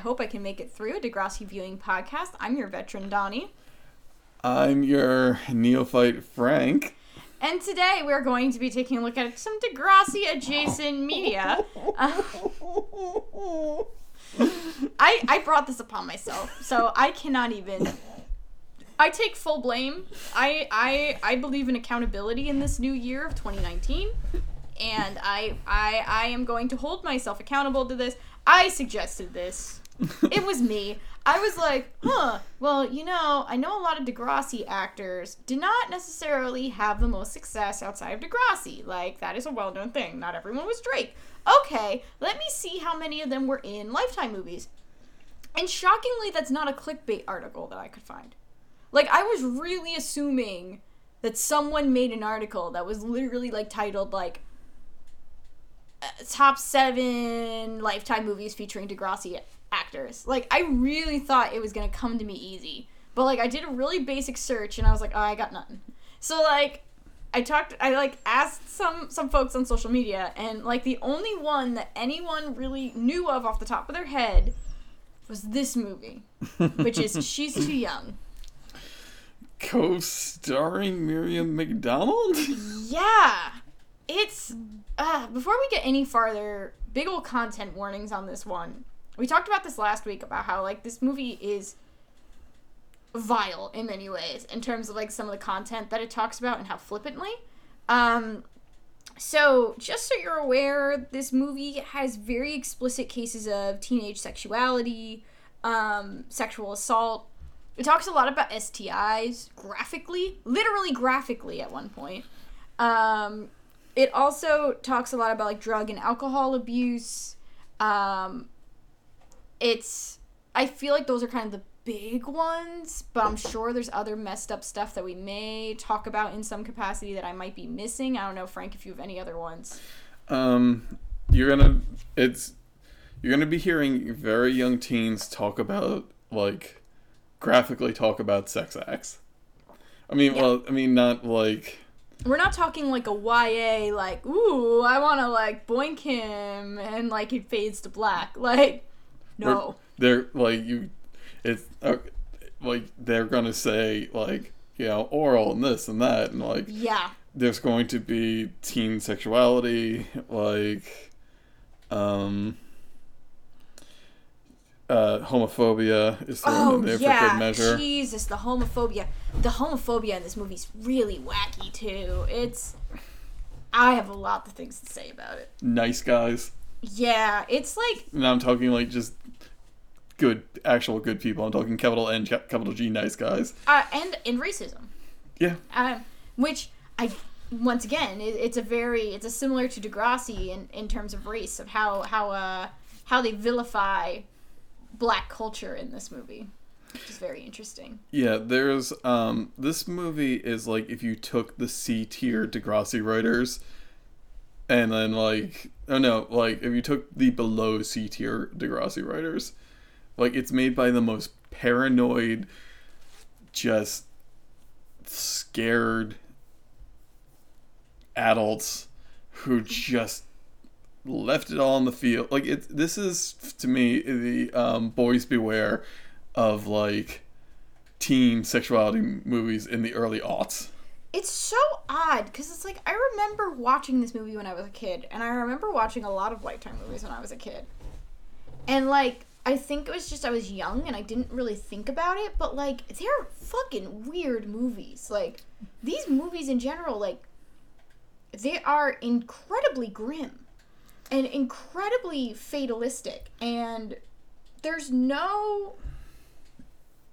welcome to I Hope I Can Make It Through, a Degrassi viewing podcast. I'm your veteran, Donnie. I'm your neophyte, Frank. And today we're going to be taking a look at some Degrassi adjacent media. Uh, I, I brought this upon myself, so I cannot even. I take full blame. I, I I believe in accountability in this new year of 2019, and I I I am going to hold myself accountable to this. I suggested this. It was me. I was like, huh, well, you know, I know a lot of Degrassi actors did not necessarily have the most success outside of Degrassi. Like, that is a well known thing. Not everyone was Drake. Okay, let me see how many of them were in Lifetime movies. And shockingly, that's not a clickbait article that I could find. Like, I was really assuming that someone made an article that was literally, like, titled, like, uh, top seven Lifetime movies featuring Degrassi actors. Like I really thought it was gonna come to me easy, but like I did a really basic search and I was like, oh, I got nothing. So like I talked, I like asked some some folks on social media, and like the only one that anyone really knew of off the top of their head was this movie, which is She's Too Young. Co-starring Miriam McDonald. Yeah, it's uh, before we get any farther, big old content warnings on this one. We talked about this last week about how like this movie is vile in many ways in terms of like some of the content that it talks about and how flippantly. Um, so just so you're aware, this movie has very explicit cases of teenage sexuality, um, sexual assault. It talks a lot about STIs graphically, literally graphically at one point. Um, it also talks a lot about like drug and alcohol abuse. Um, it's I feel like those are kind of the big ones, but I'm sure there's other messed up stuff that we may talk about in some capacity that I might be missing. I don't know, Frank, if you have any other ones. Um, you're gonna it's you're gonna be hearing very young teens talk about like graphically talk about sex acts. I mean, yeah. well, I mean, not like we're not talking like a YA, like, ooh, I want to like boink him, and like it fades to black. Like, no. They're like you, it's uh, like they're gonna say like you know oral and this and that and like yeah. There's going to be teen sexuality, like, um, uh, homophobia is thrown oh, in there yeah. for good measure. Jesus, the homophobia. The homophobia in this movie's really wacky too. It's I have a lot of things to say about it. Nice guys. Yeah, it's like Now I'm talking like just good actual good people. I'm talking capital N capital G nice guys. Uh, and in racism. Yeah. Um, which I once again it, it's a very it's a similar to Degrassi in in terms of race of how how uh how they vilify black culture in this movie which is very interesting yeah there's um this movie is like if you took the c tier degrassi writers and then like oh no like if you took the below c tier degrassi writers like it's made by the most paranoid just scared adults who just left it all on the field. Like it, this is to me the um, boys beware of like teen sexuality movies in the early aughts. It's so odd because it's like I remember watching this movie when I was a kid, and I remember watching a lot of Lifetime movies when I was a kid, and like I think it was just I was young and I didn't really think about it, but like they're fucking weird movies. Like these movies in general, like they are incredibly grim and incredibly fatalistic and there's no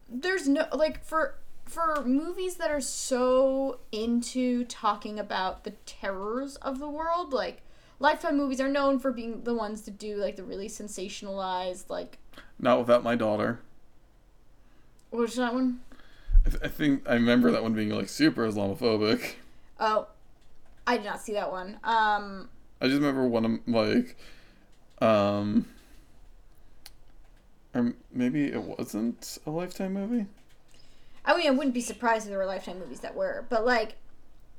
there's no like for for movies that are so into talking about the terrors of the world like lifetime movies are known for being the ones to do like the really sensationalized like not without my daughter. What's that one? I, th- I think i remember that one being like super islamophobic. Oh i did not see that one. Um I just remember one of like, um, or maybe it wasn't a Lifetime movie. I mean, I wouldn't be surprised if there were Lifetime movies that were, but like,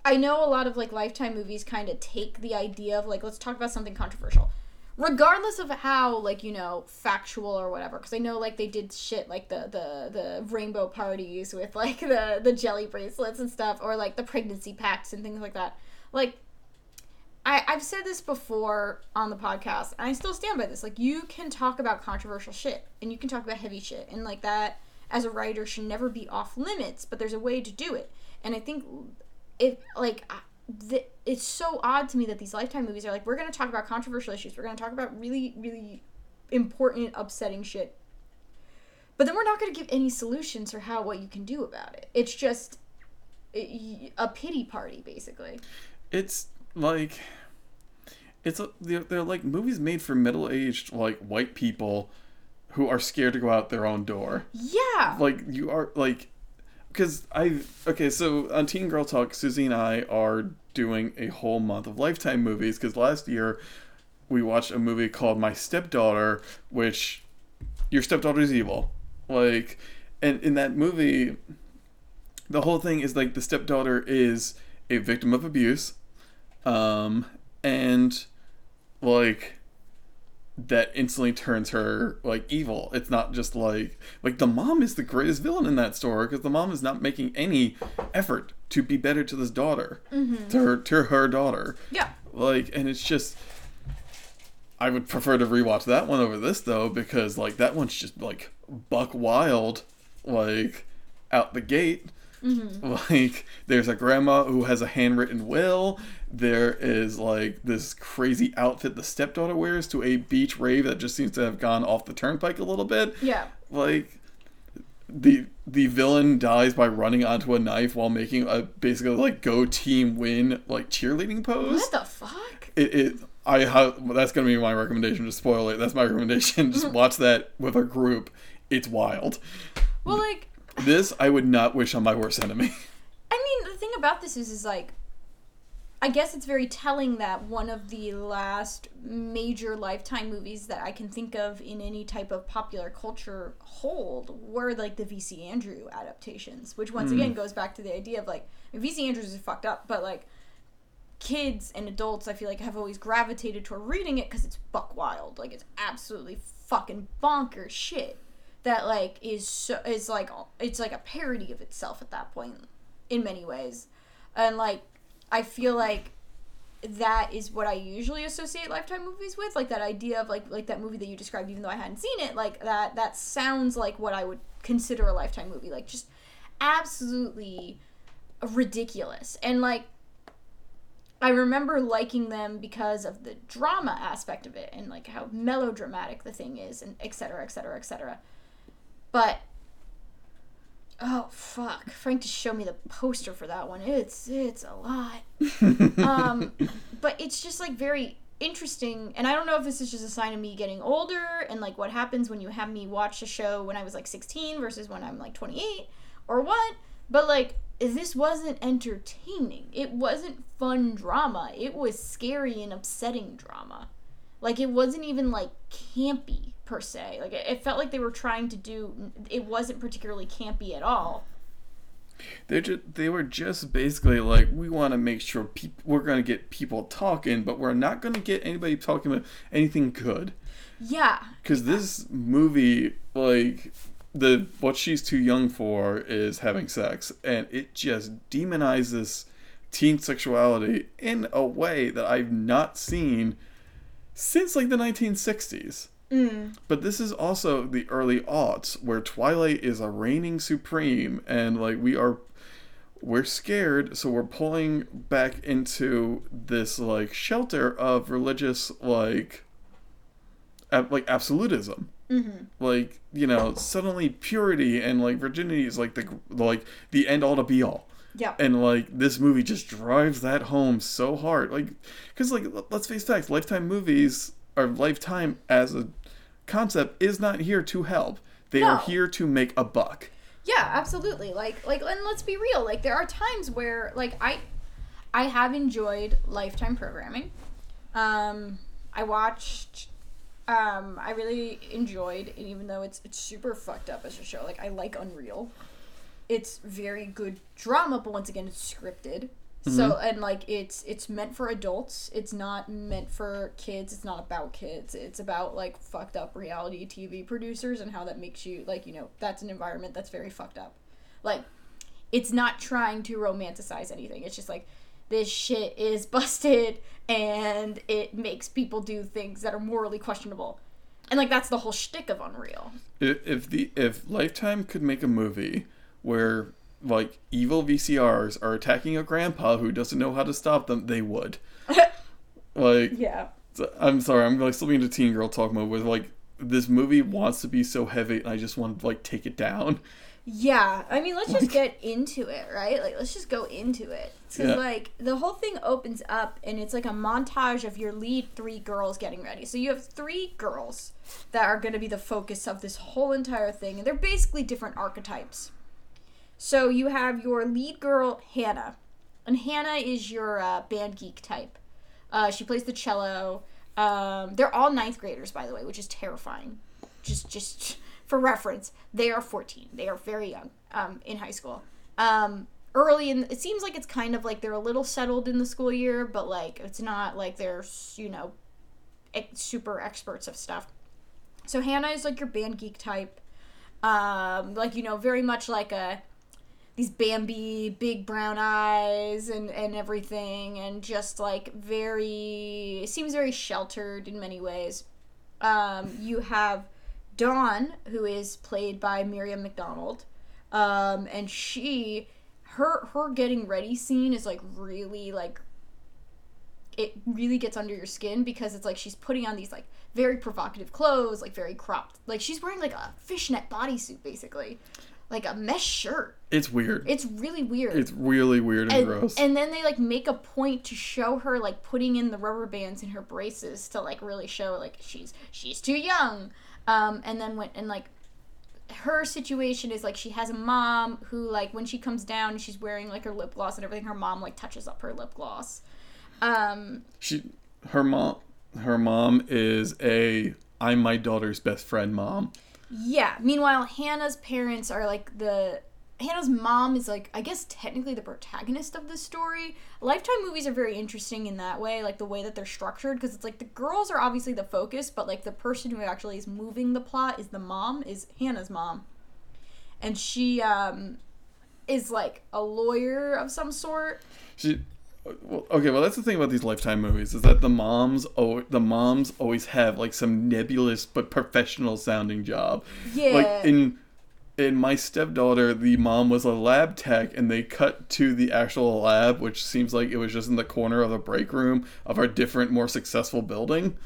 I know a lot of like Lifetime movies kind of take the idea of like, let's talk about something controversial. regardless of how like you know factual or whatever because i know like they did shit like the the the rainbow parties with like the the jelly bracelets and stuff or like the pregnancy packs and things like that like I, I've said this before on the podcast, and I still stand by this. Like, you can talk about controversial shit, and you can talk about heavy shit, and like that, as a writer, should never be off limits. But there's a way to do it, and I think it like the, it's so odd to me that these lifetime movies are like we're going to talk about controversial issues we're going to talk about really really important upsetting shit. But then we're not going to give any solutions or how what you can do about it. It's just a pity party basically. It's like it's a, they're, they're like movies made for middle-aged like white people who are scared to go out their own door. Yeah. Like you are like because I okay, so on Teen Girl Talk, Susie and I are doing a whole month of Lifetime movies because last year we watched a movie called My Stepdaughter, which your stepdaughter is evil, like, and in that movie, the whole thing is like the stepdaughter is a victim of abuse, um, and like that instantly turns her like evil. It's not just like like the mom is the greatest villain in that story because the mom is not making any effort to be better to this daughter, mm-hmm. to her to her daughter. Yeah. Like, and it's just. I would prefer to rewatch that one over this though because like that one's just like buck wild, like out the gate. Mm-hmm. Like, there's a grandma who has a handwritten will. There is like this crazy outfit the stepdaughter wears to a beach rave that just seems to have gone off the turnpike a little bit. Yeah. Like, the the villain dies by running onto a knife while making a basically like go team win like cheerleading pose. What the fuck? It, it I have that's gonna be my recommendation. Just spoil it. That's my recommendation. Just watch that with a group. It's wild. Well, like this I would not wish on my worst enemy. I mean, the thing about this is, is like, I guess it's very telling that one of the last major Lifetime movies that I can think of in any type of popular culture hold were like the VC Andrew adaptations, which once mm. again goes back to the idea of like VC Andrews is fucked up, but like kids and adults, I feel like have always gravitated toward reading it because it's buck wild, like it's absolutely fucking bonkers shit that like is so is like it's like a parody of itself at that point in many ways and like i feel like that is what i usually associate lifetime movies with like that idea of like like that movie that you described even though i hadn't seen it like that that sounds like what i would consider a lifetime movie like just absolutely ridiculous and like I remember liking them because of the drama aspect of it and like how melodramatic the thing is and et cetera, et cetera, et cetera. But oh fuck, Frank just showed me the poster for that one. It's it's a lot. um, but it's just like very interesting. And i don't know if this is just a sign of me getting older and like what happens when you have me watch a show when i was like 16 versus when i'm like 28 or what. But like this wasn't entertaining. It wasn't fun drama. It was scary and upsetting drama. Like it wasn't even like campy per se. Like it, it felt like they were trying to do. It wasn't particularly campy at all. They just they were just basically like we want to make sure people we're gonna get people talking, but we're not gonna get anybody talking about anything good. Yeah. Because this movie, like the what she's too young for is having sex, and it just demonizes teen sexuality in a way that I've not seen since like the 1960s. Mm. But this is also the early aughts where Twilight is a reigning supreme and like we are we're scared so we're pulling back into this like shelter of religious like ab- like absolutism. Mm-hmm. Like, you know, suddenly purity and like virginity is like the like the end all to be all. Yeah. And like this movie just drives that home so hard. Like cuz like let's face facts, lifetime movies or lifetime as a concept is not here to help. They no. are here to make a buck. Yeah, absolutely. Like like and let's be real. Like there are times where like I I have enjoyed lifetime programming. Um I watched um I really enjoyed and even though it's it's super fucked up as a show. Like I like Unreal. It's very good drama, but once again it's scripted. So mm-hmm. and like it's it's meant for adults. It's not meant for kids. It's not about kids. It's about like fucked up reality TV producers and how that makes you like, you know, that's an environment that's very fucked up. Like it's not trying to romanticize anything. It's just like this shit is busted and it makes people do things that are morally questionable. And like that's the whole shtick of Unreal. If, if the if Lifetime could make a movie where like evil VCRs are attacking a grandpa who doesn't know how to stop them, they would. like Yeah. I'm sorry, I'm like still being a teen girl talk mode with like this movie wants to be so heavy and I just want to like take it down. Yeah, I mean, let's just get into it, right? Like, let's just go into it. Because, Yeah. like, the whole thing opens up and it's like a montage of your lead three girls getting ready. So, you have three girls that are going to be the focus of this whole entire thing, and they're basically different archetypes. So, you have your lead girl, Hannah, and Hannah is your uh, band geek type. Uh, she plays the cello. Um, they're all ninth graders, by the way, which is terrifying. Just, just for reference, they are 14. They are very young um, in high school. Um, early in, it seems like it's kind of like they're a little settled in the school year, but like it's not like they're you know super experts of stuff. So Hannah is like your band geek type, um, like you know very much like a these Bambi big brown eyes and and everything, and just like very it seems very sheltered in many ways. Um, you have Dawn, who is played by Miriam McDonald, um, and she, her her getting ready scene is like really like, it really gets under your skin because it's like she's putting on these like very provocative clothes, like very cropped, like she's wearing like a fishnet bodysuit basically, like a mesh shirt. It's weird. It's really weird It's really weird and, and, gross. and then they like make a point to show her like putting in the rubber bands in her braces to like really show like she's she's too young um and then when and like her situation is like she has a mom who like when she comes down she's wearing like her lip gloss and everything her mom like touches up her lip gloss um she her mom her mom is a I'm my daughter's best friend mom. Yeah. Meanwhile, Hannah's parents are like the Hannah's mom is like I guess technically the protagonist of the story. Lifetime movies are very interesting in that way, like the way that they're structured because it's like the girls are obviously the focus, but like the person who actually is moving the plot is the mom, is Hannah's mom. And she um is like a lawyer of some sort. She well, okay, well that's the thing about these lifetime movies is that the moms oh the moms always have like some nebulous but professional sounding job. Yeah. Like in in my stepdaughter, the mom was a lab tech, and they cut to the actual lab, which seems like it was just in the corner of the break room of our different, more successful building.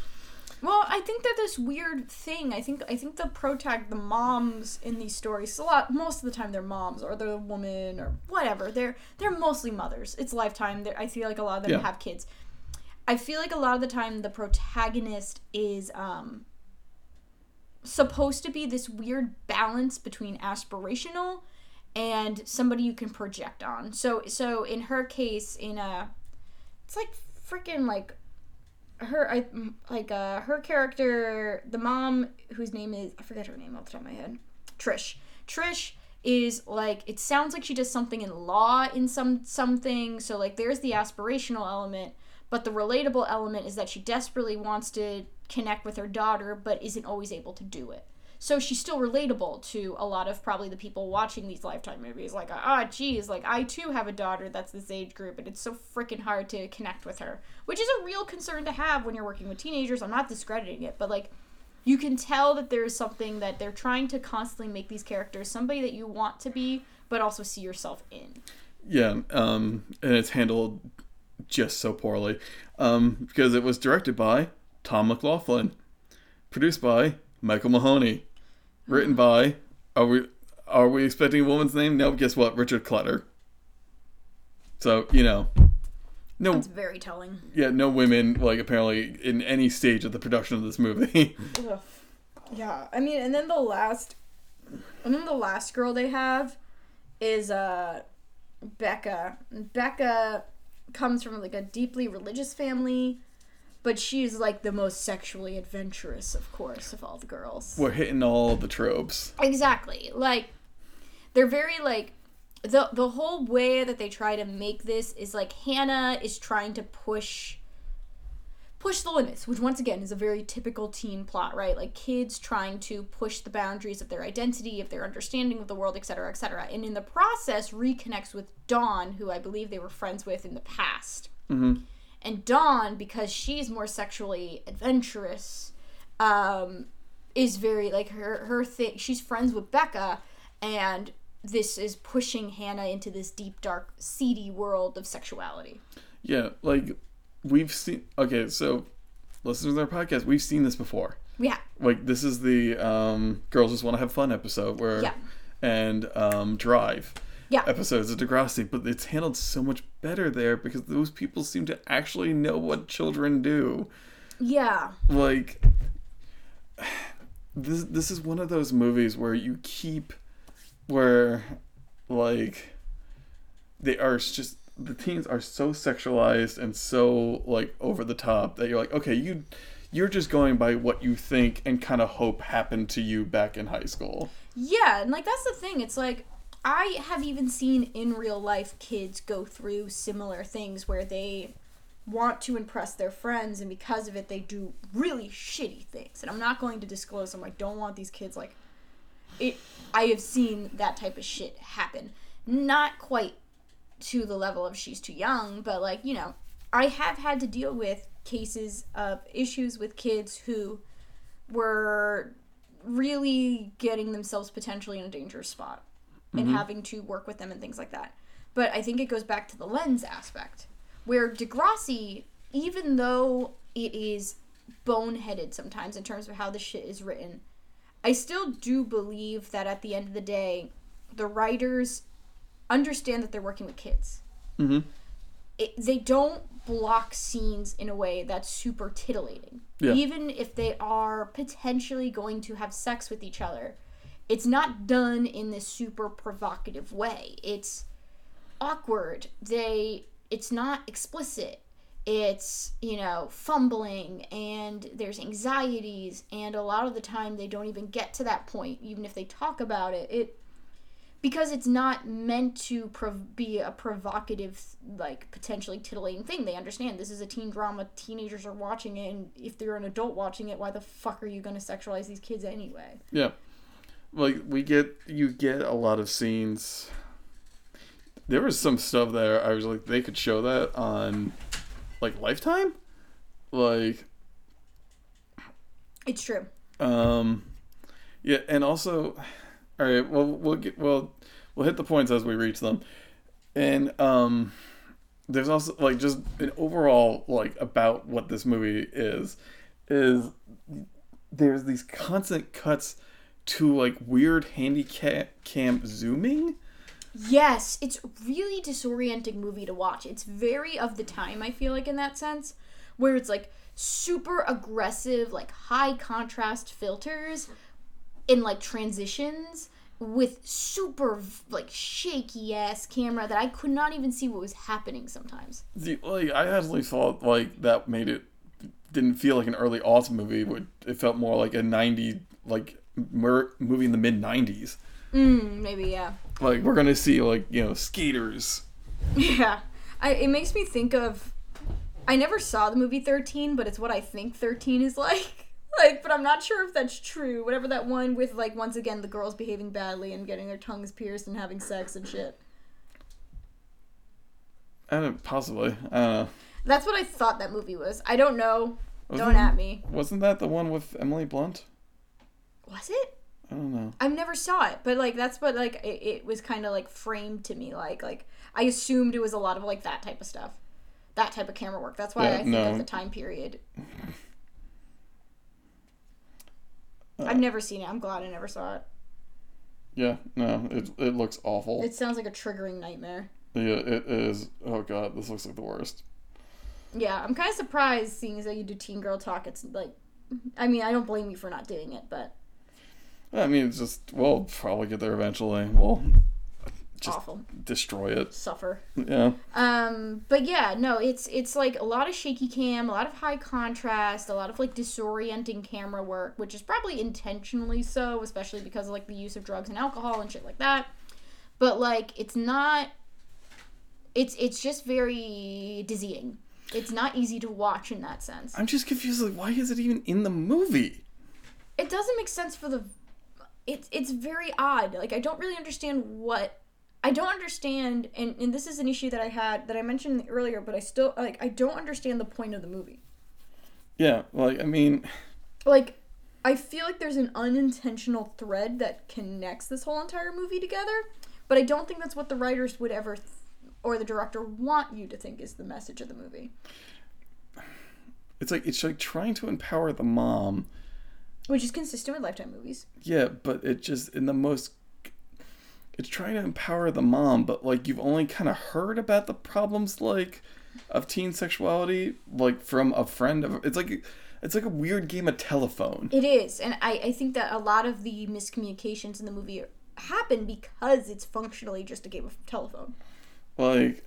Well, I think that this weird thing. I think I think the protag the moms in these stories a lot most of the time they're moms or they're a woman or whatever. They're they're mostly mothers. It's lifetime. They're, I feel like a lot of them Yeah. have kids. I feel like a lot of the time the protagonist is um supposed to be this weird balance between aspirational and somebody you can project on. So so in her case in a it's like freaking like her I like uh her character the mom whose name is I forget her name off the top of my head. Trish. Trish is like it sounds like she does something in law in some something so like there's the aspirational element but the relatable element is that she desperately wants to connect with her daughter but isn't always able to do it so she's still relatable to a lot of probably the people watching these lifetime movies. Like ah geez like i too have a daughter that's this age group and it's so freaking hard to connect with her which is a real concern to have when you're working with teenagers. I'm not discrediting it but like you can tell that there's something that they're trying to constantly make these characters somebody that you want to be but also see yourself in. Yeah, um, and it's handled just so poorly um, because it was directed by Tom McLoughlin, produced by Michael Mahoney, written by are we are we expecting a woman's name? No, guess what? Richard Kletter. So you know, no, it's very telling yeah, no women like apparently in any stage of the production of this movie. Ugh. Yeah, I mean, and then the last, and then the last girl they have is uh Becca. Becca comes from like a deeply religious family, but she's like the most sexually adventurous, of course, of all the girls. We're hitting all the tropes. Exactly. Like they're very like the the whole way that they try to make this is like Hannah is trying to push push the limits, which once again is a very typical teen plot, right? Like kids trying to push the boundaries of their identity, of their understanding of the world, etc., etc. And in the process, reconnects with Dawn, who I believe they were friends with in the past. Mm-hmm. And Dawn, because she's more sexually adventurous, um, is very like her her thing. She's friends with Becca, and this is pushing Hannah into this deep, dark, seedy world of sexuality. Yeah, like we've seen. Okay, so listeners to our podcast, we've seen this before. Yeah. Like this is the um, girls just want to have fun episode where, Yeah. and um, drive. Yeah. Episodes of Degrassi, but it's handled so much better there because those people seem to actually know what children do. Yeah. Like this this is one of those movies where you keep where like they are just the teens are so sexualized and so like over the top that you're like okay you you're just going by what you think and kind of hope happened to you back in high school Yeah, and like that's the thing. It's like I have even seen in real life kids go through similar things where they want to impress their friends and because of it they do really shitty things. And I'm not going to disclose them. I don't want these kids like it I have seen that type of shit happen. Not quite to the level of she's too young, but like, you know, I have had to deal with cases of issues with kids who were really getting themselves potentially in a dangerous spot and having to work with them and things like that. But I think it goes back to the lens aspect, where Degrassi, even though it is boneheaded sometimes in terms of how the shit is written, I still do believe that at the end of the day, the writers understand that they're working with kids. mm-hmm It, they don't block scenes in a way that's super titillating. Yeah. Even if they are potentially going to have sex with each other, it's not done in this super provocative way. It's awkward. They it's not explicit. It's, you know, fumbling and there's anxieties and a lot of the time they don't even get to that point even if they talk about it. It because it's not meant to prov- be a provocative like potentially titillating thing they understand this is a teen drama teenagers are watching it and if they're an adult watching it why the fuck are you going to sexualize these kids anyway yeah like we get you get a lot of scenes. There was some stuff there i was like they could show that on like lifetime? Like it's true. Um, yeah, and also, all right. Well, we'll get well, we'll hit the points as we reach them, and um, there's also like just an overall like about what this movie is, is there's these constant cuts to like weird handicap cam zooming. yes it's really disorienting movie to watch it's very of the time i feel like in that sense where it's like super aggressive like high contrast filters in like transitions with super like shaky ass camera that i could not even see what was happening sometimes The, like I actually thought like that made it didn't feel like an early autumn movie. But it felt more like a ninety like mer- movie in the mid nineties. mm, maybe yeah Like we're gonna see like you know skaters. Yeah. I, it makes me think of. I never saw the movie 13, but it's what I think 13 is like. Like, but I'm not sure if that's true. Whatever that one with, like, once again, the girls behaving badly and getting their tongues pierced and having sex and shit. I don't possibly. I don't know. That's what I thought that movie was. I don't know. Wasn't, Don't at me. Wasn't that the one with Emily Blunt? Was it? I don't know. I never saw it, but like that's what like it, it was kind of like framed to me like like I assumed it was a lot of like that type of stuff, that type of camera work. That's why Yeah, I think no. of the time period. Uh, I've never seen it. I'm glad I never saw it. Yeah, no, it it looks awful. It sounds like a triggering nightmare. yeah, it is. Oh god, this looks like the worst. Yeah, I'm kind of surprised seeing as that you do teen girl talk. It's like, I mean, I don't blame you for not doing it, but I mean, it's just we'll probably get there eventually. We'll just awful. destroy it. Suffer. Yeah. Um, but yeah, no, it's it's like a lot of shaky cam, a lot of high contrast, a lot of like disorienting camera work, which is probably intentionally so, especially because of like the use of drugs and alcohol and shit like that. but like it's not it's it's just very dizzying it's not easy to watch in that sense I'm just confused. Like, why is it even in the movie? it doesn't make sense for the it's it's very odd like i don't really understand what i don't understand and, and this is an issue that i had that i mentioned earlier but i still like i don't understand the point of the movie Yeah, like I mean, like i feel like there's an unintentional thread that connects this whole entire movie together but i don't think that's what the writers would ever th- or the director want you to think is the message of the movie it's like it's like trying to empower the mom. Which is consistent with lifetime movies Yeah, but it just in the most. It's trying to empower the mom, but like you've only kind of heard about the problems like of teen sexuality like from a friend of. It's like it's like a weird game of telephone. It is, and I, I think that a lot of the miscommunications in the movie happen because it's functionally just a game of telephone. Like,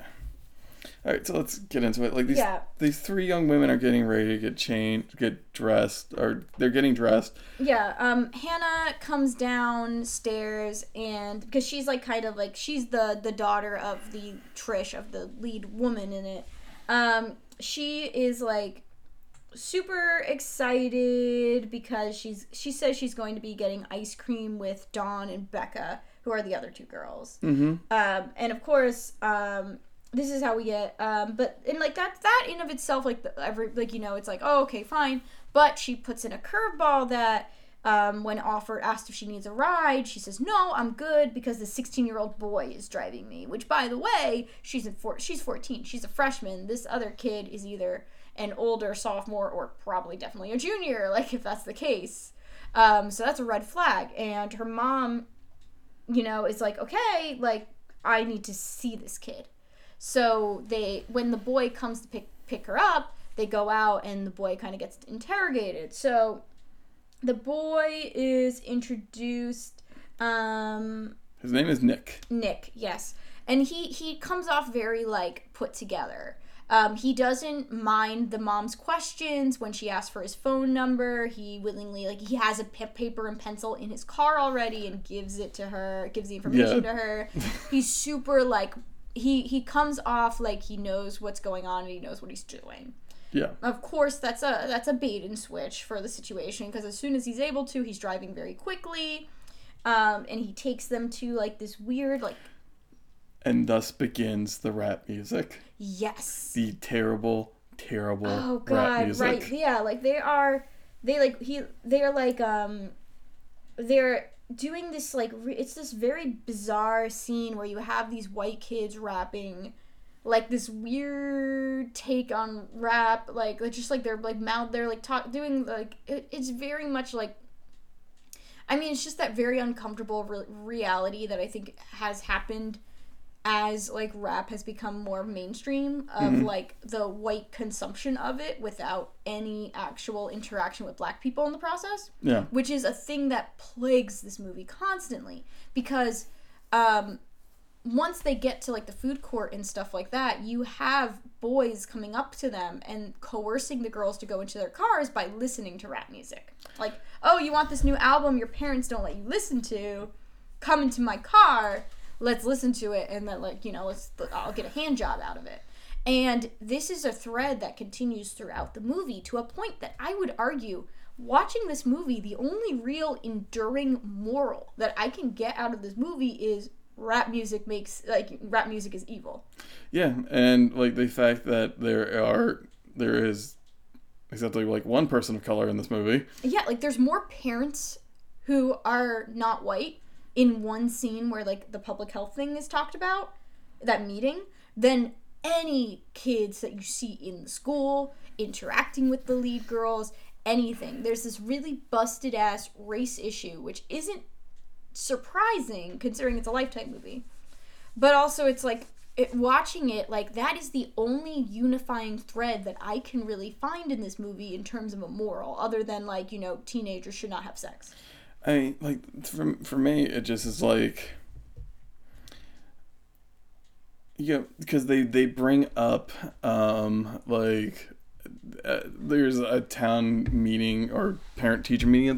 all right, so let's get into it. Like these Yeah. these three young women are getting ready to get changed, get dressed, or they're getting dressed. Yeah, um, Hannah comes downstairs and because she's like kind of like she's the the daughter of the Trish of the lead woman in it. Um, she is like super excited because she's she says she's going to be getting ice cream with Dawn and Becca, who are the other two girls. Mm-hmm. um, and of course um, this is how we get um, but and like that that in of itself like the, every like you know it's like oh okay fine but she puts in a curveball that um, when offered asked if she needs a ride she says no i'm good because the 16 year old boy is driving me which by the way she's in four, she's 14 she's a freshman this other kid is either an older sophomore or probably definitely a junior like if that's the case um, so that's a red flag and her mom you know, is like, okay, like I need to see this kid. So they when the boy comes to pick pick her up, they go out and the boy kind of gets interrogated. So the boy is introduced um His name is Nick. Nick, yes. And he he comes off very like put together. Um, he doesn't mind the mom's questions when she asks for his phone number. He willingly like he has a paper and pencil in his car already and gives it to her, gives the information Yeah. to her. He's super like he he comes off like he knows what's going on and he knows what he's doing. Yeah. Of course, that's a that's a bait and switch for the situation because as soon as he's able to, he's driving very quickly, um, and he takes them to like this weird like And thus begins the rap music. yes, The terrible, terrible oh rap god, music. right, yeah, like they are, they like he they're like um, they're doing this like re- it's this very bizarre scene where you have these white kids rapping like this weird take on rap like just like they're like mouth they're like talk doing like it, it's very much like i mean it's just that very uncomfortable re- reality that i think has happened as like rap has become more mainstream of like the white consumption of it without any actual interaction with black people in the process. Yeah. which is a thing that plagues this movie constantly because um, once they get to like the food court and stuff like that you have boys coming up to them and coercing the girls to go into their cars by listening to rap music. Like oh you want this new album your parents don't let you listen to? Come into my car let's listen to it and then like you know let's i'll get a hand job out of it and this is a thread that continues throughout the movie to a point that i would argue watching this movie the only real enduring moral that i can get out of this movie is rap music makes like rap music is evil Yeah, and like the fact that there are there is exactly like one person of color in this movie. yeah like there's more parents who are not white in one scene where like the public health thing is talked about that meeting than any kids that you see in the school interacting with the lead girls anything there's this really busted ass race issue which isn't surprising considering it's a lifetime movie. But also it's like it, watching it like that is the only unifying thread that i can really find in this movie in terms of a moral other than like you know teenagers should not have sex I mean, like for for me, it just is like, yeah, because they they bring up um like uh, there's a town meeting or parent teacher meeting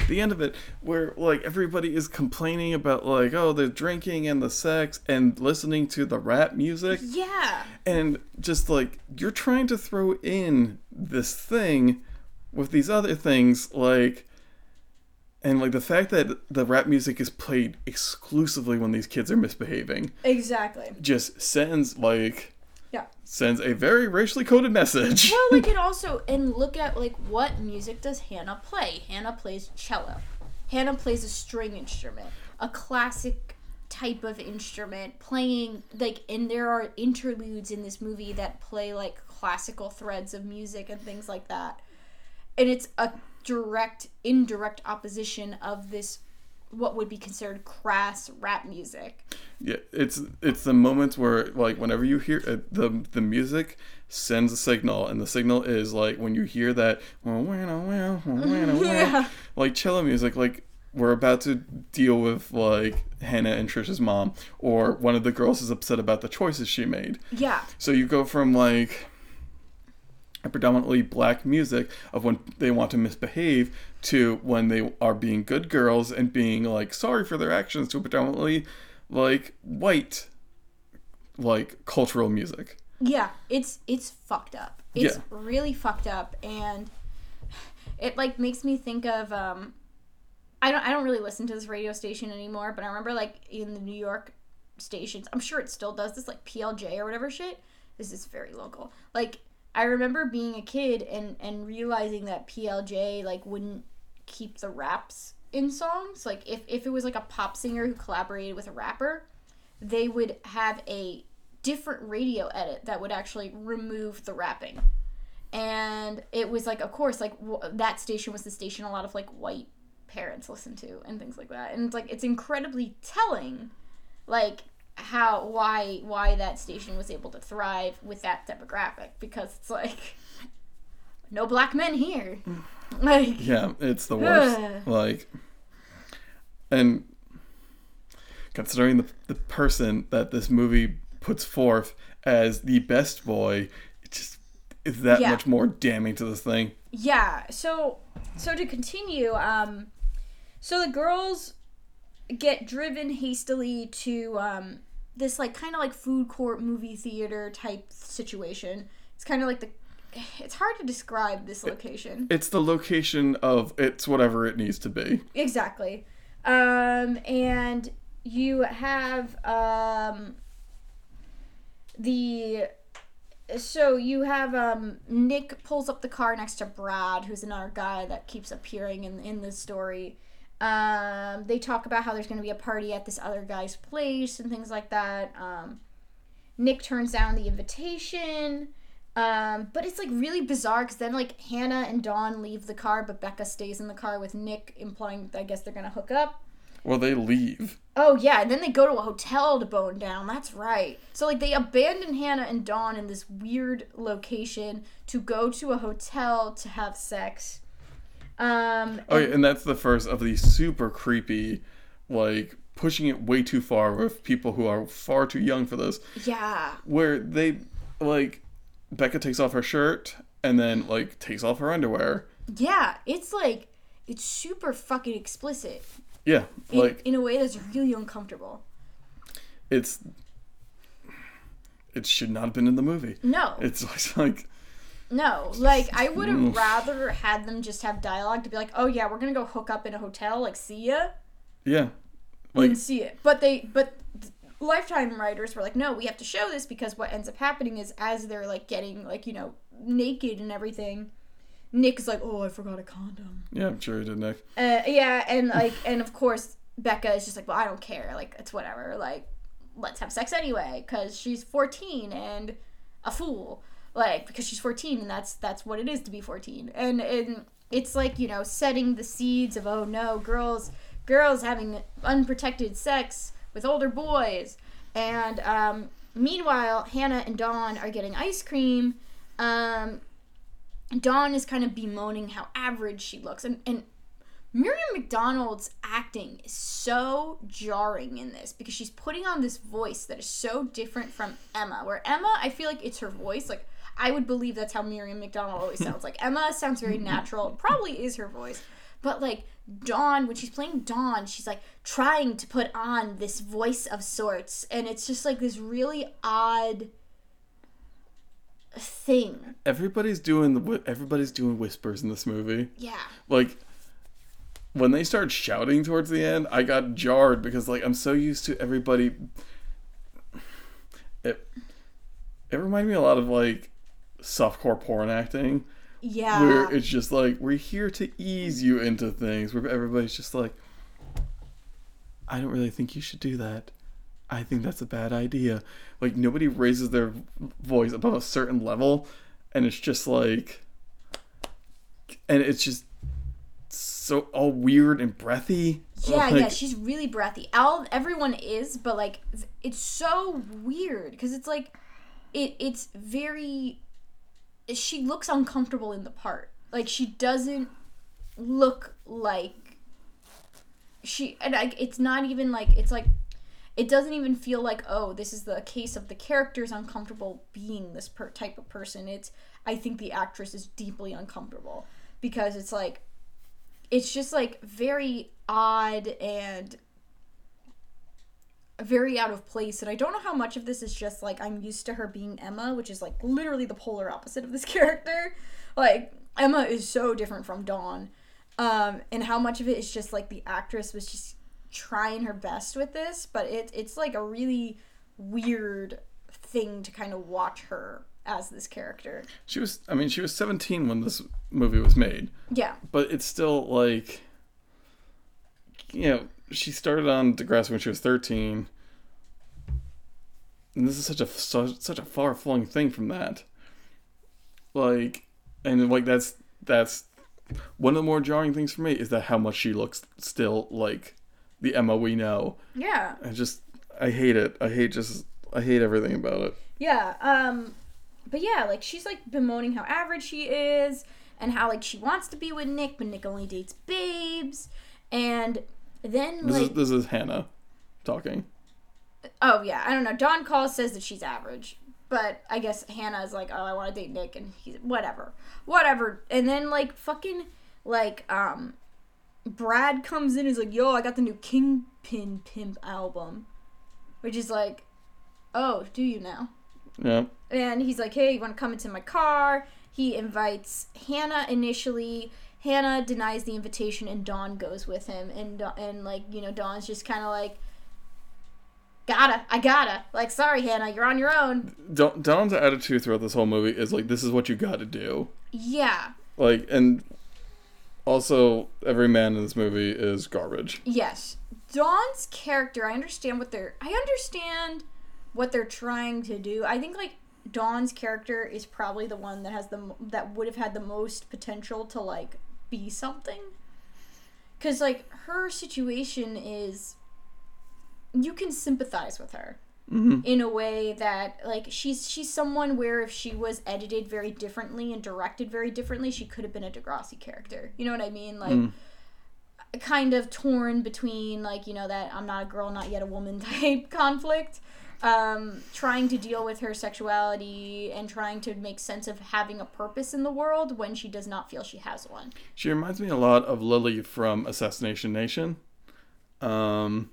at the end of it where like everybody is complaining about like oh the drinking and the sex and listening to the rap music Yeah. and just like you're trying to throw in this thing with these other things like and like the fact that the rap music is played exclusively when these kids are misbehaving Exactly. just sends like Yeah. sends a very racially coded message Well, like it also and look at like what music does Hannah play? Hannah plays cello. Hannah plays a string instrument, a classic type of instrument playing like and there are interludes in this movie that play like classical threads of music and things like that. And it's a direct indirect opposition of this what would be considered crass rap music. Yeah, it's it's the moments where like whenever you hear uh, the the music sends a signal, and the signal is like when you hear that Yeah. like cello music, like we're about to deal with like Hannah and Trisha's mom, or one of the girls is upset about the choices she made. Yeah. So you go from like predominantly black music of when they want to misbehave to when they are being good girls and being like sorry for their actions to predominantly like white like cultural music. Yeah, it's it's fucked up. It's Yeah. really fucked up and it like makes me think of um I don't I don't really listen to this radio station anymore, but I remember like in the New York stations, I'm sure it still does this like PLJ or whatever shit. This is very local. Like I remember being a kid and and realizing that PLJ like wouldn't keep the raps in songs. Like if if it was like a pop singer who collaborated with a rapper, they would have a different radio edit that would actually remove the rapping. And it was like, of course, like w- that station was the station a lot of like white parents listened to and things like that. And it's like it's incredibly telling, like how why why that station was able to thrive with that demographic because it's like no black men here. Like Yeah, it's the worst. like and considering the the person that this movie puts forth as the best boy, it just is that Yeah. much more damning to this thing. Yeah. So so to continue, um, so the girls get driven hastily to um this like kind of like food court movie theater type situation. It's kind of like the. It's hard to describe this location. It's the location of it's whatever it needs to be. Exactly. Um, and you have um, the so you have um, Nick pulls up the car next to Brad, who's another guy that keeps appearing in in the story. Um, they talk about how there's going to be a party at this other guy's place and things like that. Um, Nick turns down the invitation. Um, but it's like really bizarre because then like Hannah and Dawn leave the car, but Becca stays in the car with Nick, implying I guess they're gonna hook up. Well, they leave. Oh yeah, and then they go to a hotel to bone down. That's right. So like they abandon Hannah and Dawn in this weird location to go to a hotel to have sex. Um, Oh, yeah, and that's the first of the super creepy, like pushing it way too far with people who are far too young for this. yeah, Where they like Becca takes off her shirt and then like takes off her underwear. yeah. It's like it's super fucking explicit Yeah, in, like in a way that's really uncomfortable. it's it should not have been in the movie. No, It's like No, like I would have rather had them just have dialogue to be like, "Oh yeah, we're gonna go hook up in a hotel, like see ya," yeah, like, and see it. But they, but Lifetime writers were like, "No, we have to show this because what ends up happening is as they're like getting like you know naked and everything, Nick's like, "Oh, I forgot a condom." yeah, I'm sure he did, Nick. Uh, yeah, and like, and of course Becca is just like, "Well, I don't care. Like, it's whatever. Like, let's have sex anyway because she's 14 and a fool like because she's 14 and that's that's what it is to be 14 and and it's like you know setting the seeds of oh no girls girls having unprotected sex with older boys and um, meanwhile hannah and dawn are getting ice cream um, dawn is kind of bemoaning how average she looks and and Miriam McDonald's acting is so jarring in this because she's putting on this voice that is so different from Emma. Where Emma, I feel like it's her voice. Like I would believe that's how Miriam McDonald always sounds. Like Emma sounds very natural. Probably is her voice. But like Dawn, when she's playing Dawn, she's like trying to put on this voice of sorts, and it's just like this really odd thing. Everybody's doing the everybody's doing whispers in this movie. Yeah. Like when they start shouting towards the end, I got jarred because like I'm so used to everybody. It it reminded me a lot of like softcore porn acting. Yeah. where it's just like we're here to ease you into things where everybody's just like i don't really think you should do that i think that's a bad idea like nobody raises their voice above a certain level and it's just like and it's just so all weird and breathy Yeah, Like, yeah, she's really breathy. All everyone is, but like it's so weird because it's like it it's very she looks uncomfortable in the part. Like she doesn't look like she and like it's not even like it's like it doesn't even feel like oh this is the case of the character's uncomfortable being this per- type of person. It's I think the actress is deeply uncomfortable because it's like it's just like very odd and very out of place and i don't know how much of this is just like i'm used to her being emma which is like literally the polar opposite of this character. Like emma is so different from dawn um and how much of it is just like the actress was just trying her best with this but it, it's like a really weird thing to kind of watch her as this character. She was i mean she was 17 when this movie was made. Yeah. But it's still like you know she started on Degrassi when she was 13 and this is such a such, such a far-flung thing from that. Like and like that's that's one of the more jarring things for me is that how much she looks still like the Emma we know. Yeah. I just I hate it. I hate just I hate everything about it. Yeah, um but yeah, like she's like bemoaning how average she is and how like she wants to be with Nick, but Nick only dates babes. And then this like is this is Hannah talking oh yeah, I don't know. Dawn calls says that she's average. But I guess Hannah is like, oh, I want to date Nick, and he's whatever, whatever. And then like fucking like um, Brad comes in and is like, yo, I got the new Kingpin Pimp album, which is like, oh, do you now? yeah and he's like, "Hey, you want to come into my car?" He invites Hannah initially. Hannah denies the invitation, and Dawn goes with him. And and like you know, Dawn's just kind of like, "Gotta, I gotta." Like, sorry, Hannah, you're on your own. Dawn, Dawn's attitude throughout this whole movie is like this is what you got to do Yeah, like and also every man in this movie is garbage yes. Dawn's character, I understand what they're. I understand what they're trying to do. I think like Dawn's character is probably the one that has the that would have had the most potential to like be something. Cuz like her situation is you can sympathize with her mm-hmm. in a way that like she's she's someone where if she was edited very differently and directed very differently, she could have been a Degrassi character. You know what I mean? Like Mm. kind of torn between like you know that I'm not a girl, not yet a woman type conflict. Um, trying to deal with her sexuality and trying to make sense of having a purpose in the world when she does not feel she has one. she reminds me a lot of lily from assassination nation um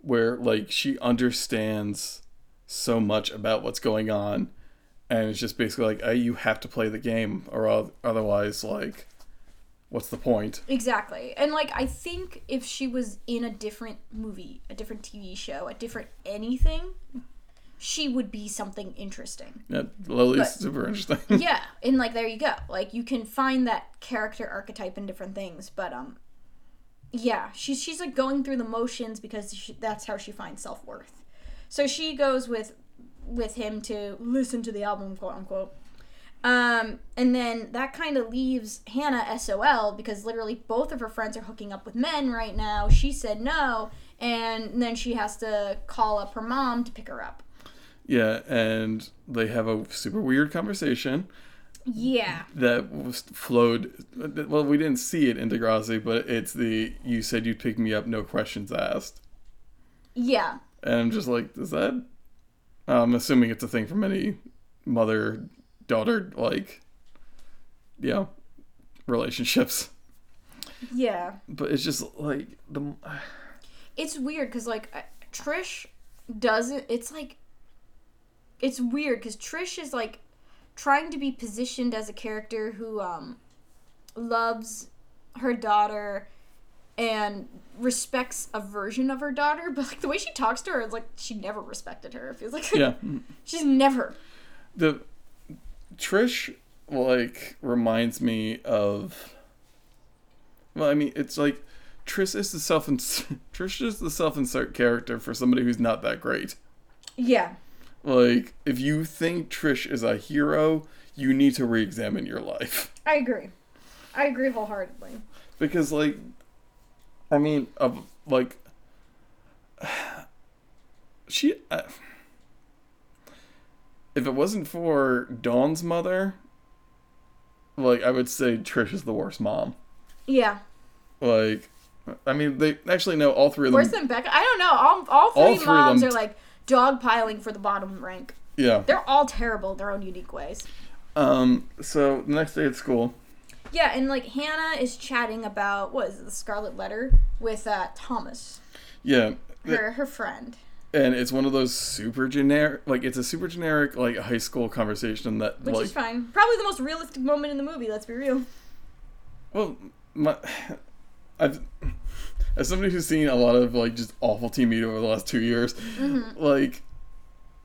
where like she understands so much about what's going on and it's just basically like hey, you have to play the game or otherwise like what's the point Exactly. And like I think if she was in a different movie, a different TV show, a different anything, she would be something interesting. yeah lily's super interesting yeah, and like there you go. Like you can find that character archetype in different things, but um yeah, she's she's like going through the motions because she, that's how she finds self-worth. So she goes with with him to listen to the album, quote unquote. Um, and then that kind of leaves Hannah SOL because literally both of her friends are hooking up with men right now. She said no, and then she has to call up her mom to pick her up. yeah and they have a super weird conversation Yeah. that was flowed well we didn't see it in Degrassi but it's the you said you'd pick me up no questions asked Yeah. and I'm just like is that I'm assuming it's a thing from any mother daughter like yeah relationships Yeah. But it's just like the It's weird because like Trish doesn't. It's like it's weird because Trish is like trying to be positioned as a character who um loves her daughter and respects a version of her daughter, but like the way she talks to her, it's like she never respected her. It feels like yeah. she's never. the Trish like reminds me of well I mean it's like Trish is the self Trish is the self insert character for somebody who's not that great. Yeah. Like if you think Trish is a hero, you need to re-examine your life I agree. I agree wholeheartedly. because like I mean of like she uh, if it wasn't for Dawn's mother like I would say Trish is the worst mom. Yeah. Like I mean they actually know all three of them Worse than Becca? I don't know. All, all three All three moms are like dogpiling for the bottom rank. yeah. They're all terrible in their own unique ways. Um so the next day at school Yeah, and like Hannah is chatting about what is it, the Scarlet Letter with uh, Thomas, yeah her her friend. And it's one of those super generic like it's a super generic like high school conversation that Which like is fine. Probably the most realistic moment in the movie. Let's be real. Well, my, I've as somebody who's seen a lot of like just awful TV over the last two years, mm-hmm. like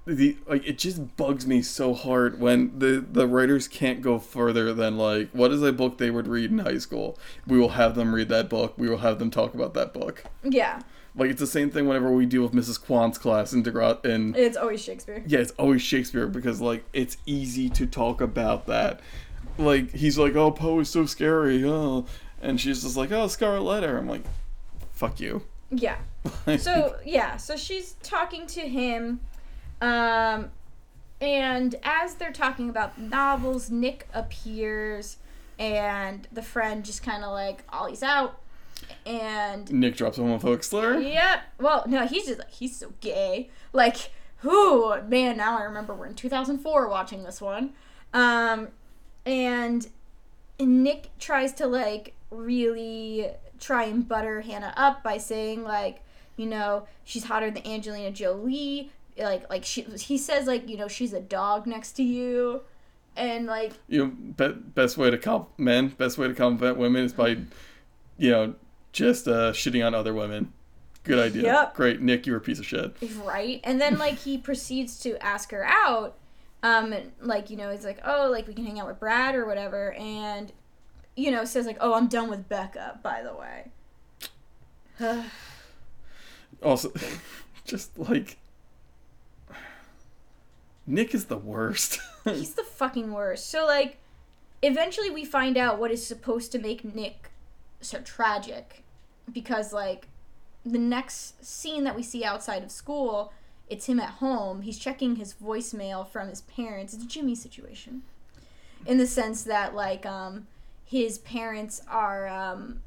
the like it just bugs me so hard when the the writers can't go further than like what is a book they would read in high school. We will have them read that book. We will have them talk about that book. Yeah, Like it's the same thing whenever we deal with Mrs. Kwan's class in Degrassi and it's always Shakespeare. yeah, it's always Shakespeare because like it's easy to talk about that. Like he's like, "Oh, Poe is so scary," oh, and she's just like, "Oh, Scarlet Letter." I'm like, "Fuck you." Yeah. So yeah, so she's talking to him, um, and as they're talking about novels, Nick appears, and the friend just kind of like ollies out, and Nick drops a homophobic slur. Yep. Well, no, he's just like he's so gay. Like, who man? Now I remember we're in 2004 watching this one, um, and Nick tries to like really try and butter Hannah up by saying like, you know, she's hotter than Angelina Jolie. Like, like she he says like you know she's a dog next to you, and like You know, be- best way to comp men, best way to compliment women is by, you know, just uh, shitting on other women. Good idea. Yep. Great, Nick. You're a piece of shit. right and then like he proceeds to ask her out um and, like you know he's like oh like we can hang out with brad or whatever and you know says like oh i'm done with becca by the way Also, just like Nick is the worst. he's the fucking worst so like eventually we find out what is supposed to make nick so tragic because like the next scene that we see outside of school it's him at home. He's checking his voicemail from his parents. It's a jimmy situation. In the sense that like um his parents are um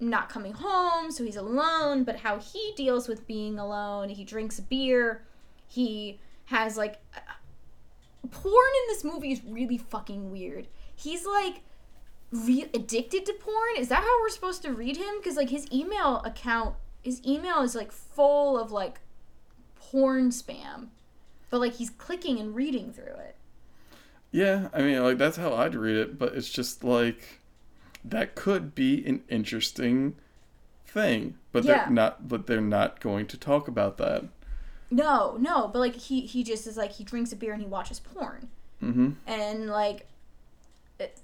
not coming home so he's alone. But how he deals with being alone he drinks beer. He has like porn in this movie is really fucking weird. He's like re- addicted to porn is that how we're supposed to read him because like his email account his email is like full of like porn spam but like he's clicking and reading through it Yeah, I mean, like that's how I'd read it, but it's just like that could be an interesting thing, but Yeah. they're not. But they're not going to talk about that. no no but like he he just is like he drinks a beer and he watches porn Mm-hmm. and like it,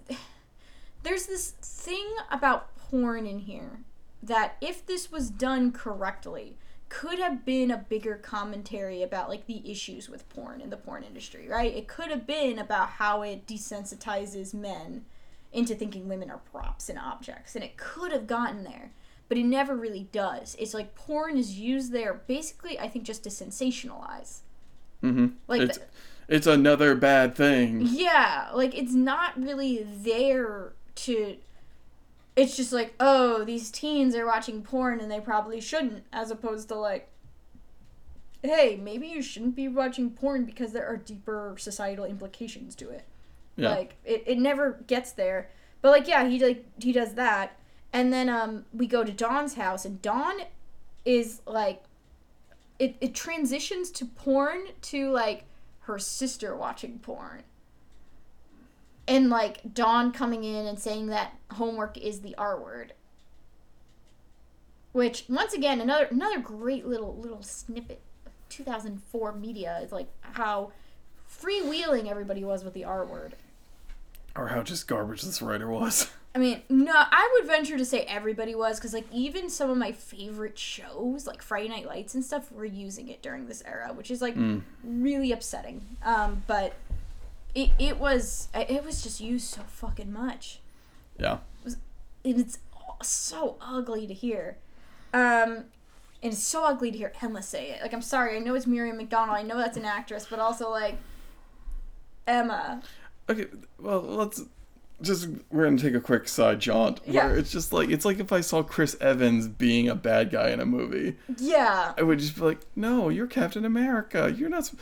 there's this thing about porn in here that if this was done correctly could have been a bigger commentary about like the issues with porn in the porn industry right it could have been about how it desensitizes men into thinking women are props and objects and it could have gotten there but it never really does it's like porn is used there basically i think just to sensationalize Mm-hmm. Like it's the- it's another bad thing. Yeah, like it's not really there to. It's just like, oh, these teens are watching porn and they probably shouldn't, as opposed to like, hey, maybe you shouldn't be watching porn because there are deeper societal implications to it. Yeah. Like it, it never gets there. But like yeah, he like he does that. And then um, we go to Dawn's house, and Dawn is like, it, it transitions to porn to like her sister watching porn. And like Dawn coming in and saying that homework is the R word. Which once again another another great little little snippet of 2004 media is like how freewheeling everybody was with the R word. Or how just garbage this writer was. I mean, no, I would venture to say everybody was because, like, even some of my favorite shows, like Friday Night Lights and stuff, were using it during this era, which is like really upsetting. Um, but it it was it was just used so fucking much, Yeah. and it's so ugly to hear. Um, and it's so ugly to hear Emma say it. Like, I'm sorry, I know it's Miriam McDonald, I know that's an actress, but also like Emma. Okay, well, let's just we're gonna take a quick side jaunt. Yeah. Where it's just like it's like if I saw Chris Evans being a bad guy in a movie, Yeah, I would just be like, "No, you're Captain America. You're not." s-"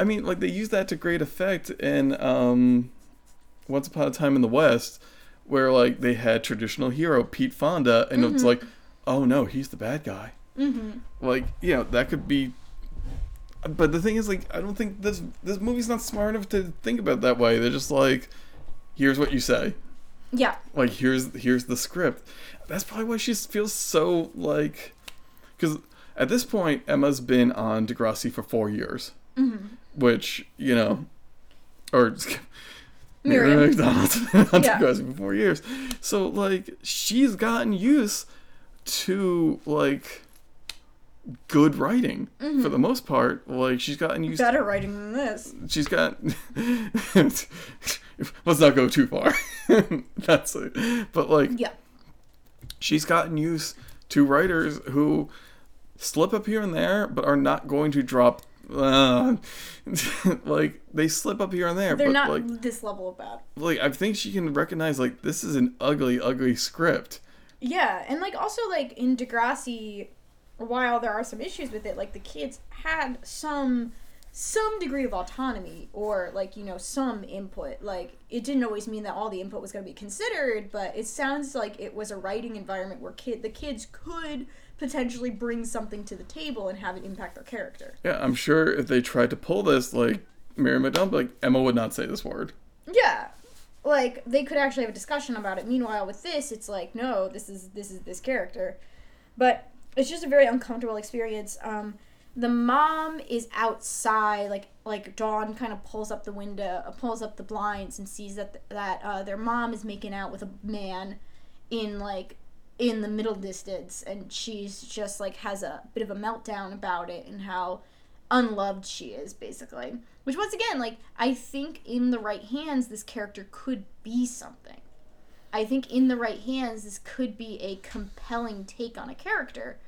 I mean, like they use that to great effect in um, Once Upon a Time in the West, where like they had traditional hero Pete Fonda, and it's like, "Oh no, he's the bad guy." mm-hmm. Like, you know, that could be. But the thing is, like, I don't think this this movie's not smart enough to think about it that way. They're just like, "Here's what you say." yeah, like here's here's the script that's probably why she feels so like because at this point emma's been on degrassi for four years mm-hmm. Which you know or Miriam. Been on Yeah. for four years so like she's gotten used to like good writing for mm-hmm. the most part like she's gotten used better writing than this. she's got let's not go too far that's it but like Yeah. she's gotten used to writers who slip up here and there but are not going to drop uh, like they slip up here and there They're but not like this level of bad. like i think she can recognize like this is an ugly ugly script Yeah, and like also like in Degrassi, while there are some issues with it, like the kids had some some degree of autonomy or like you know some input. Like it didn't always mean that all the input was going to be considered, but it sounds like it was a writing environment where kid the kids could potentially bring something to the table and have it impact their character. yeah i'm sure if they tried to pull this like miriam mcdonald like emma would not say this word Yeah. Like they could actually have a discussion about it. Meanwhile with this it's like no, this is this is this character. But it's just a very uncomfortable experience. Um the mom is outside like like Dawn kind of pulls up the window, uh, pulls up the blinds and sees that that uh, their mom is making out with a man in like in the middle distance and she's just like has a bit of a meltdown about it and how unloved she is basically. Which once again like i think in the right hands this character could be something. I think in the right hands this could be a compelling take on a character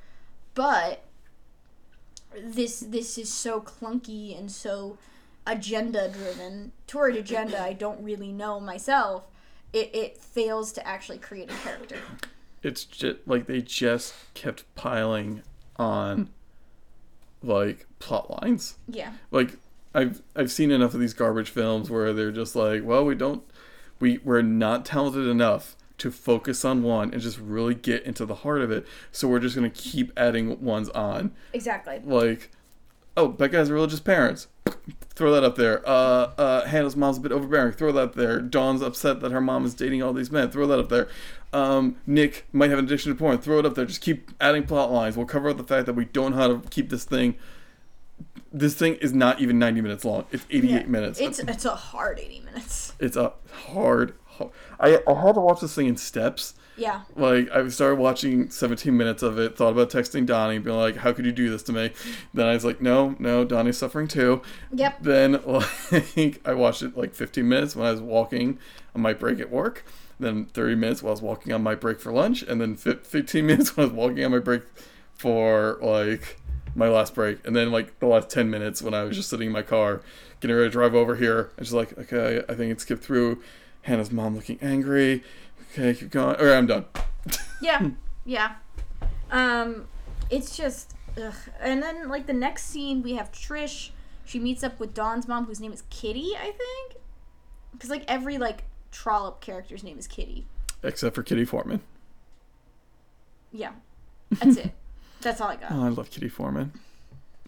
but this this is so clunky and so agenda driven toward agenda i don't really know myself. It, it fails to actually create a character it's just like they just kept piling on like plot lines yeah like I've I've seen enough of these garbage films where they're just like, well, we don't we we're not talented enough to focus on one and just really get into the heart of it. So we're just gonna keep adding ones on. exactly Like, oh, Becca has religious parents. Throw that up there. Uh, uh, Hannah's mom's a bit overbearing. Throw that up there. Dawn's upset that her mom is dating all these men. Throw that up there. Um, Nick might have an addiction to porn. Throw it up there. Just keep adding plot lines. We'll cover up the fact that we don't know how to keep this thing. This thing is not even 90 minutes long. It's 88 Yeah. minutes. it's it's a hard 80 minutes It's a hard. ho- I, I had to watch this thing in steps. Yeah Like I started watching 17 minutes of it, thought about texting Donnie, being like, "How could you do this to me?" Then I was like, "No, no, Donnie's suffering too." Yep. Then like I watched it like 15 minutes when I was walking on my break at work, then 30 minutes while I was walking on my break for lunch, and then 15 minutes when I was walking on my break for like my last break, and then like the last 10 minutes when I was just sitting in my car, getting ready to drive over here. I was just like, okay, I think it skipped through. Hannah's mom looking angry. Okay, keep going. Or I'm done. Yeah, yeah. Um, it's just, ugh. and then like the next scene, we have Trish. She meets up with Dawn's mom, whose name is Kitty, I think. Because like every like trollop character's name is Kitty. Except for Kitty Forman. Yeah, that's it. That's all I got. Oh, I love Kitty Forman.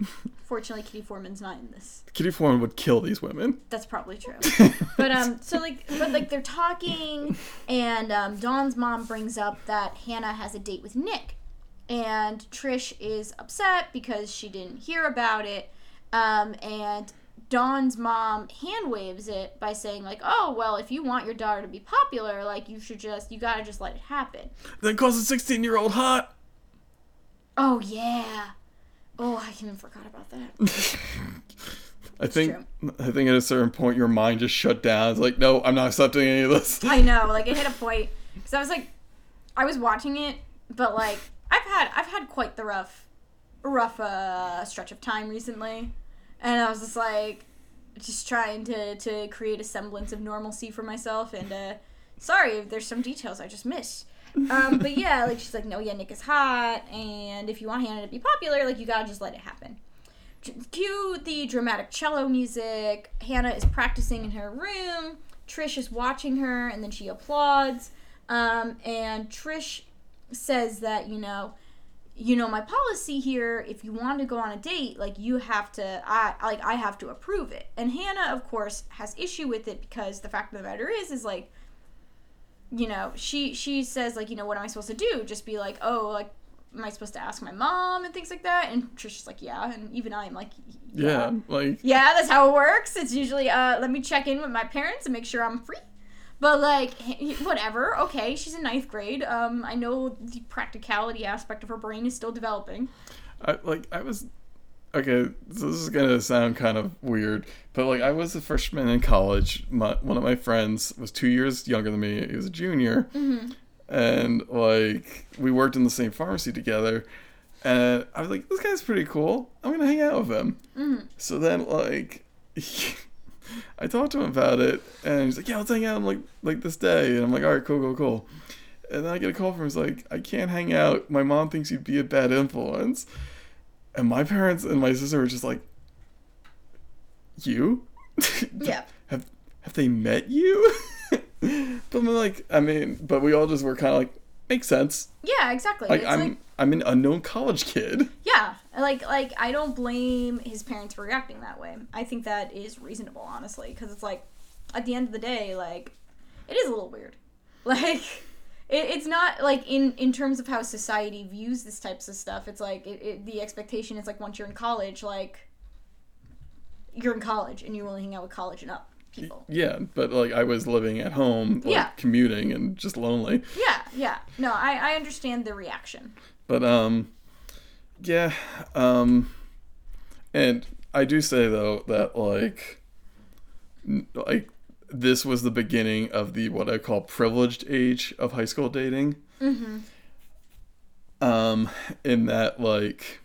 Fortunately, Kitty Forman's not in this. Kitty Foreman would kill these women. That's probably true. but um, so like, but like they're talking, and um, Dawn's mom brings up that Hannah has a date with Nick, and Trish is upset because she didn't hear about it, um, and Dawn's mom hand waves it by saying like, "Oh well, if you want your daughter to be popular, like you should just you gotta just let it happen." Then calls a sixteen-year-old hot. Oh yeah. Oh, I even forgot about that. I think I think at a certain point your mind just shut down. It's like, no, I'm not accepting any of this. I know, like it hit a point because I was like, I was watching it, but like I've had I've had quite the rough, rough uh, stretch of time recently, and I was just like, just trying to to create a semblance of normalcy for myself. And uh, sorry if there's some details I just missed. Um, but yeah, like she's like, no, yeah, Nick is hot, and if you want Hannah to be popular, like you gotta just let it happen. Cue the dramatic cello music. Hannah is practicing in her room. Trish is watching her, and then she applauds. Um, and Trish says that you know, you know my policy here. If you want to go on a date, like you have to, I like I have to approve it. And Hannah, of course, has issue with it because the fact of the matter is, is like, you know, she she says like, you know, what am I supposed to do? Just be like, oh, like am I supposed to ask my mom and things like that? And Trisha's like, yeah. And even I'm like, yeah, yeah like yeah, that's how it works. It's usually uh, let me check in with my parents and make sure I'm free. But like, whatever. Okay, she's in ninth grade. Um, I know the practicality aspect of her brain is still developing. I like I was okay, so this is gonna sound kind of weird, but like I was a freshman in college. My, one of my friends was two years younger than me. He was a junior, mm-hmm. and like we worked in the same pharmacy together. And I was like, this guy's pretty cool. I'm gonna hang out with him. Mm-hmm. So then, like, I talked to him about it, and he's like, "Yeah, let's hang out I'm like like this day." And I'm like, "All right, cool, cool, cool." And then I get a call from him. He's like, "I can't hang out. My mom thinks you'd be a bad influence." And my parents and my sister were just like, "You? Yeah. have have they met you?" but I'm like, I mean, but we all just were kind of like, makes sense. Yeah, exactly. Like it's I'm like I'm an unknown college kid. yeah, like like I don't blame his parents for reacting that way. I think that is reasonable, honestly, because it's like at the end of the day, like it is a little weird. Like it, it's not like in in terms of how society views this types of stuff. It's like it, it, the expectation is like once you're in college, like you're in college and you only hang out with college and up people. Yeah, but like I was living at home, like Yeah. commuting and just lonely. Yeah, yeah. No, I I understand the reaction. But um yeah, um and I do say though that like like this was the beginning of the what I call privileged age of high school dating. Mm-hmm. Um in that like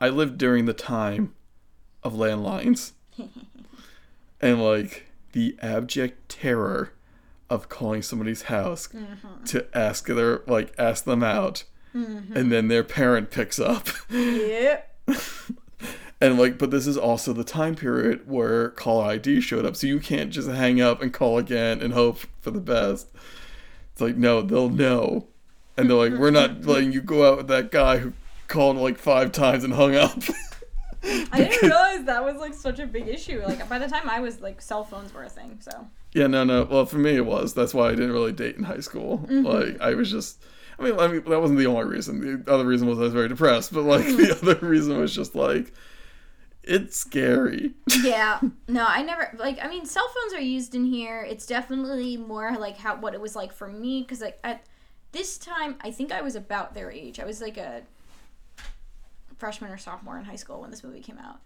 I lived during the time of landlines and like the abject terror of calling somebody's house to ask their like ask them out and then their parent picks up Yep. And like but this is also the time period where caller id showed up so you can't just hang up and call again and hope for the best it's like no they'll know and they're like we're not letting you go out with that guy who called like five times and hung up I didn't realize that was like such a big issue. Like by the time I was like cell phones were a thing. So Yeah, no, no. Well, for me, it was. That's why I didn't really date in high school. Mm-hmm. Like, I was just. I mean, I mean, that wasn't the only reason. The other reason was I was very depressed. But like, mm-hmm. the other reason was just like, it's scary. yeah, no, I never like. I mean, cell phones are used in here. It's definitely more like how what it was like for me because like at this time, I think I was about their age. I was like a freshman or sophomore in high school when this movie came out.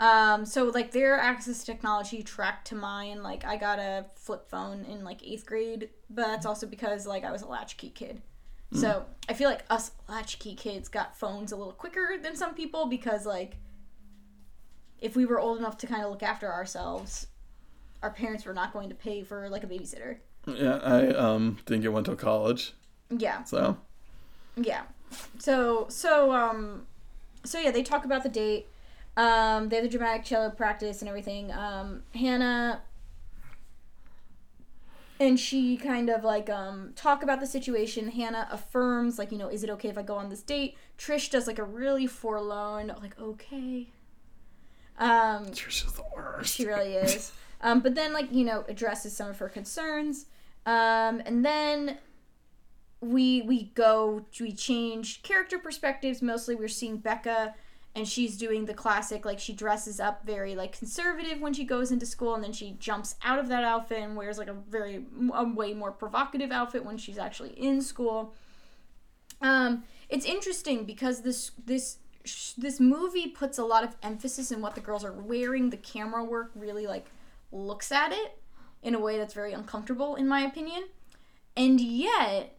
Um, so like their access to technology tracked to mine. Like I got a flip phone in like eighth grade, but that's also because like I was a latchkey kid. So I feel like us latchkey kids got phones a little quicker than some people because like if we were old enough to kind of look after ourselves, our parents were not going to pay for like a babysitter. Yeah, I um didn't get one till college, Yeah, so yeah. So so um so yeah, they talk about the date. Um, they have the dramatic cello practice and everything. Um, Hannah and she kind of like um talk about the situation hannah affirms like you know is it okay if i go on this date trish does like a really forlorn like okay um Trisha's the worst. she really is. Um but then like you know addresses some of her concerns. Um and then we we go we change character perspectives. Mostly we're seeing becca and she's doing the classic like she dresses up very like conservative when she goes into school and then she jumps out of that outfit and wears like a very a way more provocative outfit when she's actually in school. Um it's interesting because this this this movie puts a lot of emphasis in what the girls are wearing the camera work really like looks at it in a way that's very uncomfortable in my opinion and yet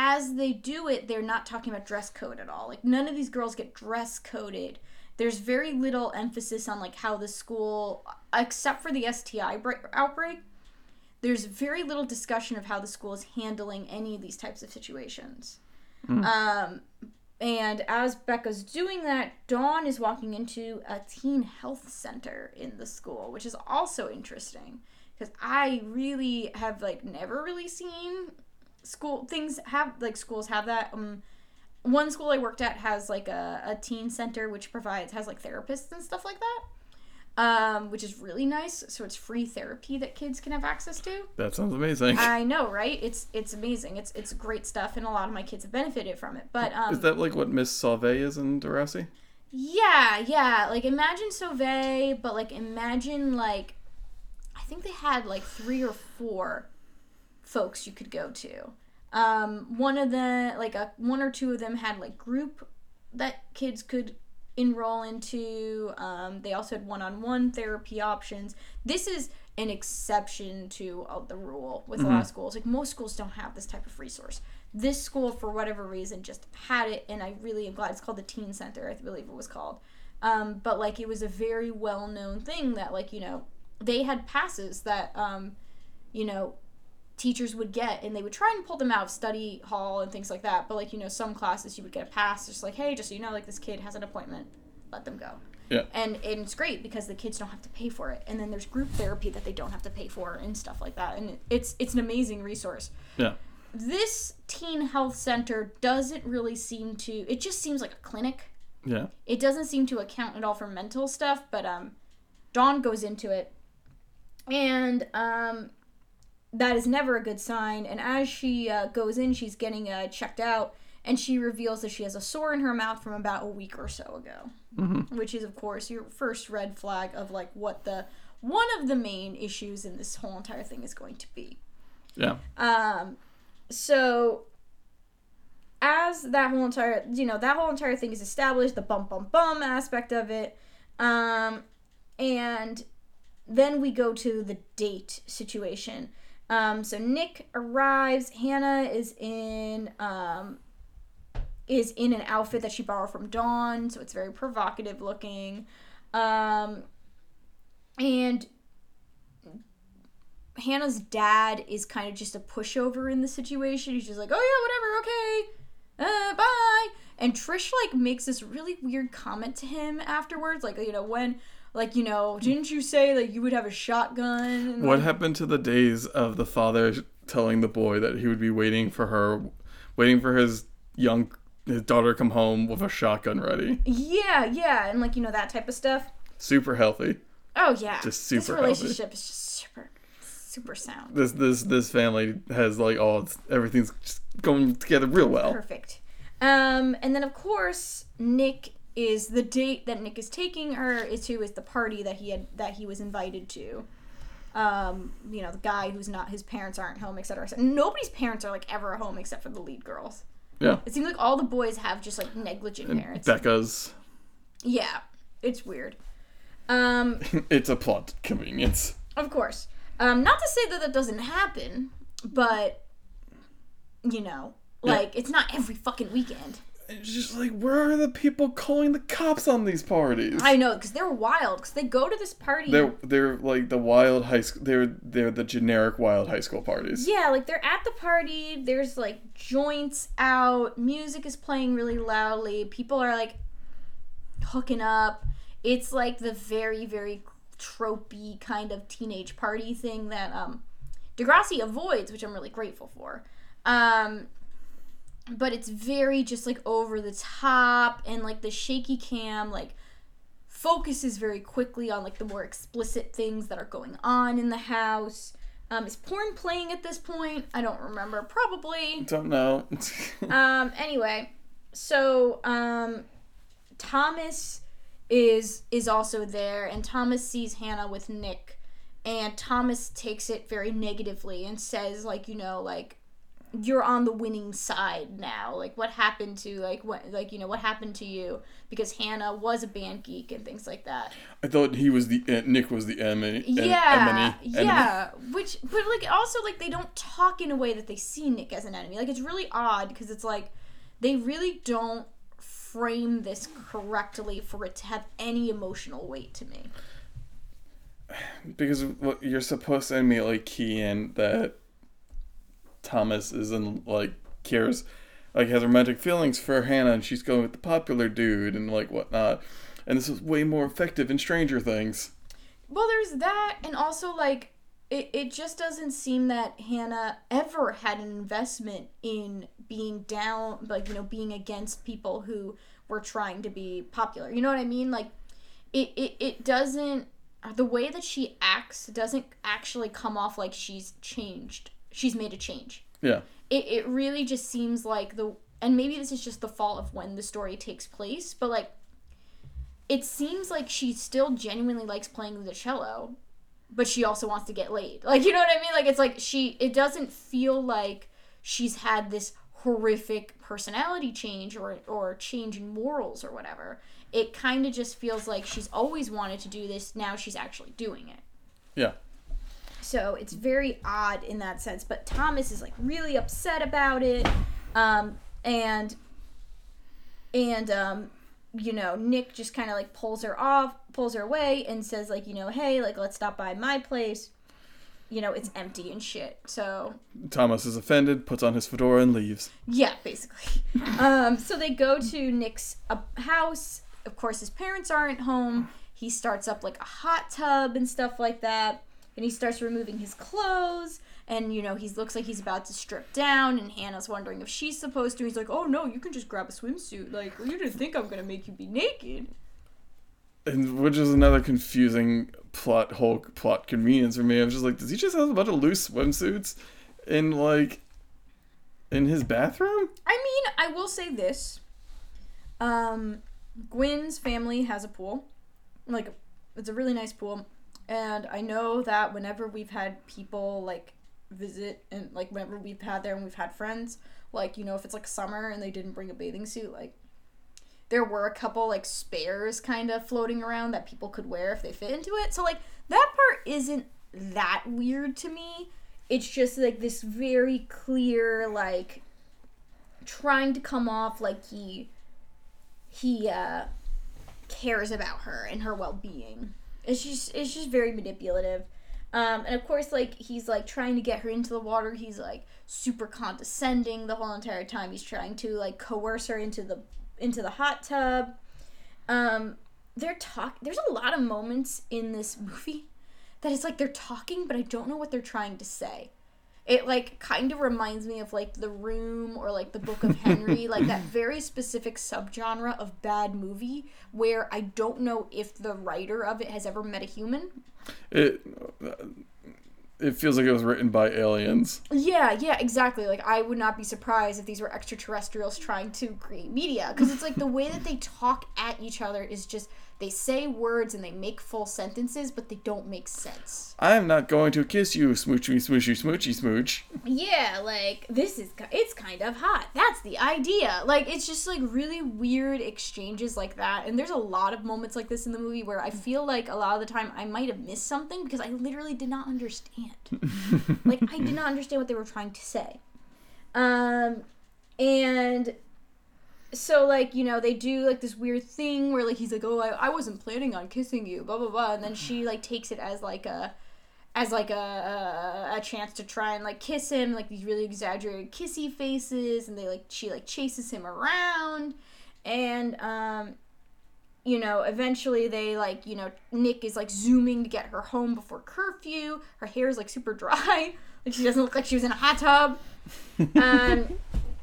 as they do it, they're not talking about dress code at all. Like none of these girls get dress coded. There's very little emphasis on like how the school, except for the STI break, outbreak, there's very little discussion of how the school is handling any of these types of situations. Um, and as Becca's doing that, Dawn is walking into a teen health center in the school, which is also interesting because I really have like never really seen school things have like schools have that. Um one school i worked at has like a, a teen center which provides has like therapists and stuff like that um which is really nice. So it's free therapy that kids can have access to. That sounds amazing. i know right? It's it's amazing. It's it's great stuff and a lot of my kids have benefited from it. But um is that like what Miss Sauve is in Degrassi? yeah yeah. Like imagine sauve but like imagine like i think they had like three or four folks you could go to. Um one of the like a one or two of them had like group that kids could enroll into um they also had one-on-one therapy options. This is an exception to uh, the rule with a lot of schools. Like most schools don't have this type of resource. This school for whatever reason just had it and i really am glad. It's called the teen center i believe it was called. Um, but like it was a very well known thing that like you know they had passes that um, you know teachers would get and they would try and pull them out of study hall and things like that. But like you know some classes you would get a pass just like hey just so you know like this kid has an appointment. Let them go. Yeah. and, and it's great because the kids don't have to pay for it. And then there's group therapy that they don't have to pay for and stuff like that. And it's it's an amazing resource. Yeah. this teen health center doesn't really seem to it just seems like a clinic. Yeah. it doesn't seem to account at all for mental stuff but um dawn goes into it. And um that is never a good sign and as she uh, goes in she's getting uh, checked out and she reveals that she has a sore in her mouth from about a week or so ago which is of course your first red flag of like what the one of the main issues in this whole entire thing is going to be Yeah. um, so as that whole entire, you know, that whole entire thing is established, the bum bum bum aspect of it, um, and then we go to the date situation. Um, so Nick arrives. Hannah is in um, is in an outfit that she borrowed from Dawn, so it's very provocative looking. Um, and Hannah's dad is kind of just a pushover in the situation. He's just like, "Oh yeah, whatever, okay, uh, bye." And Trish like makes this really weird comment to him afterwards, like you know when, like you know, didn't you say that you would have a shotgun? What like, happened to the days of the father telling the boy that he would be waiting for her, waiting for his young his daughter to come home with a shotgun ready? Yeah, yeah, and like you know that type of stuff. Super healthy. Oh yeah, Just this super healthy. relationship is just super, super sound. This this this family has like all it's, everything's just going together real well. Perfect. Um, and then of course Nick is the date that Nick is taking her is to is the party that he had that he was invited to. Um, you know, the guy who's not his parents aren't home, etc. etc. Nobody's parents are like ever at home except for the lead girls. Yeah. It seems like all the boys have just like negligent parents. Becca's. yeah, it's weird. Um, It's a plot convenience. Of course. Um, not to say that that doesn't happen, but you know, like it's not every fucking weekend. It's just like where are the people calling the cops on these parties? I know because they're wild because they go to this party. They're they're like the wild high school. They're they're the generic wild high school parties. yeah, like they're at the party. There's like joints out. Music is playing really loudly. People are like hooking up. It's like the very very tropey kind of teenage party thing that um Degrassi avoids, which I'm really grateful for. Um, but it's very just like over the top and like the shaky cam like focuses very quickly on like the more explicit things that are going on in the house. Um, is porn playing at this point? I don't remember. Probably. Don't know. Um, anyway, so um, Thomas is is also there, and Thomas sees Hannah with Nick, and Thomas takes it very negatively and says like you know like you're on the winning side now. Like what happened to like what like you know what happened to you because Hannah was a band geek and things like that. I thought he was the uh, Nick was the enemy. en- Yeah, enemy- enemy. yeah. Which, but like also like they don't talk in a way that they see Nick as an enemy. Like it's really odd because it's like they really don't frame this correctly for it to have any emotional weight to me. Because what you're supposed to immediately key in that Thomas is in like cares like has romantic feelings for Hannah and she's going with the popular dude and like whatnot. And this is way more effective in Stranger Things. Well, there's that, and also like it, it just doesn't seem that Hannah ever had an investment in being down, like you know, being against people who were trying to be popular. You know what I mean? Like it it, it doesn't the way that she acts doesn't actually come off like she's changed. She's made a change. Yeah. It it really just seems like the and maybe this is just the fault of when the story takes place, but like it seems like she still genuinely likes playing the cello, but she also wants to get laid. Like you know what I mean? Like it's like she it doesn't feel like she's had this horrific personality change or or change in morals or whatever. It kind of just feels like she's always wanted to do this, now she's actually doing it. Yeah. So it's very odd in that sense. But Thomas is like really upset about it. Um, and and um, you know, Nick just kind of like pulls her off, pulls her away, and says like, you know, hey, like let's stop by my place. You know, it's empty and shit. So Thomas is offended, puts on his fedora and leaves. yeah, basically. um, so they go to Nick's uh, house. Of course, his parents aren't home. He starts up like a hot tub and stuff like that. And he starts removing his clothes. And, you know, he looks like he's about to strip down. And Hannah's wondering if she's supposed to. He's like, oh no, you can just grab a swimsuit. Like, you didn't think I'm to make you be naked. And which is another confusing plot hole plot convenience for me. i'm just like, does he just have a bunch of loose swimsuits in like in his bathroom? I mean, I will say this. Um, Gwen's family has a pool. Like, it's a really nice pool. And I know that whenever we've had people, like, visit, and, like, whenever we've had there and we've had friends, like, you know, if it's, like, summer and they didn't bring a bathing suit, like, there were a couple, like, spares kind of floating around that people could wear if they fit into it. So, like, that part isn't that weird to me. It's just, like, this very clear, like, trying to come off like he he uh cares about her and her well-being it's just it's just very manipulative. Um and of course like he's like trying to get her into the water. He's like super condescending the whole entire time. He's trying to like coerce her into the into the hot tub. Um they're talk there's a lot of moments in this movie that it's like they're talking but i don't know what they're trying to say it like kind of reminds me of like the room or like the book of henry like that very specific subgenre of bad movie where i don't know if the writer of it has ever met a human It uh, it feels like it was written by aliens. yeah yeah exactly like i would not be surprised if these were extraterrestrials trying to create media because it's like the way that they talk at each other is just they say words and they make full sentences but they don't make sense. I am not going to kiss you, smoochy smoochy smoochy smooch. yeah like this is it's kind of hot. That's the idea. Like it's just like really weird exchanges like that. And there's a lot of moments like this in the movie where i feel like a lot of the time i might have missed something because i literally did not understand. Like i did not understand what they were trying to say. Um and so like you know they do like this weird thing where like he's like oh I, I wasn't planning on kissing you blah blah blah and then she like takes it as like a as like a, a a chance to try and like kiss him like these really exaggerated kissy faces and they like she like chases him around and um you know, eventually they like, you know, Nick is like zooming to get her home before curfew. Her hair is like super dry. Like she doesn't look like she was in a hot tub. Um,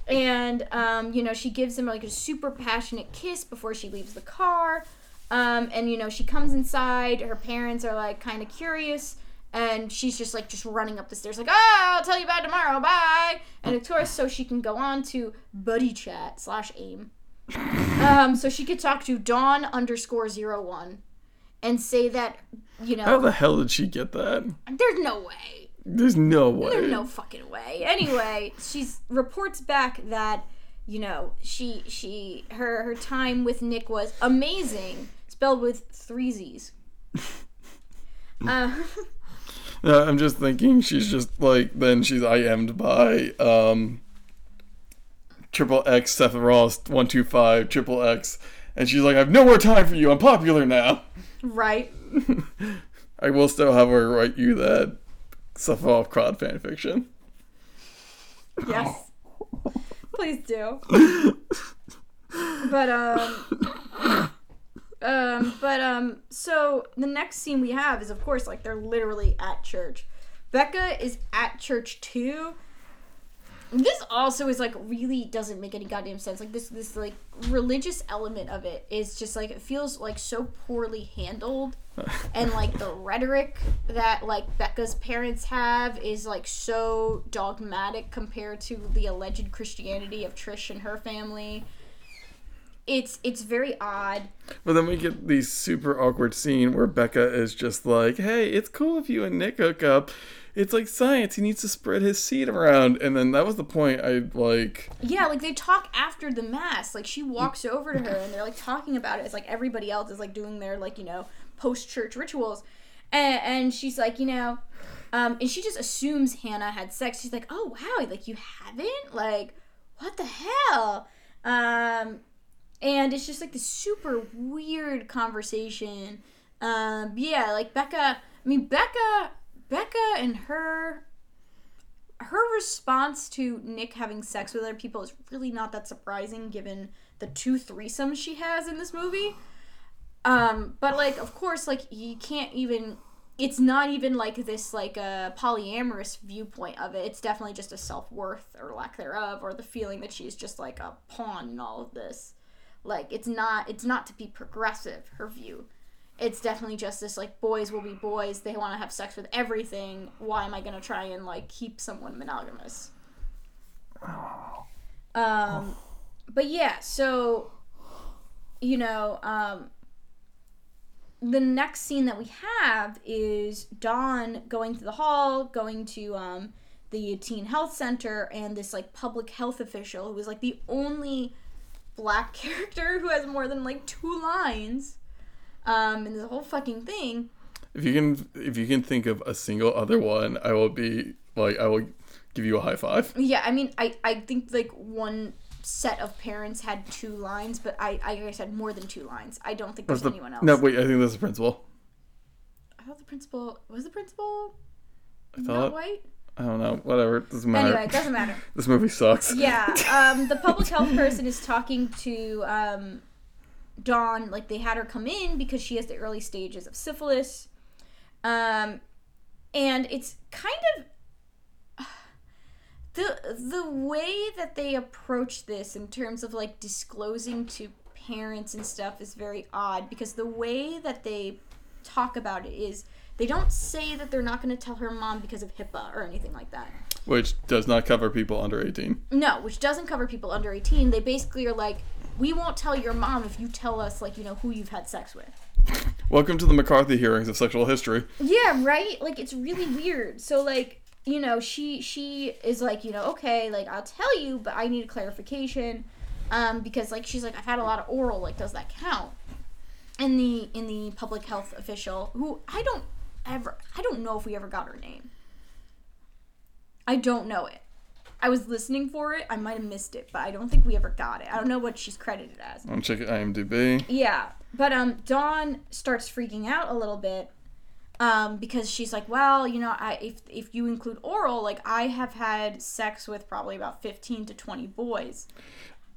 and um, you know, she gives him like a super passionate kiss before she leaves the car. Um, and you know, she comes inside. Her parents are like kind of curious, and she's just like just running up the stairs, like, "Oh, I'll tell you about tomorrow. Bye." And of course, so she can go on to buddy chat slash AIM. Um, so she could talk to Dawn underscore zero one, and say that you know. How the hell did she get that? there's no way. There's no way. There's no fucking way. Anyway, she reports back that you know she she her her time with Nick was amazing, spelled with three Z's. uh, No, I'm just thinking she's just like then she's IM'd by um triple X Seth Ross one two five triple X and she's like I have no more time for you I'm popular now right. I will still have her write you that off crowd fan fiction Yes. Please do. But um um but um so the next scene we have is of course like they're literally at church. Becca is at church too. This also is like really doesn't make any goddamn sense. Like this this like religious element of it is just like it feels like so poorly handled and like the rhetoric that like Becca's parents have is like so dogmatic compared to the alleged Christianity of Trish and her family. It's it's very odd. but then we get these super awkward scene where Becca is just like hey it's cool if you and Nick hook up it's like science he needs to spread his seed around and then that was the point I like Yeah, like they talk after the mass. Like she walks over to her and they're like talking about it. It's like everybody else is like doing their like, you know, post church rituals. And, and she's like, you know, um, and she just assumes Hannah had sex. She's like, oh wow, like you haven't? Like, what the hell? Um, and it's just like this super weird conversation. Um, yeah, like Becca. I mean, Becca, Becca, and her her response to Nick having sex with other people is really not that surprising given the two threesomes she has in this movie. Um, but like, of course, like you can't even. It's not even like this like a polyamorous viewpoint of it. It's definitely just a self worth or lack thereof, or the feeling that she's just like a pawn in all of this. Like it's not. It's not to be progressive. Her view. It's definitely just this like boys will be boys. They want to have sex with everything. Why am I gonna try and like keep someone monogamous? Um, but yeah, so you know, um, the next scene that we have is Dawn going to the hall, going to um, the teen health center, and this like public health official who is like the only black character who has more than like two lines um, in this whole fucking thing. If you can, if you can think of a single other one, I will be like, I will give you a high five. Yeah, I mean, I, I think like one set of parents had two lines, but I, I guess had more than two lines. I don't think there's the, anyone else. No, wait, I think that's the principal. I thought the principal was the principal I not thought. white. I don't know. Whatever. Doesn't matter. Anyway, it doesn't matter. This movie sucks. Yeah, um, the public health person is talking to um, Dawn. Like they had her come in because she has the early stages of syphilis, um, and it's kind of the the way that they approach this in terms of like disclosing to parents and stuff is very odd because the way that they talk about it is they don't say that they're not going to tell her mom because of HIPAA or anything like that. Which does not cover people under 18. No, which doesn't cover people under 18. They basically are like, we won't tell your mom if you tell us, like, you know, who you've had sex with. Welcome to the McCarthy hearings of sexual history. Yeah, right? Like, it's really weird. So, like, you know, she she is like, you know, okay, like, I'll tell you, but I need a clarification. Um, because, like, she's like, I've had a lot of oral. Like, does that count? And the in the public health official, who I don't ever, I don't know if we ever got her name. I don't know it. I was listening for it. I might have missed it, but I don't think we ever got it. I don't know what she's credited as. I'm checking IMDb. Yeah, but um, Dawn starts freaking out a little bit, um, because she's like, well, you know, I if if you include oral, like I have had sex with probably about fifteen to twenty boys,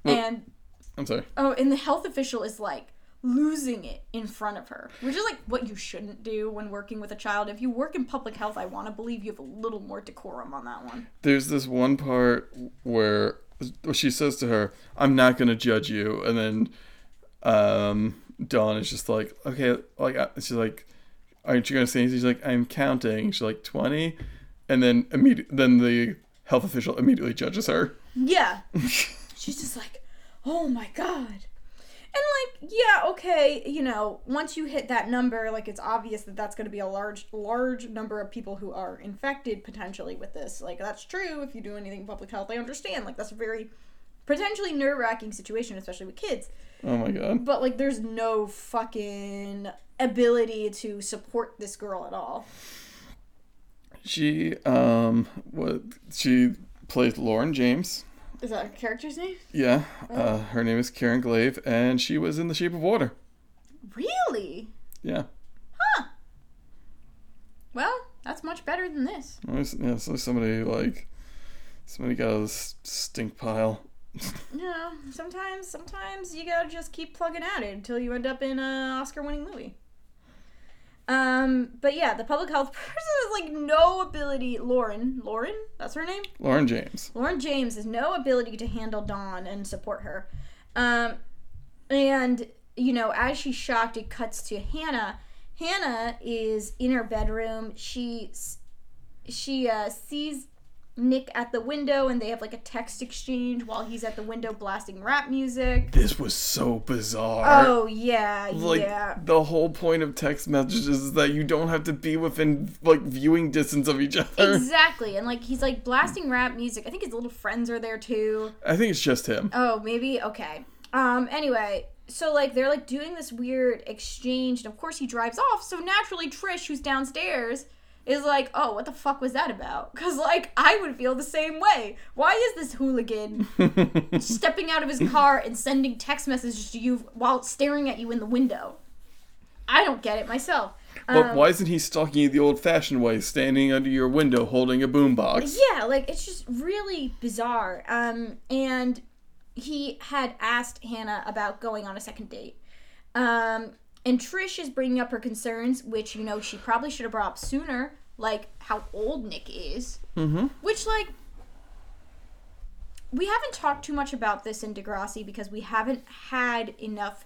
Well- and I'm sorry. oh, and the health official is like, losing it in front of her, which is like what you shouldn't do when working with a child. If you work in public health, I want to believe you have a little more decorum on that one. There's this one part where she says to her, "I'm not gonna judge you," and then um, Dawn is just like, "Okay," like uh, she's like, "Aren't you gonna say?" anything?" She's like, "I'm counting." She's like, 20, and then immediate then the health official immediately judges her. Yeah. She's just like, oh my god. And like, yeah, okay, you know, once you hit that number, like it's obvious that that's going to be a large, large number of people who are infected potentially with this. Like that's true if you do anything public health. I understand. Like that's very potentially nerve wracking situation, especially with kids. Oh my god. But like, there's no fucking ability to support this girl at all. She um what she plays Lauren James. Is that a character's name? Yeah, uh, her name is Karen Glave, and she was in The Shape of Water. Really? Yeah, Huh. Well, that's much better than this. Yeah. So somebody like somebody got a s- stink pile. Know, sometimes, sometimes you gotta just keep plugging at it until you end up in an Oscar-winning movie. Um, but yeah, the public health person has like no ability. Lauren, Lauren, that's her name. Lauren James. Lauren James has no ability to handle Dawn and support her. Um, and you know, as she's shocked, it cuts to Hannah. Hannah is in her bedroom. She she uh, sees Nick at the window, and they have like a text exchange while he's at the window blasting rap music. This was so bizarre. Oh yeah, like yeah. the whole point of text messages is that you don't have to be within like viewing distance of each other. Exactly, and like he's like blasting rap music. I think his little friends are there too. I think it's just him. Oh, maybe okay. Um. Anyway, so like they're like doing this weird exchange, and of course he drives off. So naturally, Trish, who's downstairs, is like, "Oh, what the fuck was that about?" Because like I would feel the same way. Why is this hooligan stepping out of his car and sending text messages to you while staring at you in the window? I don't get it myself. But Um, why isn't he stalking you the old-fashioned way, standing under your window holding a boombox? Yeah, like it's just really bizarre. Um, and he had asked Hannah about going on a second date. Um, and Trish is bringing up her concerns, which you know she probably should have brought up sooner, like how old Nick is. Mm-hmm. Which like we haven't talked too much about this in Degrassi because we haven't had enough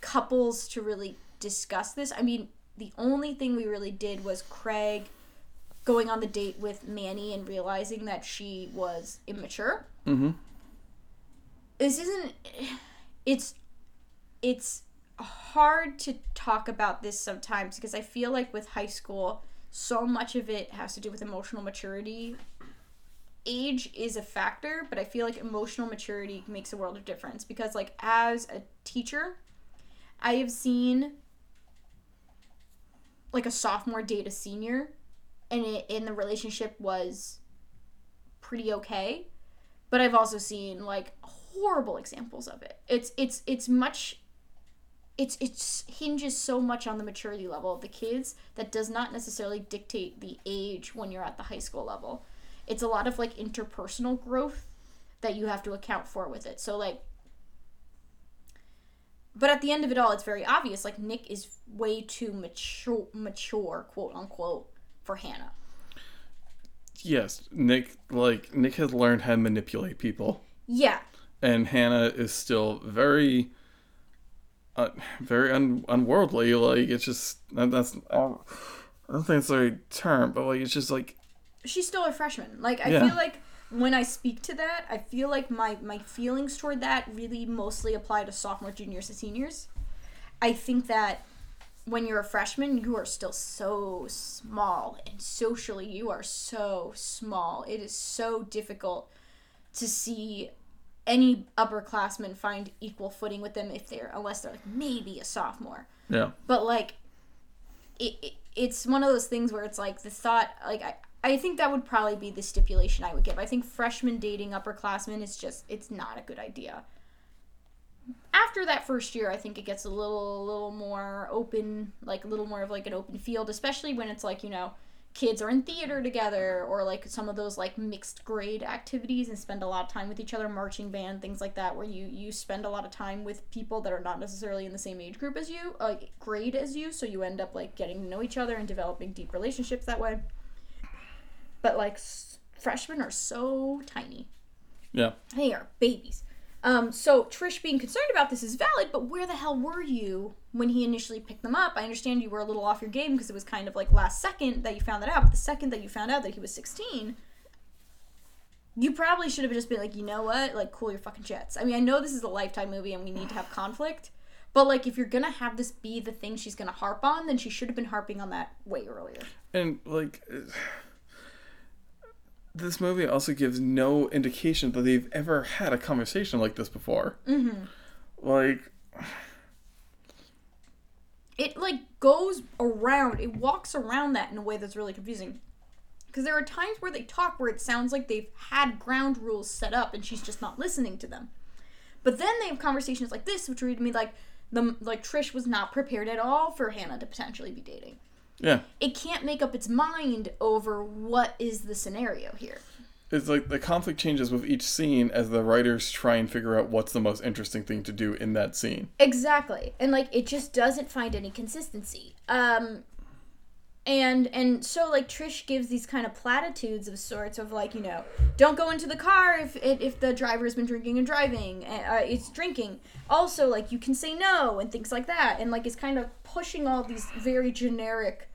couples to really discuss this. I mean, the only thing we really did was Craig going on the date with Manny and realizing that she was immature. Mm-hmm. This isn't it's it's hard to talk about this sometimes because I feel like with high school so much of it has to do with emotional maturity. Age is a factor, but I feel like emotional maturity makes a world of difference because like as a teacher, I have seen like a sophomore date a senior and it and the relationship was pretty okay but i've also seen like horrible examples of it it's it's it's much it's it's hinges so much on the maturity level of the kids that does not necessarily dictate the age when you're at the high school level. It's a lot of like interpersonal growth that you have to account for with it. So like but at the end of it all it's very obvious like nick is way too mature mature quote unquote for hannah. Yes, Nick. Like Nick has learned how to manipulate people, yeah. And Hannah is still very, uh, very un- unworldly. Like it's just that- that's. I don't, I don't think it's the right term, but like it's just like she's still a freshman. Like I Yeah. feel like when I speak to that, I feel like my my feelings toward that really mostly apply to sophomore, juniors, and seniors. I think that when you're a freshman, you are still so small, and socially, you are so small. It is so difficult to see any upperclassmen find equal footing with them if they're unless they're like maybe a sophomore yeah, but like it, it it's one of those things where it's like the thought like I, I think that would probably be the stipulation I would give. I think freshmen dating upperclassmen is just it's not a good idea. After that first year, I think it gets a little a little more open, like a little more of like an open field, especially when it's like, you know, kids are in theater together or like some of those like mixed grade activities and spend a lot of time with each other marching band things like that where you you spend a lot of time with people that are not necessarily in the same age group as you like grade as you so you end up like getting to know each other and developing deep relationships that way but like s- freshmen are so tiny Yeah. they are babies. Um, so Trish being concerned about this is valid, but where the hell were you when he initially picked them up? I understand you were a little off your game because it was kind of like last second that you found that out, but the second that you found out that he was 16, you probably should have just been like, you know what? Like, cool your fucking jets. I mean, I know this is a lifetime movie and we need to have conflict, but like, if you're gonna have this be the thing she's gonna harp on, then she should have been harping on that way earlier. And like this movie also gives no indication that they've ever had a conversation like this before. Mm-hmm. Like it like goes around it walks around that in a way that's really confusing because there are times where they talk where it sounds like they've had ground rules set up and she's just not listening to them but then they have conversations like this which read to me like the like trish was not prepared at all for hannah to potentially be dating yeah. it can't make up its mind over what is the scenario here It's like the conflict changes with each scene as the writers try and figure out what's the most interesting thing to do in that scene. Exactly. And like it just doesn't find any consistency. Um and and so like Trish gives these kind of platitudes of sorts of like, you know, don't go into the car if it, if the driver has been drinking and driving. Uh, it's drinking. Also like you can say no and things like that. And like it's kind of pushing all these very generic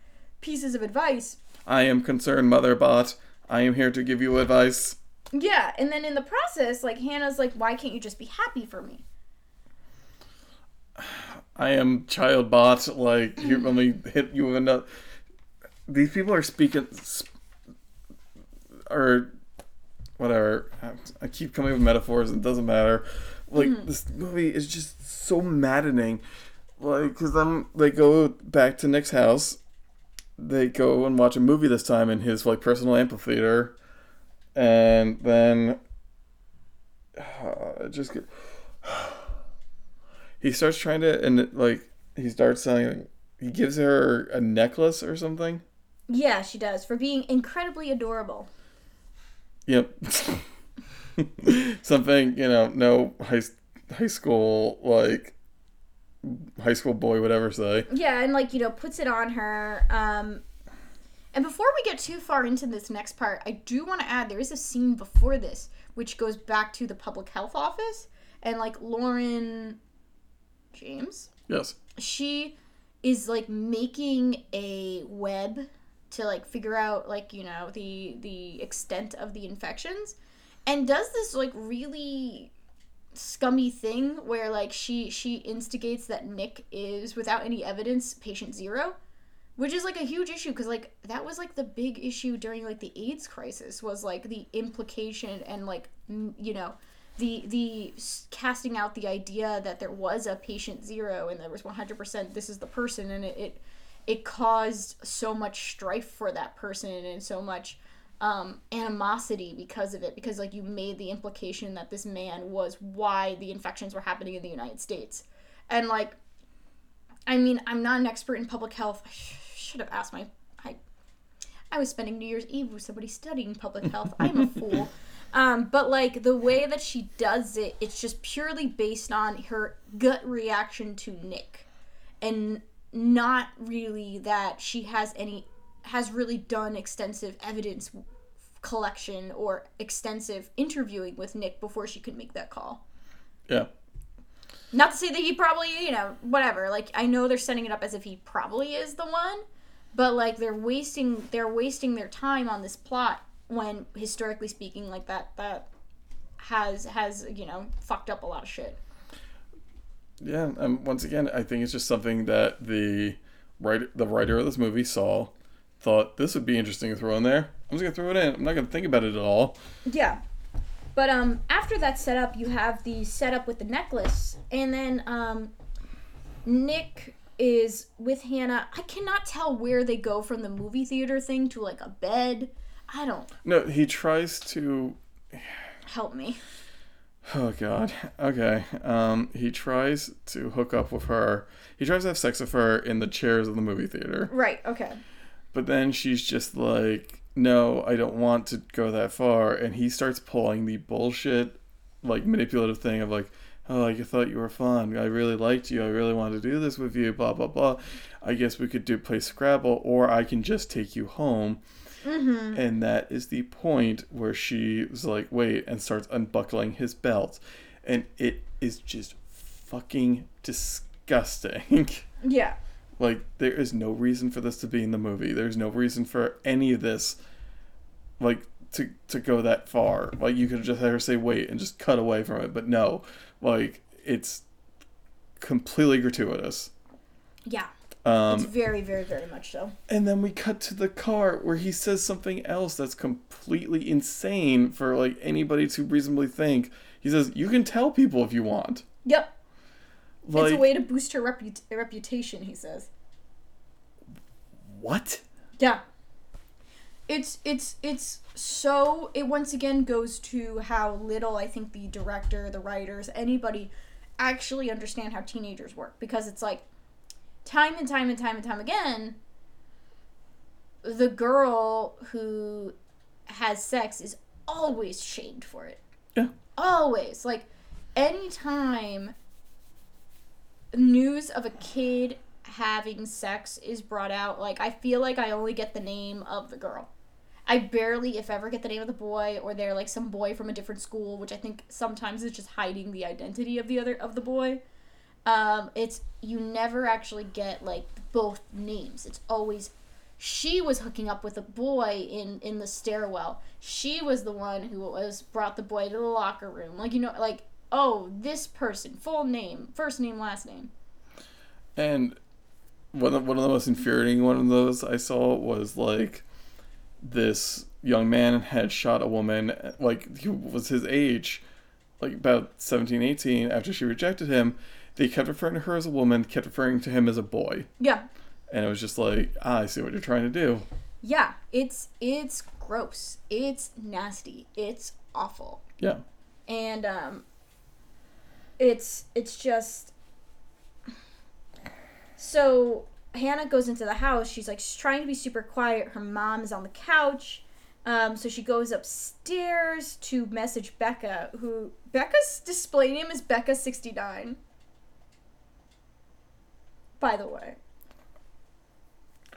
pieces of advice I am concerned, Mother Bot. I am here to give you advice. Yeah, and then in the process, like Hannah's like, why can't you just be happy for me? I am child bot. Like you let me hit you with another. These people are speaking, sp- or whatever. I keep coming with metaphors. It doesn't matter. Like mm-hmm. this movie is just so maddening. Like because I'm they go back to Nick's house. They go and watch a movie this time in his like personal amphitheater, and then uh, just get he starts trying to and like he starts selling he gives her a necklace or something. Yeah, she does for being incredibly adorable. yep. Something you know no high high school like high school boy would ever say Yeah, and like you know, puts it on her. Um, and before we get too far into this next part, I do want to add there is a scene before this which goes back to the public health office and like Lauren James. yes she is like making a web to like figure out like you know the the extent of the infections and does this like really scummy thing where like she she instigates that Nick is without any evidence patient 0 which is like a huge issue because like that was like the big issue during like the AIDS crisis was like the implication and like m- you know the the casting out the idea that there was a patient zero and there was 100% this is the person and it it, it caused so much strife for that person and so much um, animosity because of it because like you made the implication that this man was why the infections were happening in the United States. And like I mean I'm not an expert in public health. I sh- should have asked my I I was spending New Year's Eve with somebody studying public health. I'm a fool. Um, but like the way that she does it, it's just purely based on her gut reaction to Nick, and not really that she has any has really done extensive evidence collection or extensive interviewing with Nick before she could make that call. yeah Not to say that he probably, you know, whatever. Like I know they're setting it up as if he probably is the one, but like they're wasting they're wasting their time on this plot when historically speaking like that that has has, you know, fucked up a lot of shit. yeah and once again i think it's just something that the writer the writer of this movie saw thought this would be interesting to throw in there i'm just gonna throw it in i'm not gonna think about it at all Yeah. But um after that setup you have the setup with the necklace and then um Nick is with Hannah. I cannot tell where they go from the movie theater thing to like a bed. I don't no he tries to help me. Oh god. Okay. Um he tries to hook up with her. He tries to have sex with her in the chairs of the movie theater. Right, okay. But then she's just like, no, I don't want to go that far. And he starts pulling the bullshit, like manipulative thing of like, oh, like I thought you were fun. I really liked you. I really wanted to do this with you. Blah blah blah. I guess we could do play Scrabble, or I can just take you home. Mm-hmm. And that is the point where she was like, wait, and starts unbuckling his belt. And it is just fucking disgusting. Yeah. Like, there is no reason for this to be in the movie. There's no reason for any of this, like, to, to go that far. Like, you could just have her say, wait, and just cut away from it. But no, like, it's completely gratuitous. Yeah. Um, It's very, very, very much so. and then we cut to the car where he says something else that's completely insane for like anybody to reasonably think. He says, "You can tell people if you want." Yep. Like it's a way to boost her reput- reputation, he says. what? Yeah. It's it's it's so it once again goes to how little I think the director, the writers, anybody actually understand how teenagers work because it's like time and time and time and time again the girl who has sex is always shamed for it. Yeah. Always. Like anytime news of a kid having sex is brought out, like I feel like I only get the name of the girl. I barely, if ever, get the name of the boy, or they're like some boy from a different school, which I think sometimes is just hiding the identity of the other of the boy. Um, it's you never actually get like both names. It's always she was hooking up with a boy in in the stairwell. She was the one who was brought the boy to the locker room. Like you know, like oh, this person, full name, first name, last name. And one of, one of the most infuriating one of those I saw was like this young man had shot a woman like he was his age like about 17 18 after she rejected him they kept referring to her as a woman kept referring to him as a boy Yeah, and it was just like ah, i see what you're trying to do yeah. It's it's gross. It's nasty. It's awful. yeah and um it's it's just so hannah goes into the house. She's like she's trying to be super quiet. Her mom is on the couch. Um, so she goes upstairs to message becca who becca's display name is becca69 by the way.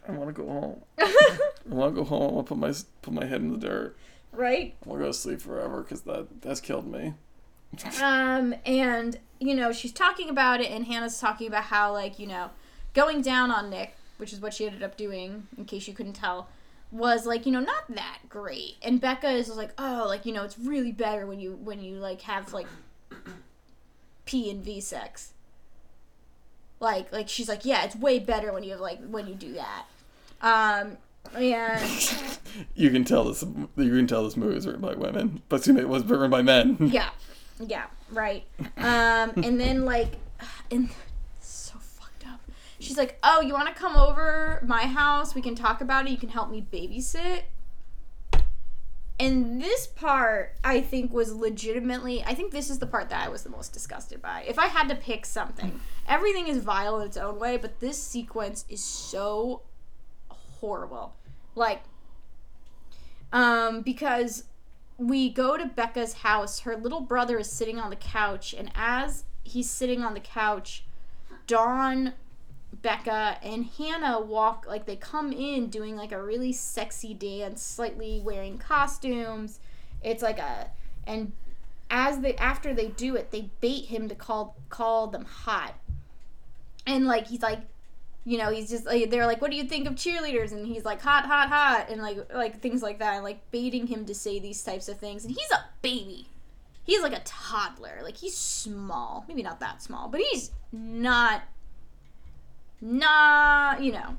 I want to go home. I want to go home. I'll put my put my head in the dirt. Right? I'll go to sleep forever because that that's killed me Um, and you know, she's talking about it, and Hannah's talking about how, like, you know, going down on Nick, which is what she ended up doing, in case you couldn't tell, was like, you know, not that great. And Becca is like, oh, like, you know, it's really better when you when you like have like P and V sex. Like, like she's like, yeah, it's way better when you have like when you do that. Um, and you can tell this you can tell this movie was written by women but excuse me, it was written by men Yeah, yeah, right. Um, and then like, and so fucked up. She's like, "Oh, you want to come over my house? We can talk about it. You can help me babysit." And this part, I think, was legitimately. I think this is the part that I was the most disgusted by. If I had to pick something, everything is vile in its own way, but this sequence is so horrible. Like, um, because we go to Becca's house. Her little brother is sitting on the couch, and as he's sitting on the couch, Dawn, Becca, and Hannah walk like they come in doing like a really sexy dance, slightly wearing costumes. It's like a and as they after they do it, they bait him to call call them hot. And like he's like you know, he's just like they're like, "What do you think of cheerleaders?" And he's like, "Hot, hot, hot," and like like things like that, and like baiting him to say these types of things. And he's a baby. He's like a toddler. Like he's small, maybe not that small, but he's not, not you know.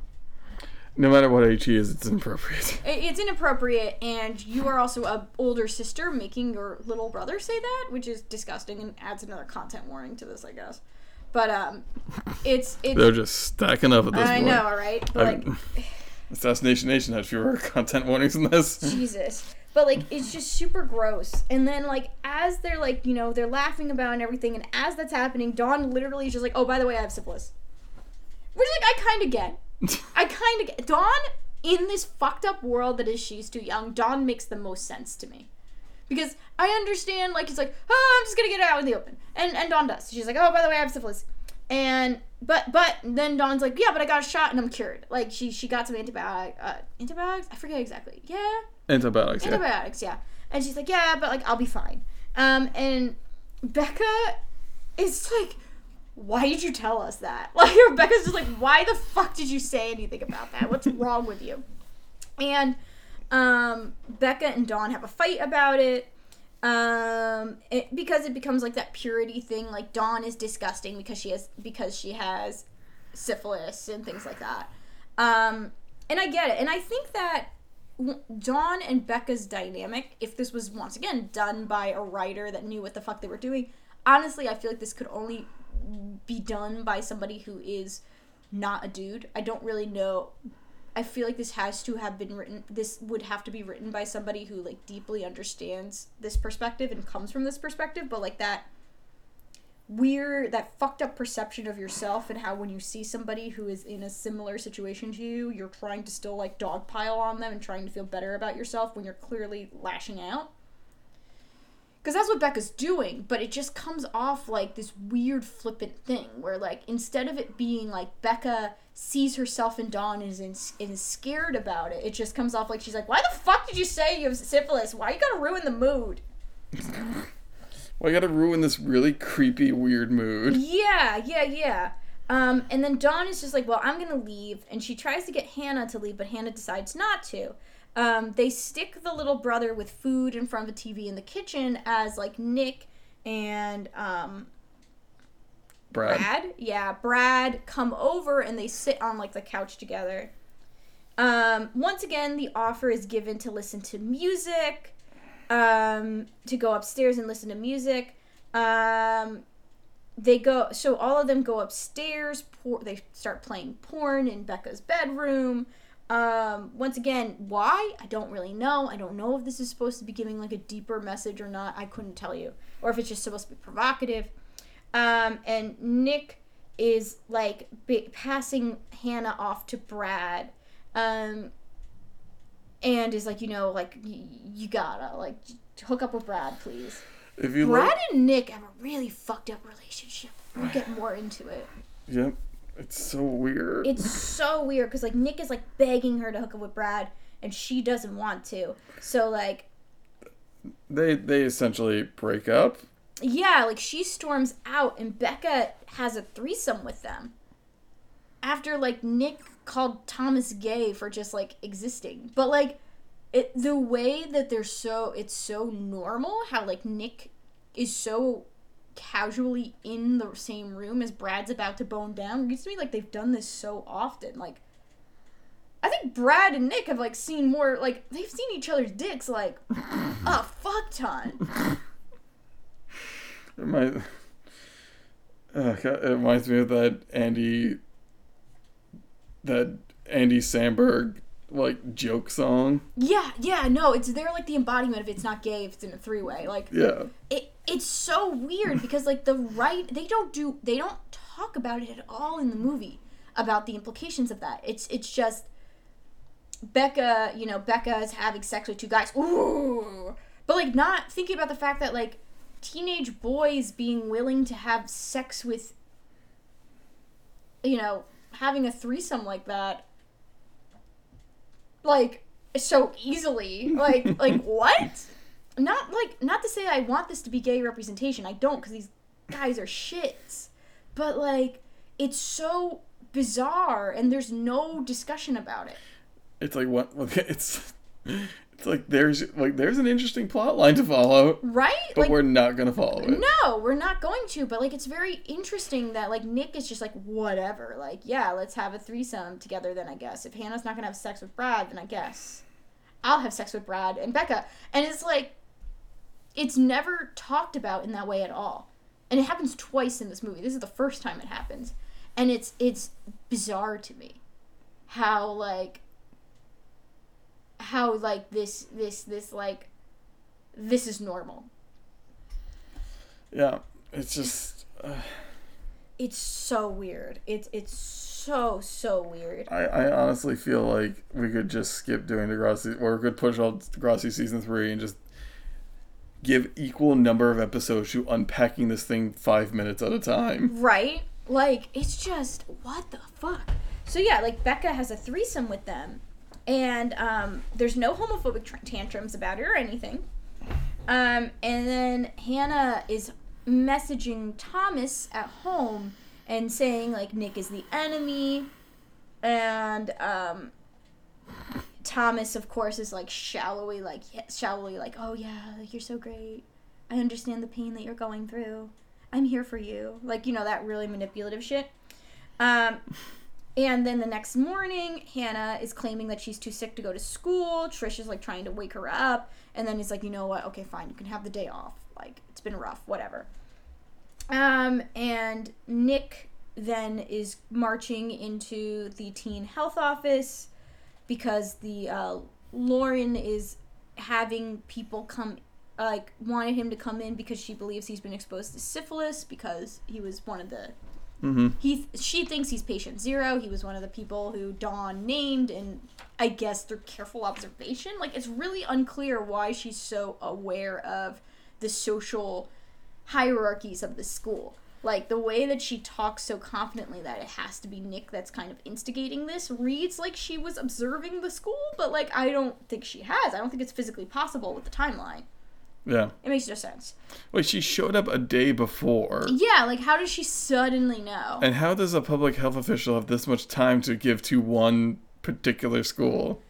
no matter what age he is it's inappropriate It's inappropriate, and you are also a older sister making your little brother say that, which is disgusting and adds another content warning to this, I guess. But um, it's it's. they're just stacking up at this point. I point know, right? But like, assassination nation had fewer content warnings than this Jesus. But like it's just super gross. And then like as they're like, you know, they're laughing about and everything, and as that's happening, Dawn literally is just like, Oh, by the way, I have syphilis. Which like I kinda get. I kinda get Dawn in this fucked up world that is she's too young, Dawn makes the most sense to me. Because I understand, like, he's like, oh, I'm just gonna get out in the open. And and Dawn does. She's like, oh, by the way, I have syphilis. And but but then Dawn's like, yeah, but I got a shot and I'm cured. Like she she got some antibiotic uh, antibiotics. I forget exactly. Yeah, Antibiotics. Yeah. antibiotics. Yeah. And she's like, yeah, but like I'll be fine. Um, and Becca is like, why did you tell us that? Like Rebecca's just like, why the fuck did you say anything about that? What's wrong with you? And um, Becca and Dawn have a fight about it. Um, it, because it becomes like that purity thing. Like Dawn is disgusting because she has because she has syphilis and things like that. Um, and I get it, and I think that Dawn and Becca's dynamic, if this was once again done by a writer that knew what the fuck they were doing, honestly, I feel like this could only be done by somebody who is not a dude. I don't really know. I feel like this has to have been written. This would have to be written by somebody who like deeply understands this perspective and comes from this perspective. But like that weird, that fucked up perception of yourself and how when you see somebody who is in a similar situation to you, you're trying to still like dogpile on them and trying to feel better about yourself when you're clearly lashing out because that's what Becca's doing, but it just comes off like this weird flippant thing where like instead of it being like Becca sees herself in Dawn and is, in, and is scared about it, it just comes off like she's like, "Why the fuck did you say you have syphilis? Why you gotta ruin the mood?" Well, I gotta ruin this really creepy, weird mood. Yeah, yeah, yeah. Um, and then Dawn is just like, "Well, I'm gonna leave," and she tries to get Hannah to leave, but Hannah decides not to. Um, they stick the little brother with food in front of a TV in the kitchen as like Nick and um, Brad. Brad, yeah, Brad come over and they sit on like the couch together. Um, once again, the offer is given to listen to music, um, to go upstairs and listen to music. Um, they go, so all of them go upstairs. Por- they start playing porn in Becca's bedroom. Um, once again, why? I don't really know. I don't know if this is supposed to be giving like a deeper message or not. I couldn't tell you. Or if it's just supposed to be provocative. Um, and Nick is like b- passing Hannah off to Brad. Um, and is like, you know, like, y- you gotta, like, hook up with Brad, please. If you Brad like, and Nick have a really fucked up relationship. We'll get more into it. yep, it's so weird. It's so weird because like Nick is like begging her to hook up with Brad, and she doesn't want to. So like, they they essentially break up. Yeah, like she storms out, and Becca has a threesome with them. After like Nick called Thomas gay for just like existing, but like, it the way that they're so it's so normal how like Nick is so casually in the same room as Brad's about to bone down. It used to me like they've done this so often. Like, I think Brad and Nick have like seen more. Like they've seen each other's dicks like a fuck ton. It might. Uh, it reminds me of that Andy. That Andy Samberg like joke song. Yeah, yeah, no, it's they're like the embodiment of it's not gay if it's in a three way. Like Yeah. it, it's so weird because like the right they don't do they don't talk about it at all in the movie about the implications of that. It's it's just Becca, you know, Becca is having sex with two guys. Ooh. But like not thinking about the fact that like teenage boys being willing to have sex with you know, having a threesome like that like so easily. Like like what? Not like not to say I want this to be gay representation. I don't cuz these guys are shits. But like it's so bizarre and there's no discussion about it. It's like what it's it's like there's like there's an interesting plot line to follow, Right? but like we're not gonna follow it. No, we're not going to, but like it's very interesting that like Nick is just like whatever. Like, yeah, let's have a threesome together then I guess. If Hannah's not going to have sex with Brad, then I guess I'll have sex with Brad and Becca. And it's like it's never talked about in that way at all. And it happens twice in this movie. This is the first time it happens. And it's it's bizarre to me how like how like this this this like this is normal. Yeah, it's just uh, it's so weird. It's it's so so weird. I, I honestly feel like we could just skip doing the Degrassi, or we could push out Degrassi season three and just give equal number of episodes to unpacking this thing five minutes at a time. Right? Like, it's just, what the fuck? So, yeah, like, Becca has a threesome with them, and um, there's no homophobic tr- tantrums about it or anything. Um, and then Hannah is messaging Thomas at home and saying, like, Nick is the enemy. And um, Thomas, of course, is like shallowly, like, shallowly, like, oh, yeah, like, you're so great. I understand the pain that you're going through. I'm here for you. Like, you know, that really manipulative shit. Um, and then the next morning, Hannah is claiming that she's too sick to go to school. Trish is like trying to wake her up. And then he's like, you know what? Okay, fine. You can have the day off. Like, it's been rough. Whatever. Um, and Nick then is marching into the teen health office because the uh, Lauren is having people come like wanted him to come in because she believes he's been exposed to syphilis because he was one of the Mm-hmm. he she thinks he's patient zero. He was one of the people who dawn named and i guess through careful observation. Like it's really unclear why she's so aware of the social hierarchies of the school. Like the way that she talks so confidently that it has to be nick that's kind of instigating this reads like she was observing the school but like i don't think she has. I don't think it's physically possible with the timeline Yeah. it makes no sense Wait, she showed up a day before. yeah like how does she suddenly know And how does a public health official have this much time to give to one particular school?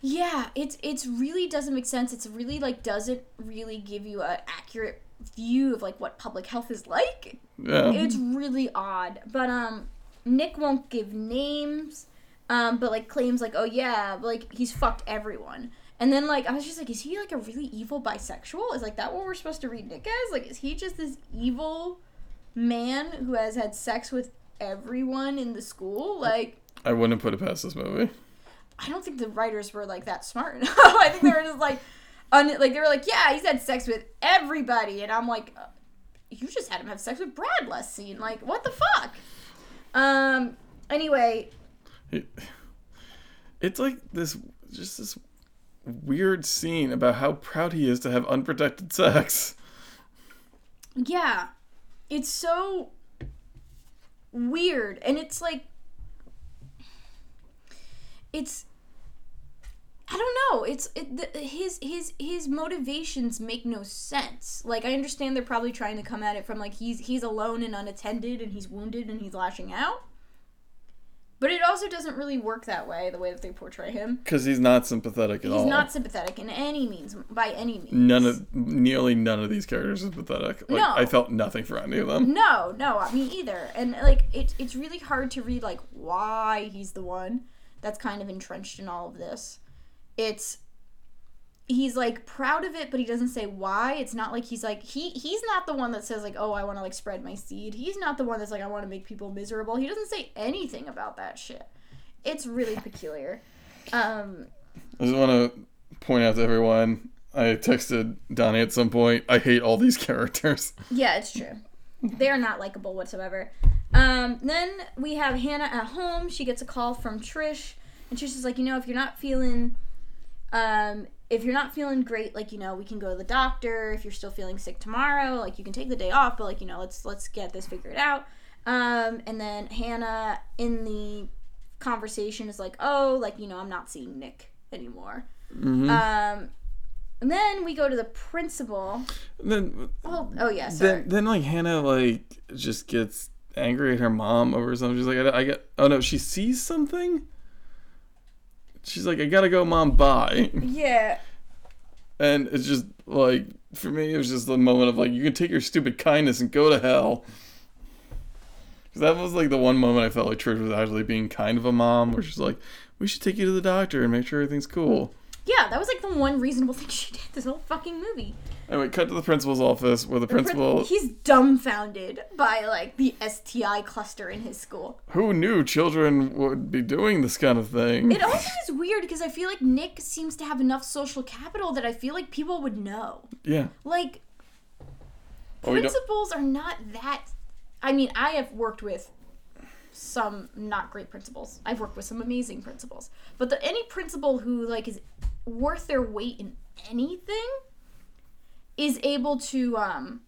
Yeah, it's it's really doesn't make sense. It's really like doesn't really give you an accurate view of like what public health is like. Yeah. It's really odd. But um Nick won't give names, um, but like claims like, oh yeah, like he's fucked everyone. And then like I was just like, is he like a really evil bisexual? Is like that what we're supposed to read Nick as? Like is he just this evil man who has had sex with everyone in the school? Like I wouldn't put it past this movie. I don't think the writers were like that smart enough. I think they were just like, un- like they were like, yeah, he's had sex with everybody, and I'm like, uh, you just had him have sex with Brad last scene. Like, what the fuck? Um. Anyway, it's like this, just this weird scene about how proud he is to have unprotected sex. yeah, it's so weird, and it's like, it's. I don't know. It's it, the, his his his motivations make no sense. Like I understand they're probably trying to come at it from like he's he's alone and unattended and he's wounded and he's lashing out. But it also doesn't really work that way, the way that they portray him. Because he's not sympathetic at He's all. He's not sympathetic in any means, by any means. None of, nearly none of these characters is pathetic. Like, No. I felt nothing for any of them. No, no, uh, me either. And like it's it's really hard to read like why he's the one that's kind of entrenched in all of this. It's he's like proud of it, but he doesn't say why. It's not like he's like he he's not the one that says like, "Oh, I want to like spread my seed." He's not the one that's like, "I want to make people miserable." He doesn't say anything about that shit. It's really peculiar. Um I just want to point out to everyone. I texted Donnie at some point. I hate all these characters. Yeah, it's true. They're not likable whatsoever. Um, then we have Hannah at home. She gets a call from Trish, and Trish is like, you know, if you're not feeling, um, if you're not feeling great, like you know, we can go to the doctor. If you're still feeling sick tomorrow, like you can take the day off, but like you know, let's let's get this figured out. Um, and then Hannah in the conversation is like, oh, like you know, I'm not seeing Nick anymore. Mm-hmm. Um, and then we go to the principal. then, Oh, oh yeah, sorry. then, then, like Hannah, like just gets angry at her mom over something. She's like, I, I get. Oh no, she sees something. She's like, I gotta go, mom. Bye. yeah. And it's just like for me, it was just the moment of like, you can take your stupid kindness and go to hell. Because that was like the one moment I felt like Trish was actually being kind of a mom, where she's like, we should take you to the doctor and make sure everything's cool. Yeah, that was like the one reasonable thing she did this whole fucking movie. Anyway, cut to the principal's office where the The prin- principal, he's dumbfounded by like the STI cluster in his school. who knew children would be doing this kind of thing? It also is weird because I feel like Nick seems to have enough social capital that I feel like people would know. yeah. Like Oh, principals are not that I mean, I have worked with some not great principals. I've worked with some amazing principals. But the any principal who like is worth their weight in anything is able to um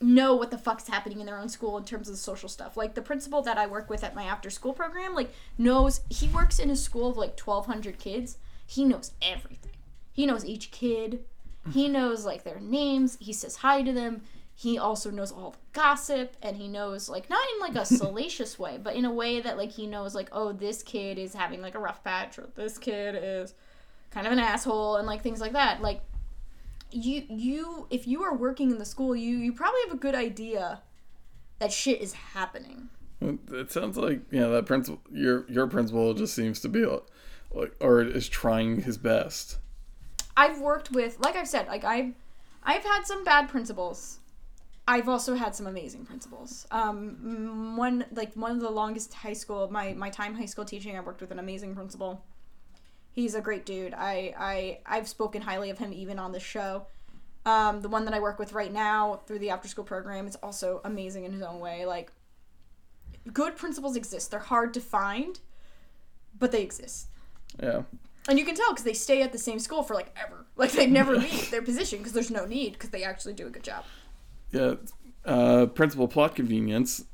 know what the fuck's happening in their own school in terms of the social stuff. Like the principal that I work with at my after school program, like knows he works in a school of like 1200 kids. He knows everything. He knows each kid. He knows like their names. He says hi to them. He also knows all the gossip and he knows like not in like a salacious way, but in a way that like he knows like oh this kid is having like a rough patch or this kid is kind of an asshole and like things like that. Like you you if you are working in the school, you you probably have a good idea that shit is happening. It sounds like yeah, that principal your your principal just seems to be like or is trying his best. I've worked with like I've said, like I've I've had some bad principals. I've also had some amazing principals. Um, one like one of the longest high school my my time high school teaching, I worked with an amazing principal he's a great dude. I I I've spoken highly of him even on the show. Um, the one that I work with right now through the after school program is also amazing in his own way. Like good principals exist. They're hard to find, but they exist. Yeah. And you can tell because they stay at the same school for like ever. Like they never leave their position because there's no need because they actually do a good job. Yeah. Uh, principal plot convenience.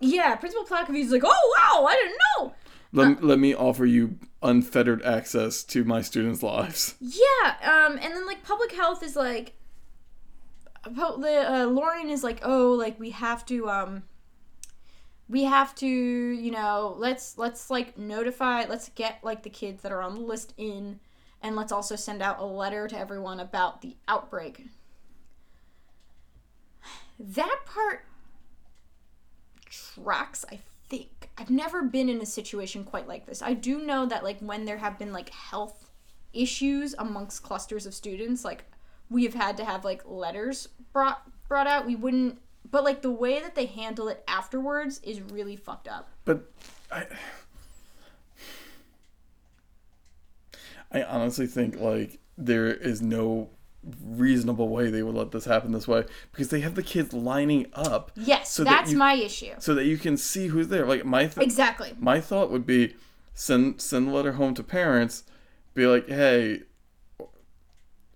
Yeah, Principal plot convenience is like, oh wow, I didn't know. Let, uh, let me offer you unfettered access to my students' lives. Yeah, um, and then like public health is like, the uh, Lauren is like, oh, like we have to, um, we have to, you know, let's let's like notify, let's get like the kids that are on the list in, and let's also send out a letter to everyone about the outbreak. That part tracks, I think I've never been in a situation quite like this. I do know that like when there have been like health issues amongst clusters of students, like we have had to have like letters brought brought out. We wouldn't but like the way that they handle it afterwards is really fucked up. But I I honestly think like there is no reasonable way they would let this happen this way because they have the kids lining up. Yes, so that's that you, my issue. So that you can see who's there. Like my th- exactly. My thought would be send send the letter home to parents, be like, hey,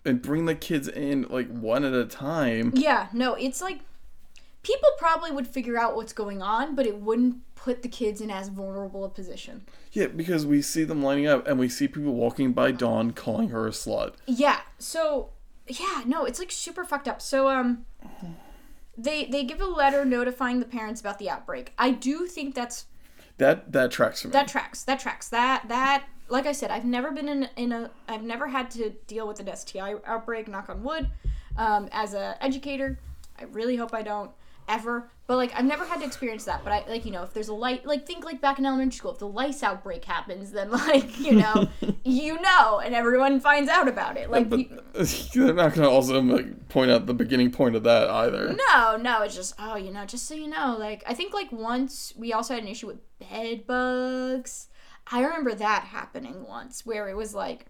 and bring the kids in like one at a time. Yeah, no, it's like people probably would figure out what's going on, but it wouldn't put the kids in as vulnerable a position. Yeah, because we see them lining up and we see people walking by Dawn calling her a slut. Yeah, so yeah, no, it's like super fucked up. So um they they give a letter notifying the parents about the outbreak. I do think that's that that tracks for me. That tracks. That tracks. That that like I said, I've never been in in a I've never had to deal with an STI outbreak, knock on wood. Um, as a educator, I really hope I don't ever. But like I've never had to experience that. But I like you know if there's a light like think like back in elementary school if the lice outbreak happens then like you know you know and everyone finds out about it like but you, they're not gonna also like point out the beginning point of that either. No, no, it's just oh you know just so you know like I think like once we also had an issue with bed bugs. I remember that happening once where it was like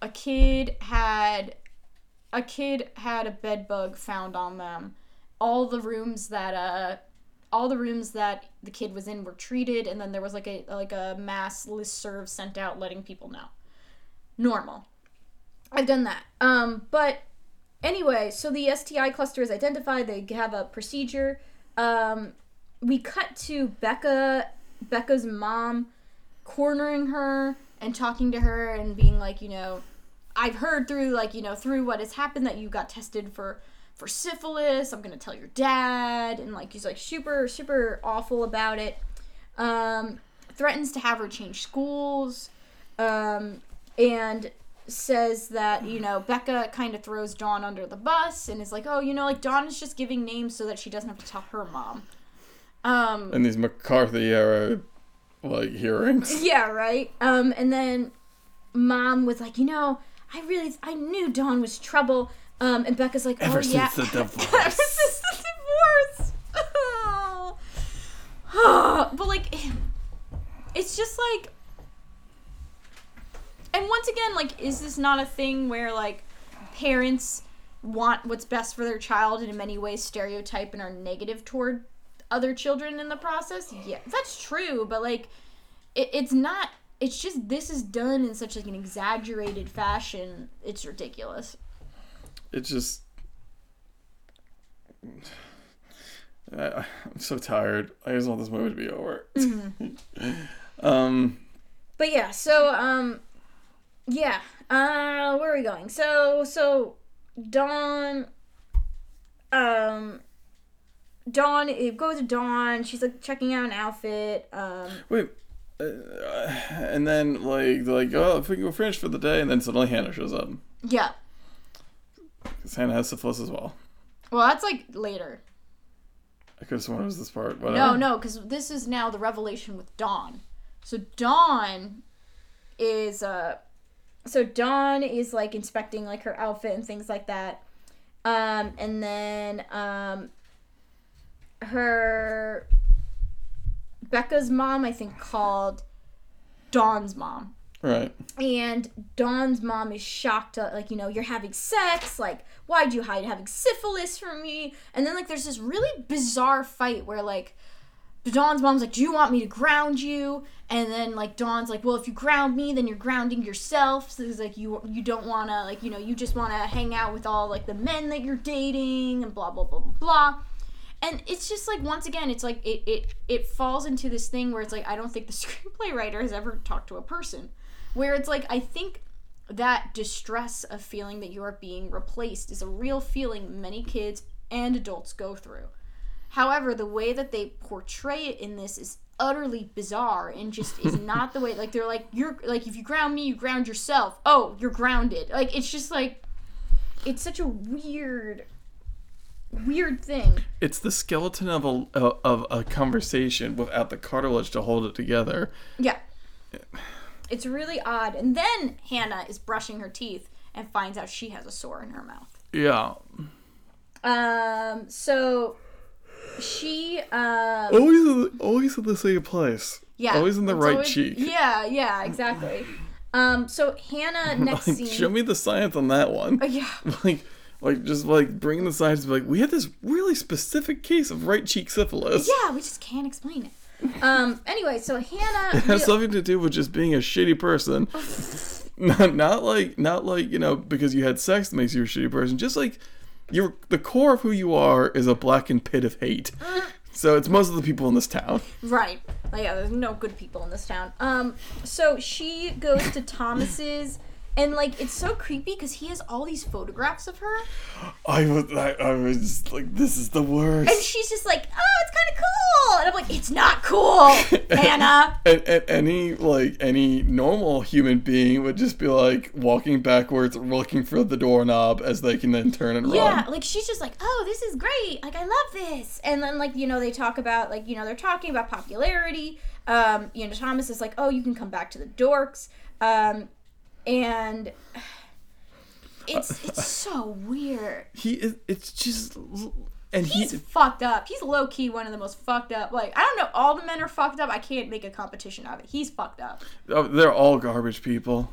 a kid had a kid had a bed bug found on them all the rooms that uh all the rooms that the kid was in were treated and then there was like a like a mass list serve sent out letting people know. Normal. I've done that. Um but anyway so the sti cluster is identified. They have a procedure. Um we cut to becca becca's mom cornering her and talking to her and being like you know i've heard through like you know through what has happened that you got tested for for syphilis. I'm gonna tell your dad, and like he's like super super awful about it. Um, threatens to have her change schools, um, and says that you know Becca kind of throws Dawn under the bus and is like, oh, you know, like Dawn is just giving names so that she doesn't have to tell her mom. Um, and these McCarthy era like hearings. Yeah, right. Um, and then mom was like, you know, I really I knew Dawn was trouble. Um, and Becca's like, ever oh since yeah, the divorce. ever since the divorce. Oh. but like, it's just like, and once again, like, is this not a thing where like parents want what's best for their child and in many ways stereotype and are negative toward other children in the process. Yeah, that's true, but like it, it's not it's just this is done in such like an exaggerated fashion. It's ridiculous. It's just. I, I'm so tired. I just want this movie to be over. um, But yeah, so um yeah. Uh where are we going? So so Dawn um Dawn it goes to Dawn, she's like checking out an outfit. Um wait. Uh, and then like like oh if we can go finish for the day and then suddenly Hannah shows up yeah. Because Hannah has syphilis as well. Well, that's like later. I could have sworn it was this part. Whatever. No, no, cuz this is now the revelation with Dawn. So Dawn is uh so Dawn is like inspecting like her outfit and things like that. Um and then um her Becca's mom I think called Dawn's mom. Right. And Dawn's mom is shocked, uh, like, you know, you're having sex. Like, why'd you hide having syphilis from me? And then, like, there's this really bizarre fight where, like, Dawn's mom's like, Do you want me to ground you? And then, like, Dawn's like, Well, if you ground me, then you're grounding yourself. So it's like, you, you don't want to, like, you know, you just want to hang out with all, like, the men that you're dating and blah, blah, blah, blah, blah and it's just like once again it's like it, it it falls into this thing where it's like i don't think the screenplay writer has ever talked to a person where it's like i think that distress of feeling that you are being replaced is a real feeling many kids and adults go through. However the way that they portray it in this is utterly bizarre and just is not the way like they're like you're like if you ground me you ground yourself. Oh you're grounded. Like it's just like it's such a weird weird thing. It's the skeleton of a of a conversation without the cartilage to hold it together. Yeah. Eh. It's really odd. And then Hannah is brushing her teeth and finds out she has a sore in her mouth. Yeah. Um so she um Always always in the same place. yeah. Always in the right always- cheek. Yeah, yeah, exactly. Um so Hannah next Like, scene show me the science on that one. Uh, yeah. Like, like just like bring the science. Like, we had this really specific case of right cheek syphilis. Yeah, we just can't explain it. Um anyway, so Hannah It has something to do with just being a shitty person. not, not like not like you know because you had sex that makes you a shitty person. Just like you're the core of who you are is a blackened pit of hate. So it's most of the people in this town. Right. Like, yeah, there's no good people in this town. Um, so she goes to Thomas's, and like it's so creepy because he has all these photographs of her, I was I, I was just like this is the worst. and she's just like, "Oh, it's kind of cool," and I'm like, "It's not cool, Hannah." and, and any like any normal human being would just be like walking backwards looking for the doorknob as they can then turn and Yeah, run like she's just like, "Oh, this is great. Like I love this." And then like, you know, they talk about like, you know, they're talking about popularity. Um, you know, Thomas is like, "Oh, you can come back to the dorks." Um, and it's it's so weird. he is it's just and he He's fucked up. He's low key one of the most fucked up. Like I don't know, all the men are fucked up. I can't make a competition of it. He's fucked up. oh, they're all garbage people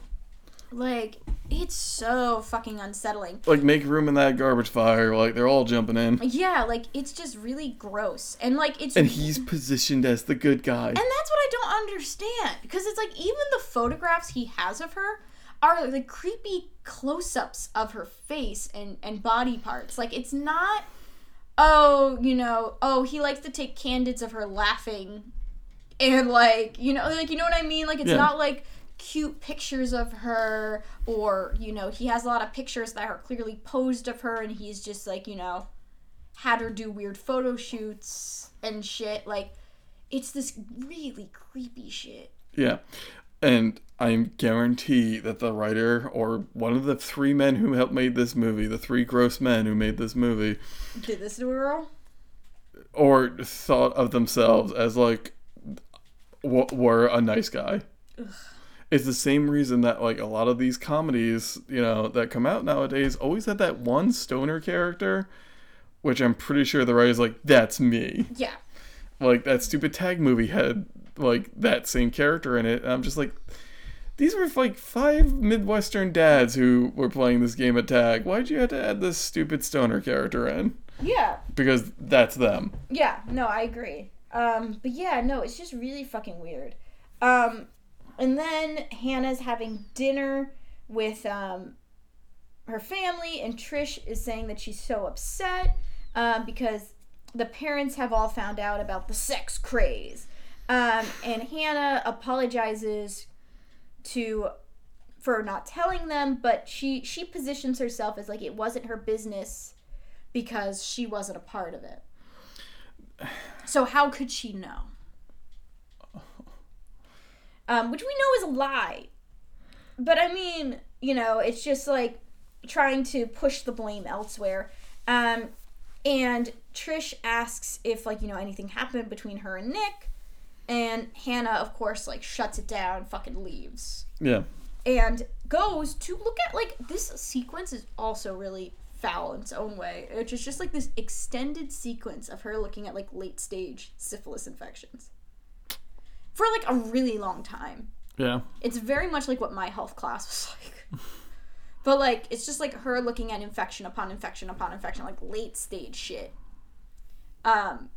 Like it's so fucking unsettling. like make room in that garbage fire like they're all jumping in Yeah, like it's just really gross. And like it's and he's positioned as the good guy And that's what I don't understand because it's like even the photographs he has of her are the creepy close-ups of her face and and body parts. Like it's not oh, you know, oh, he likes to take candids of her laughing and like, you know, like you know what I mean? Like it's Yeah. not like cute pictures of her or, you know, he has a lot of pictures that are clearly posed of her and he's just like, you know, had her do weird photo shoots and shit. Like it's this really creepy shit. yeah and i guarantee that the writer or one of the three men who helped made this movie the three gross men who made this movie Did this to a girl? or thought of themselves as like w- were a nice guy. It's the same reason that like a lot of these comedies, you know, that come out nowadays always had that one stoner character, which I'm pretty sure the writer's like, that's me. Yeah. Like that stupid tag movie had like that same character in it, and I'm just like, these were like five Midwestern dads who were playing this game at tag. Why'd you have to add this stupid stoner character in? Yeah, Because that's them. yeah, no, I agree. Um, but yeah, no, it's just really fucking weird. Um, and then Hannah's having dinner with um, her family, and Trish is saying that she's so upset um, because the parents have all found out about the sex craze. Um, and Hannah apologizes to for not telling them, but she she positions herself as like it wasn't her business because she wasn't a part of it. So how could she know? Um, which we know is a lie. But I mean, you know, it's just like trying to push the blame elsewhere. Um, and Trish asks if like, you know, anything happened between her and Nick. And Hannah, of course, like shuts it down, fucking leaves. Yeah. and goes to look at like this sequence is also really foul in its own way which is just like this extended sequence of her looking at like late stage syphilis infections. For like a really long time. Yeah. it's very much like what my health class was like. But like it's just like her looking at infection upon infection upon infection like late stage shit. Um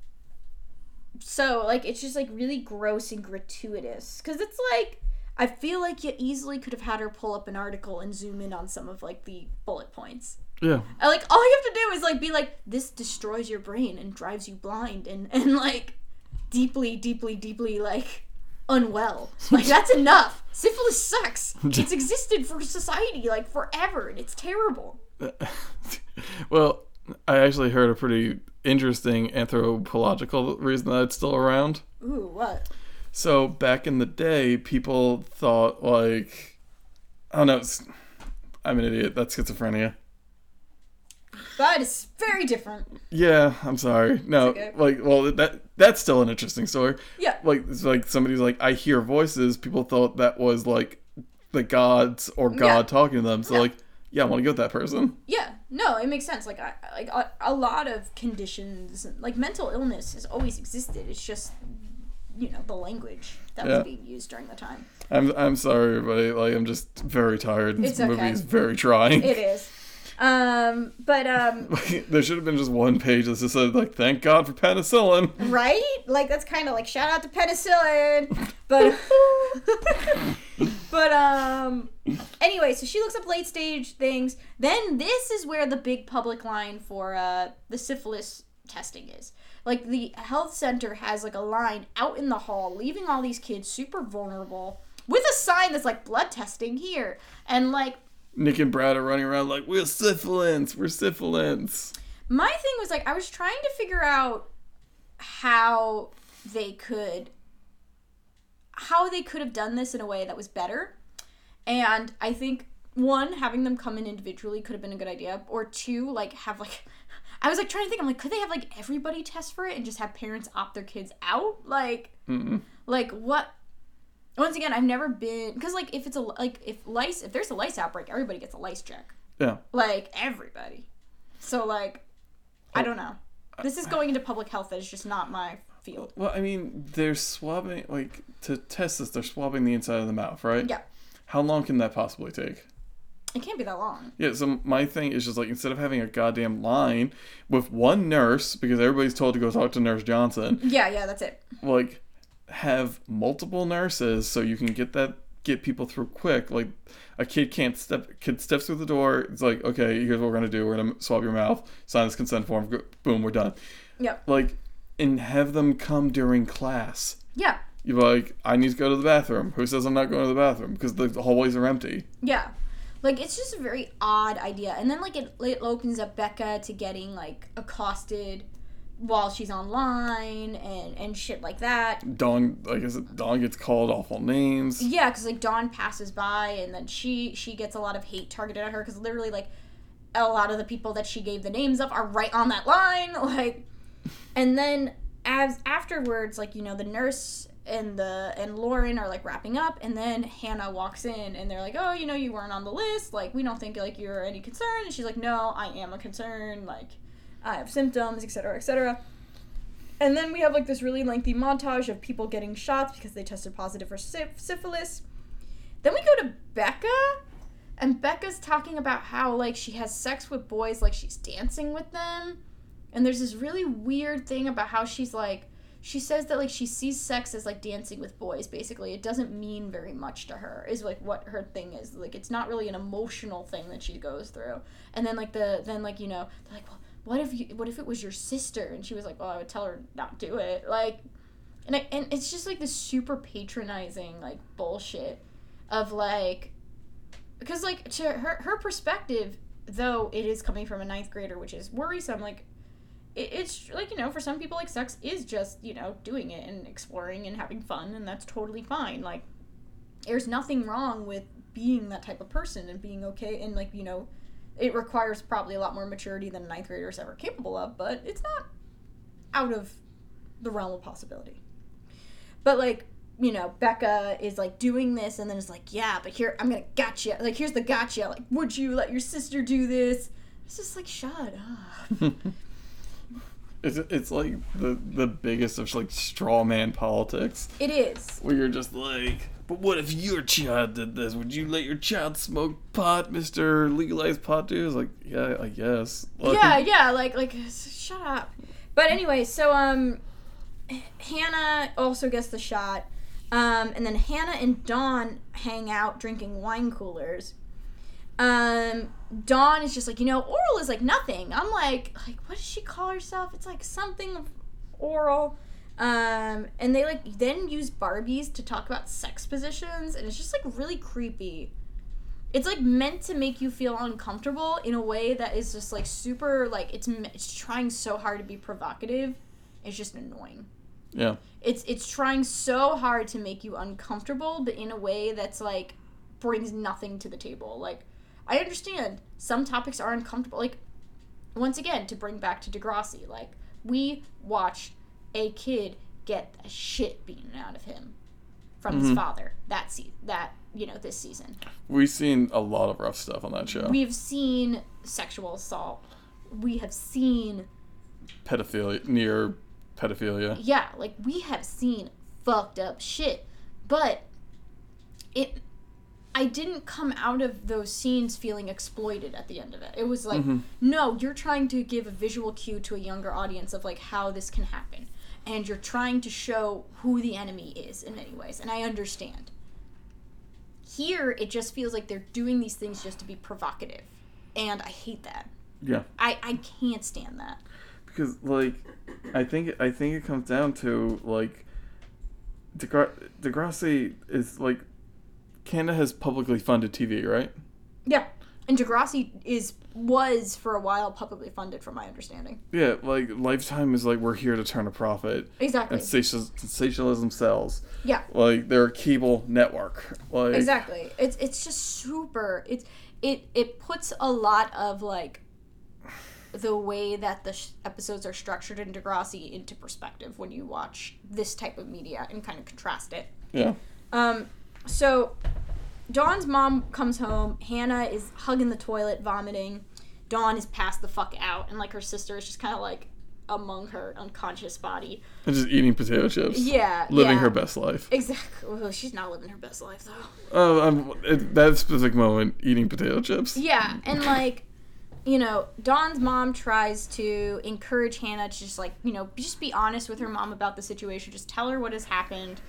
so like it's just like really gross and gratuitous. Because it's like i feel like you easily could have had her pull up an article and zoom in on some of like the bullet points. Yeah. and, like all you have to do is like be like this destroys your brain and drives you blind and and like deeply deeply deeply like unwell. Like that's enough. Syphilis sucks. It's existed for society like forever and it's terrible. Well, I actually heard a pretty interesting anthropological reason that it's still around. ooh what So back in the day, people thought like, I don't know. it's- I'm an idiot. That's schizophrenia. that is very different Yeah, I'm sorry. No, okay. like, well, that that's still an interesting story. yeah Like, it's like somebody's like, I hear voices. People thought that was like the gods or God Yeah. talking to them. So Yeah. like, yeah, I want to go with that person. Yeah, no, it makes sense. Like, I, like a, a lot of conditions, like mental illness, has always existed. It's just, you know, the language that Yeah. was being used during the time. I'm I'm sorry, everybody. Like, I'm just very tired. This It's movie is very trying. It is, um, but um, there should have been just one page that just said like, "Thank God for penicillin." right? Like that's kind of like shout out to penicillin, but but um, anyway, so she looks up late stage things. Then this is where the big public line for uh the syphilis testing is. Like the health center has like a line out in the hall, leaving all these kids super vulnerable with a sign that's like blood testing here, and like Nick and Brad are running around like, "We're syphilants. We're syphilants." my thing was like I was trying to figure out how they could how they could have done this in a way that was better. And I think one, having them come in individually could have been a good idea. Or two, like have like I was like trying to think, I'm like, could they have like everybody test for it and just have parents opt their kids out? Like Mm-mm. like what once again, I've never been because like if it's a like if lice if there's a lice outbreak, everybody gets a lice check Yeah. like everybody. So like, I oh, don't know. This is going into public health that is just not my field. Well, I mean, they're swabbing like to test this. They're swabbing the inside of the mouth, right? Yeah, How long can that possibly take? it can't be that long. Yeah. So my thing is just like instead of having a goddamn line with one nurse because everybody's told to go talk to Nurse Johnson, Yeah, yeah, that's it. like have multiple nurses so you can get that get people through quick. Like a kid can't step kid steps through the door. It's like okay, here's what we're gonna do. We're gonna swab your mouth, sign this consent form. Boom, we're done. Yep. Like and have them come during class. Yeah, You're like, I need to go to the bathroom. Who says I'm not going to the bathroom? Because the hallways are empty. yeah. Like it's just a very odd idea. And then like it, it opens up Becca to getting like accosted while she's online and and shit like that. Dawn, like I said, Dawn gets called awful names. Yeah, because like Dawn passes by and then she she gets a lot of hate targeted at her because literally like a lot of the people that she gave the names of are right on that line like and then as afterwards like you know the nurse and the and Lauren are like wrapping up and then Hannah walks in and they're like oh you know you weren't on the list. Like we don't think like you're any concern. And she's like no I am a concern. Like I have symptoms etc etc and then we have like this really lengthy montage of people getting shots because they tested positive for syph- syphilis. Then we go to Becca, and Becca's talking about how like she has sex with boys, like she's dancing with them, and there's this really weird thing about how she's like. She says that like she sees sex as like dancing with boys. Basically, it doesn't mean very much to her. Is like what her thing is. Like it's not really an emotional thing that she goes through. And then like the then like you know they're like well what if you what if it was your sister and she was like well I would tell her not to do it like and I, and it's just like this super patronizing like bullshit of like because like to her her perspective though it is coming from a ninth grader which is worrisome like it, it's like you know for some people like sex is just you know doing it and exploring and having fun and that's totally fine like there's nothing wrong with being that type of person and being okay and like you know it requires probably a lot more maturity than a ninth grader is ever capable of but it's not out of the realm of possibility but like you know, Becca is like doing this and then it's like, yeah, but here I'm gonna gotcha. Like here's the gotcha. Like, would you let your sister do this? It's just like shut up. It's, it's like the the biggest of like straw man politics it is. where you're just like, but what if your child did this? Would you let your child smoke pot, Mister Legalized Pot dude? It's like, yeah, I guess. Like, Yeah, yeah, like like shut up. But anyway, so um Hannah also gets the shot. Um, and then Hannah and Dawn hang out drinking wine coolers. Um, Dawn is just like, you know, oral is like nothing. I'm like, like, what does she call herself? It's like something of oral. Um, and they like then use Barbies to talk about sex positions, and it's just like really creepy. It's like meant to make you feel uncomfortable in a way that is just like super like it's it's trying so hard to be provocative. It's just annoying Yeah. it's it's trying so hard to make you uncomfortable but in a way that's like brings nothing to the table like i understand some topics are uncomfortable like once again to bring back to degrassi like we watched a kid get the shit beaten out of him from his mm-hmm. father that se- that you know this season We've seen a lot of rough stuff on that show. we've seen sexual assault we have seen pedophilia, near pedophilia. yeah, like we have seen fucked up shit, but it I didn't come out of those scenes feeling exploited at the end of it. It was like, mm-hmm. no, you're trying to give a visual cue to a younger audience of like how this can happen. And you're trying to show who the enemy is in many ways, and I understand. Here, it just feels like they're doing these things just to be provocative. And I hate that. Yeah. I, I can't stand that. because like I think I think it comes down to like Degra- Degrassi is like Canada has publicly funded TV, right? Yeah. And Degrassi is was for a while publicly funded, from my understanding. Yeah, like Lifetime is like we're here to turn a profit, Exactly. and sensational- sensationalism sells. Yeah. Like they're a cable network. Like Exactly. It's it's just super. It's it it puts a lot of like the way that the sh- episodes are structured in Degrassi into perspective when you watch this type of media and kind of contrast it. yeah, Um, so Dawn's mom comes home. Hannah is hugging the toilet, vomiting. Dawn is passed the fuck out, and like her sister is just kind of like among her unconscious body. and just eating potato chips. Yeah, living yeah. her best life. Exactly. Well, she's not living her best life though. Oh, I'm at that specific moment eating potato chips. Yeah, and like, you know, Dawn's mom tries to encourage Hannah to just like, you know, just be honest with her mom about the situation. Just tell her what has happened.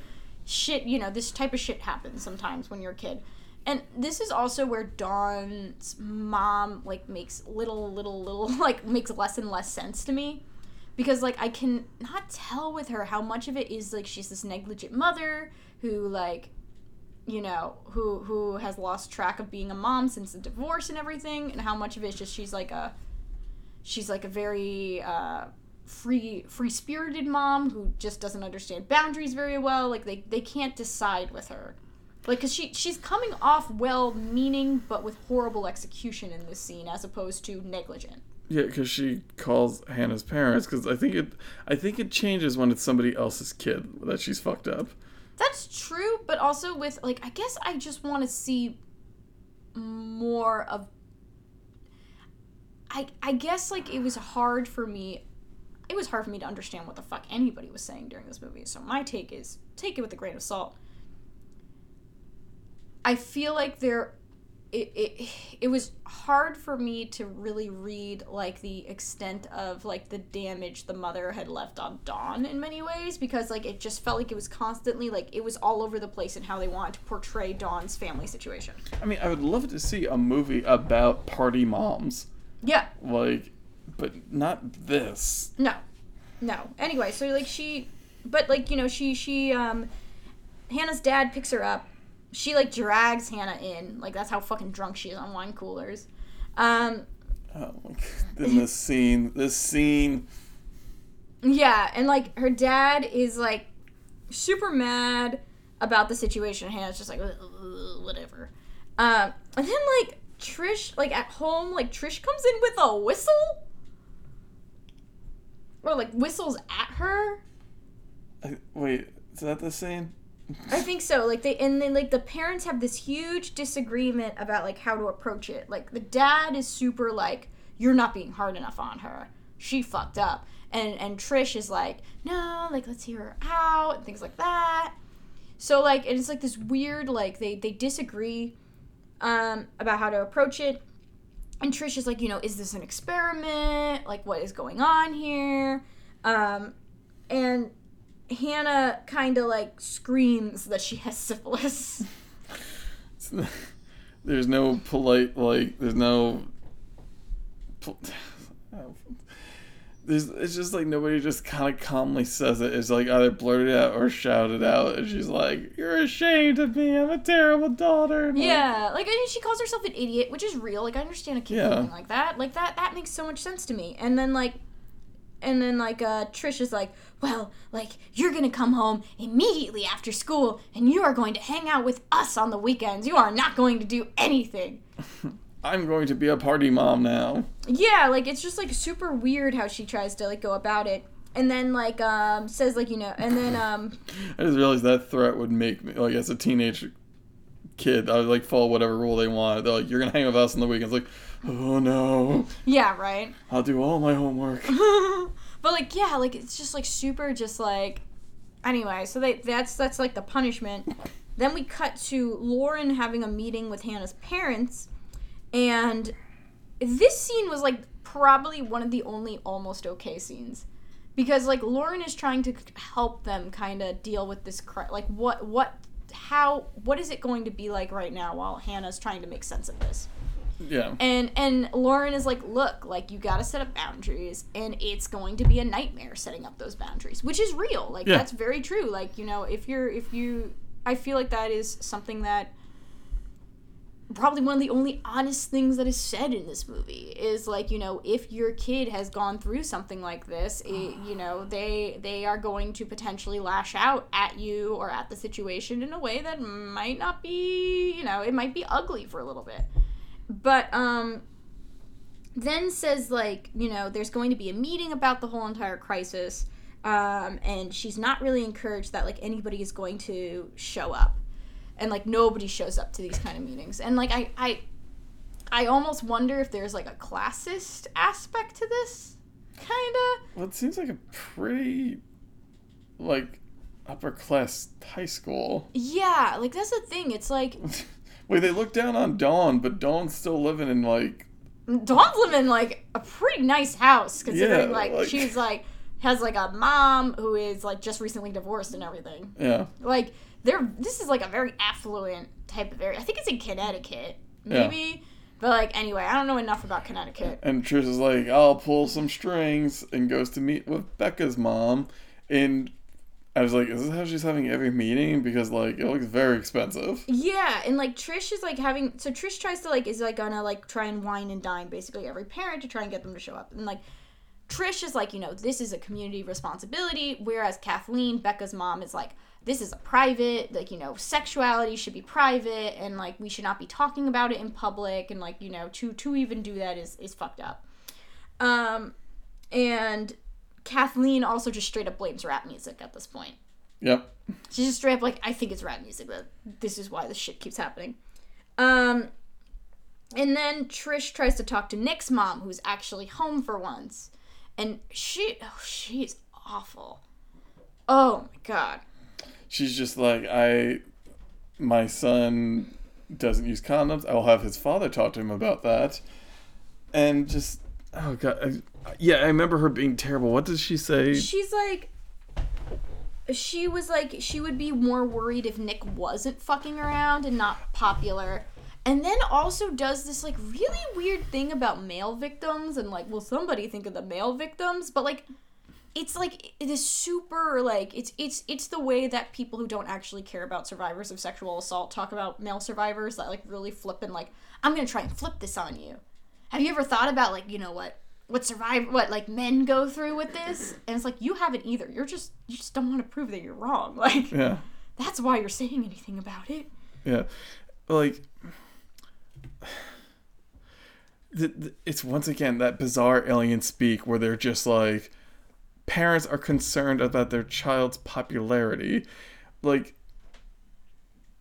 Shit, you know, this type of shit happens sometimes when you're a kid. And this is also where Dawn's mom like makes little, little, little like makes less and less sense to me. Because like I can not tell with her how much of it is like she's this negligent mother who like you know, who who has lost track of being a mom since the divorce and everything, and how much of it is just she's like a she's like a very uh, free free spirited mom who just doesn't understand boundaries very well. Like they they can't decide with her. Like, cause she she's coming off well meaning, but with horrible execution in this scene, as opposed to negligent. Yeah, because she calls Hannah's parents. Because I think it, I think it changes when it's somebody else's kid that she's fucked up. That's true, but also with like I guess I just want to see more of I I guess like it was hard for me it was hard for me to understand what the fuck anybody was saying during this movie. So my take is take it with a grain of salt. I feel like there it, it it was hard for me to really read like the extent of like the damage the mother had left on Dawn in many ways because like it just felt like it was constantly like it was all over the place in how they wanted to portray Dawn's family situation. I mean, I would love to see a movie about party moms, Yeah. like, but not this. No. No. Anyway, so like she but like, you know, she she um Hannah's dad picks her up. She like drags Hannah in. Like that's how fucking drunk she is on wine coolers. Um Oh, my God. in this scene, this scene. yeah, and like her dad is like super mad about the situation. Hannah's just like "Ugh, ugh, whatever. Um and then like Trish like at home like Trish comes in with a whistle or like whistles at her. I, wait, is that the scene? I think so. Like they and then like the parents have this huge disagreement about like how to approach it. Like the dad is super like you're not being hard enough on her. She fucked up. And and Trish is like, "No, like let's hear her out." and things like that. So like and it's like this weird like they they disagree um about how to approach it. And Trish is like, you know, is this an experiment? Like what is going on here? Um and Hannah kind of like screams that she has syphilis. There's no polite like. There's no. There's, it's just like nobody just kind of calmly says it. It's like either blurted out or shouted out, and she's like, "You're ashamed of me. I'm a terrible daughter." And, like, yeah, like I mean, she calls herself an idiot, which is real. Like I understand a kid Yeah. feeling like that. Like that that makes so much sense to me. And then like and then like uh Trish is like, "Well, like you're going to come home immediately after school and you are going to hang out with us on the weekends. You are not going to do anything." I'm going to be a party mom now. Yeah, like it's just like super weird how she tries to like go about it. And then like um says like, you know, and then um I just realized that threat would make me like as a teenage kid, I would like follow whatever rule they want. They're like, "You're gonna hang with us on the weekends." Like, oh no, yeah, right. I'll do all my homework. but like yeah like it's just like super just like anyway so they that's that's like the punishment then we cut to lauren having a meeting with hannah's parents and this scene was like probably one of the only almost okay scenes because like lauren is trying to help them kind of deal with this cri- like what what how what is it going to be like right now while hannah's trying to make sense of this Yeah. and and Lauren is like, look, like you got to set up boundaries, and it's going to be a nightmare setting up those boundaries, which is real. Like Yeah. that's very true. Like you know, if you're if you, I feel like that is something that probably one of the only honest things that is said in this movie is like you know if your kid has gone through something like this it, you know they they are going to potentially lash out at you or at the situation in a way that might not be you know it might be ugly for a little bit. But um then says like you know there's going to be a meeting about the whole entire crisis um and she's not really encouraged that like anybody is going to show up and like nobody shows up to these kind of meetings and like i i i almost wonder if there's like a classist aspect to this kind of Well, it seems like a pretty, like, upper class high school. yeah like that's the thing it's like Wait, they look down on Dawn, but Dawn's still living in like. Dawn's living in like a pretty nice house considering Yeah, like, like- she's like has like a mom who is like just recently divorced and everything. Yeah. Like they're this is like a very affluent type of area. I think it's in Connecticut, Yeah. maybe. But like anyway, I don't know enough about Connecticut. And Trish is like, I'll pull some strings, and goes to meet with Becca's mom. And I was like, is this how she's having every meeting? Because, like, it looks very expensive. Yeah, and like Trish is like having so Trish tries to like is like gonna like try and wine and dine basically every parent to try and get them to show up. And like Trish is like, you know, this is a community responsibility, whereas Kathleen, Becca's mom, is like, this is a private, like, you know, sexuality should be private and like we should not be talking about it in public and like, you know, to to even do that is is fucked up. Um and Kathleen also just straight up blames rap music at this point. Yep. She's just straight up like, I think it's rap music. That this is why this shit keeps happening. Um, and then Trish tries to talk to Nick's mom, who's actually home for once, and she, oh, she's awful. Oh my god. She's just like, I. My son doesn't use condoms. I'll have his father talk to him about that. And just oh god, I, yeah, I remember her being terrible. What does she say? She's like she was like she would be more worried if Nick wasn't fucking around and not popular. And then also does this like really weird thing about male victims and like will somebody think of the male victims, but like it's like it is super like it's it's it's the way that people who don't actually care about survivors of sexual assault talk about male survivors that like really flipping like I'm gonna try and flip this on you. Have you ever thought about like you know what what survive what like men go through with this? And it's like you haven't either. You're just you just don't want to prove that you're wrong. Like yeah. that's why you're saying anything about it. Yeah. Like it's once again that bizarre alien speak where they're just like parents are concerned about their child's popularity. Like,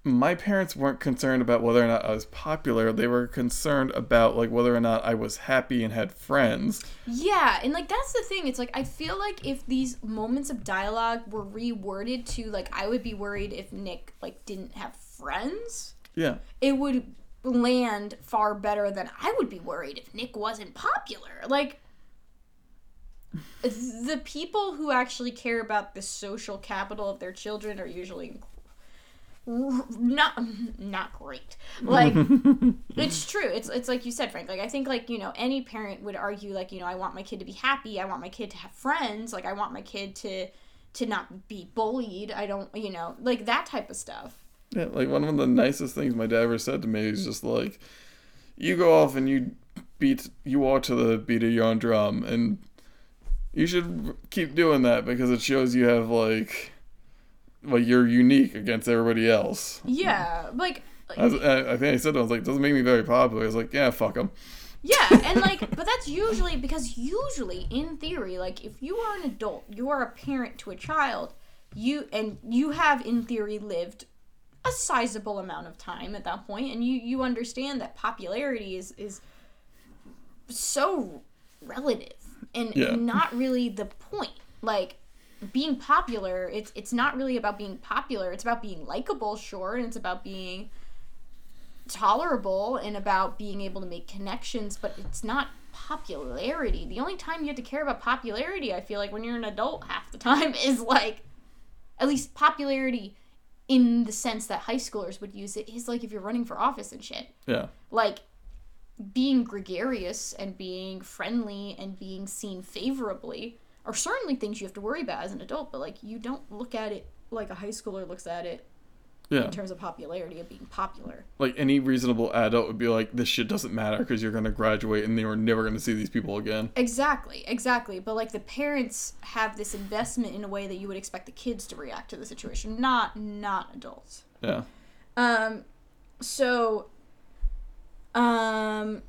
my parents weren't concerned about whether or not I was popular. They were concerned about like whether or not I was happy and had friends. Yeah, and like that's the thing. It's like I feel like if these moments of dialogue were reworded to like I would be worried if Nick like didn't have friends. Yeah. It would land far better than I would be worried if Nick wasn't popular. Like the people who actually care about the social capital of their children are usually not not great. Like it's true. It's it's like you said, Frank. Like I think like you know any parent would argue like you know I want my kid to be happy. I want my kid to have friends. Like I want my kid to to not be bullied. I don't you know like that type of stuff. Yeah, like one of the nicest things my dad ever said to me is just like, you go off and you beat you walk to the beat of your own drum and you should keep doing that because it shows you have like like you're unique against everybody else. Yeah, like I, was, I, think I said I was like doesn't make me very popular. I was like yeah, fuck them. Yeah, and like, but that's usually because usually in theory, like if you are an adult, you are a parent to a child, you and you have in theory lived a sizable amount of time at that point, and you you understand that popularity is is so relative and yeah. not really the point. Like being popular, it's it's not really about being popular. It's about being likable, sure, and it's about being tolerable and about being able to make connections, but it's not popularity. The only time you have to care about popularity, I feel like when you're an adult half the time is like at least popularity in the sense that high schoolers would use it is like if you're running for office and shit. Yeah. Like being gregarious and being friendly and being seen favorably are certainly things you have to worry about as an adult, but like you don't look at it like a high schooler looks at it yeah. in terms of popularity of being popular. Like any reasonable adult would be like, this shit doesn't matter because you're going to graduate and you're never going to see these people again. Exactly, exactly. But like the parents have this investment in a way that you would expect the kids to react to the situation, not not adults. Yeah. Um. So um,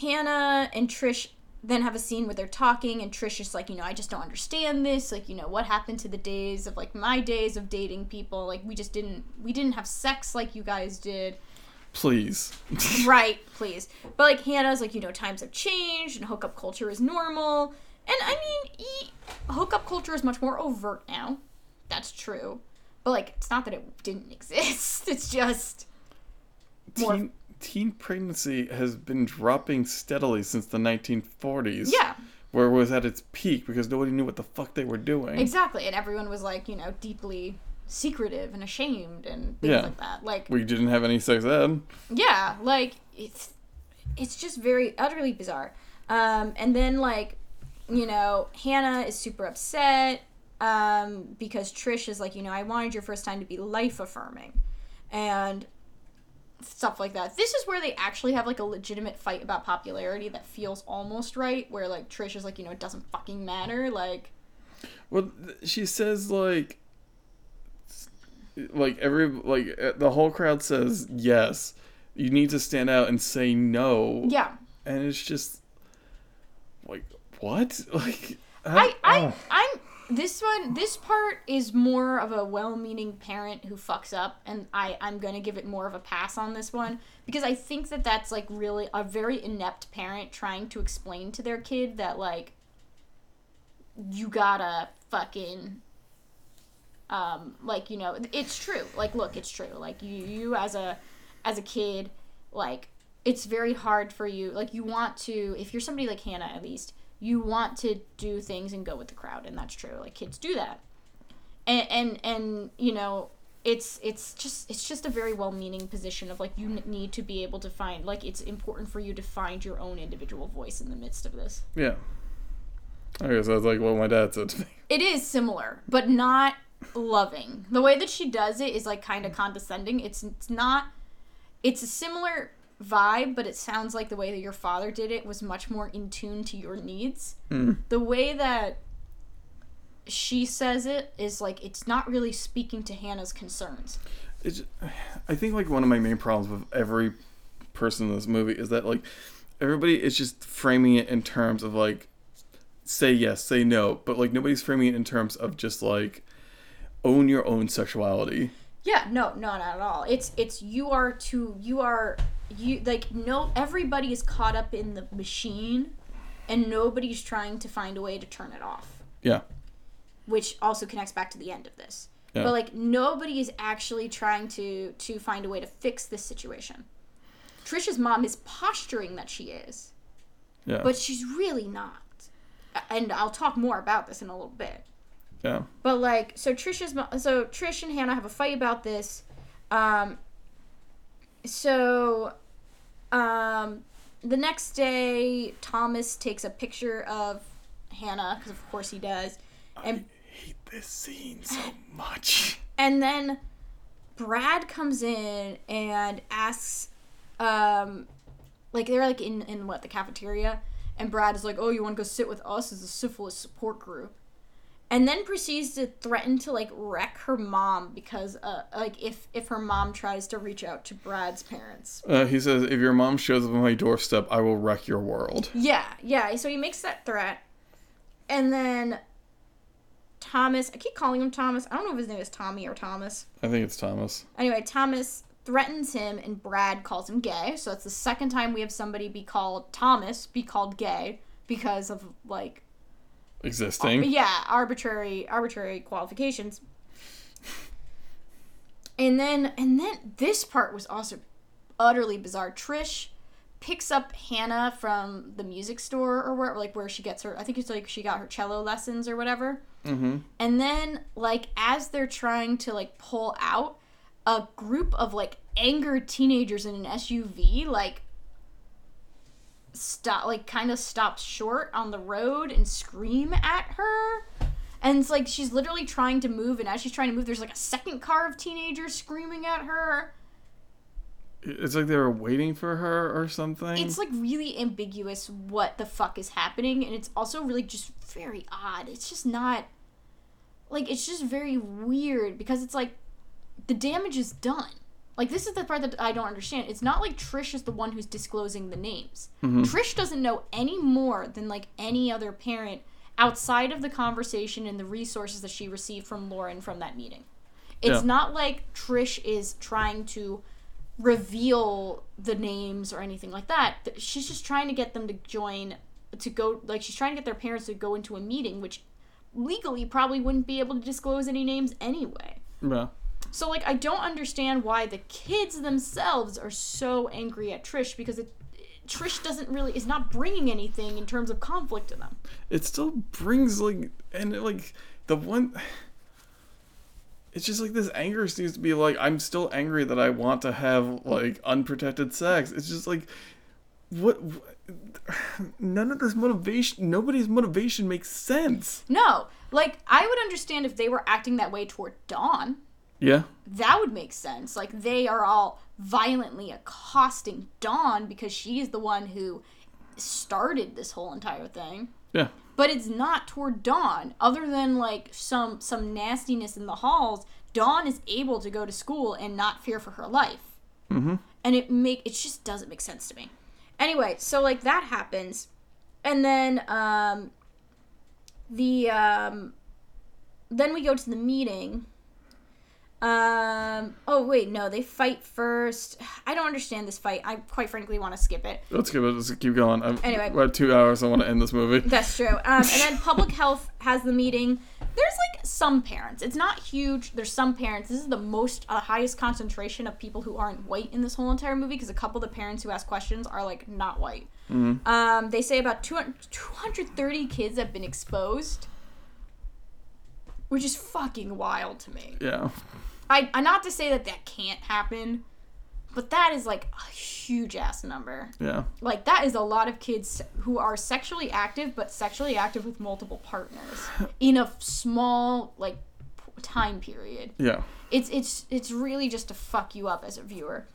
Hannah and Trish then have a scene where they're talking, and Trish is like, you know, I just don't understand this. Like, you know, what happened to the days of like my days of dating people? Like, we just didn't, we didn't have sex like you guys did. Please. right, please. But like Hannah's like, you know, times have changed and hookup culture is normal. And I mean, e- hookup culture is much more overt now. That's true. But like, it's not that it didn't exist. It's just more. Teen, teen pregnancy has been dropping steadily since the 1940s. Yeah. Where it was at its peak because nobody knew what the fuck they were doing. Exactly, and everyone was like, you know, deeply secretive and ashamed and things yeah. like that. Like we didn't have any sex ed. Yeah, like it's it's just very utterly bizarre. Um, and then like, you know, Hannah is super upset um, because Trish is like, you know, I wanted your first time to be life affirming, and stuff like that. This is where they actually have like a legitimate fight about popularity that feels almost right. Where like Trish is like, you know, it doesn't fucking matter. Like, well, she says like, like every like uh, the whole crowd says yes. You need to stand out and say no. Yeah. And it's just like what like. I I, I I'm this one this part is more of a well-meaning parent who fucks up and i i'm gonna give it more of a pass on this one because i think that that's like really a very inept parent trying to explain to their kid that like you gotta fucking um like you know it's true like look it's true like you you as a as a kid, like it's very hard for you. Like you want to, if you're somebody like Hannah, at least you want to do things and go with the crowd, and that's true. Like kids do that, and and and you know it's it's just it's just a very well-meaning position of like you n- need to be able to find like it's important for you to find your own individual voice in the midst of this. Yeah. I guess that's like what my dad said to me. It is similar, but not loving. The way that she does it is like kind of condescending. It's it's not it's a similar vibe, but it sounds like the way that your father did it was much more in tune to your needs. Mm. The way that she says it is like it's not really speaking to Hannah's concerns. It's, I think like one of my main problems with every person in this movie is that like everybody is just framing it in terms of like say yes, say no, but like nobody's framing it in terms of just like own your own sexuality. Yeah, no, no, not at all. It's it's you are to you are you like no everybody is caught up in the machine and nobody's trying to find a way to turn it off. Yeah. Which also connects back to the end of this. Yeah. But like nobody is actually trying to to find a way to fix this situation. Trisha's mom is posturing that she is, Yeah. but she's really not. And I'll talk more about this in a little bit. yeah. But like, so Trisha's mo- so Trish and Hannah have a fight about this. Um, so, um, the next day, Thomas takes a picture of Hannah because of course he does, and I hate this scene so much. and then Brad comes in and asks, um, like they're like in in what the cafeteria, and Brad is like, "Oh, you want to go sit with us as a syphilis support group," and then proceeds to threaten to like wreck her mom because uh like if if her mom tries to reach out to Brad's parents. Uh, he says, "If your mom shows up on my doorstep, I will wreck your world." Yeah, yeah. So he makes that threat, and then Thomas. I keep calling him Thomas. I don't know if his name is Tommy or Thomas. I think it's Thomas. Anyway, Thomas threatens him, and Brad calls him gay. So it's the second time we have somebody be called Thomas be called gay because of like Existing. yeah arbitrary arbitrary qualifications. And then and then this part was also utterly bizarre. Trish picks up Hannah from the music store or where like where she gets her I think it's like she got her cello lessons or whatever. Mm-hmm. And then, like, as they're trying to, like, pull out, a group of, like, angered teenagers in an SUV, like, stop, like, kind of stops short on the road and scream at her. And it's like she's literally trying to move, and as she's trying to move, there's like a second car of teenagers screaming at her. It's like they were waiting for her or something. It's like really ambiguous what the fuck is happening, and it's also really just very odd. It's just not like it's just very weird because it's like the damage is done. Like this is the part that I don't understand. It's not like Trish is the one who's disclosing the names. Mm-hmm. Trish doesn't know any more than like any other parent outside of the conversation and the resources that she received from Lauren from that meeting. It's Yeah. not like Trish is trying to reveal the names or anything like that. She's just trying to get them to join to go like she's trying to get their parents to go into a meeting which legally probably wouldn't be able to disclose any names anyway. yeah. So like I don't understand why the kids themselves are so angry at Trish because it Trish doesn't really is not bringing anything in terms of conflict to them. it still brings like and like the one it's just like this anger seems to be like i'm still angry that i want to have like unprotected sex it's just like what, what none of this motivation nobody's motivation makes sense No, like I would understand if they were acting that way toward Dawn. Yeah That would make sense. Like they are all violently accosting Dawn because she is the one who started this whole entire thing. yeah But it's not toward Dawn. Other than like some some nastiness in the halls, Dawn is able to go to school and not fear for her life. mm-hmm and it make it just doesn't make sense to me. Anyway, so like that happens, and then um, the um, then we go to the meeting. Um. Oh wait, no, they fight first. I don't understand this fight. I quite frankly want to skip it. let's keep it let's keep going I'm, Anyway. about two hours i want to end this movie That's true. Um, and then public health has the meeting. there's like some parents. It's not huge. There's some parents. This is the most uh, highest concentration of people who aren't white in this whole entire movie because a couple of the parents who ask questions are like not white. Um, they say about 200, 230 kids have been exposed, which is fucking wild to me. Yeah. I, I not to say that that can't happen, but that is like a huge ass number. Yeah. Like that is a lot of kids who are sexually active, but sexually active with multiple partners in a small like time period. Yeah. It's it's it's really just to fuck you up as a viewer.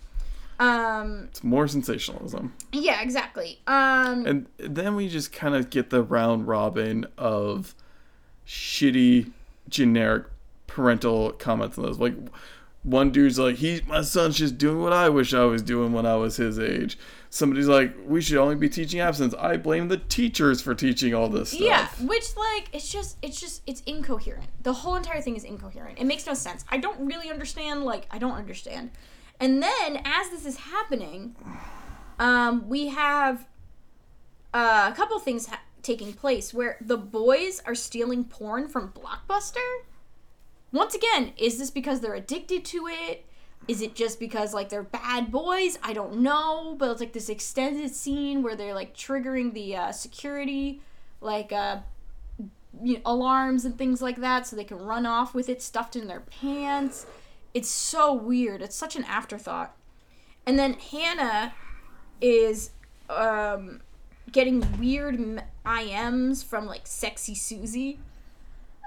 Um. It's more sensationalism. Yeah. Exactly. Um. And then we just kind of get the round robin of shitty, generic parental comments on those. Like, one dude's like, "He, my son's just doing what I wish I was doing when I was his age." Somebody's like, "We should only be teaching absence." I blame the teachers for teaching all this stuff. Yeah, which like it's just it's just it's incoherent. The whole entire thing is incoherent. It makes no sense. I don't really understand like I don't understand. And then as this is happening, um we have uh, a couple things ha- taking place where the boys are stealing porn from Blockbuster. Once again, is this because they're addicted to it? Is it just because like they're bad boys? I don't know, but it's like this extended scene where they're like triggering the uh, security, like uh, you know, alarms and things like that, so they can run off with it stuffed in their pants. It's so weird. It's such an afterthought. And then Hannah is um, getting weird IMs from like Sexy Susie.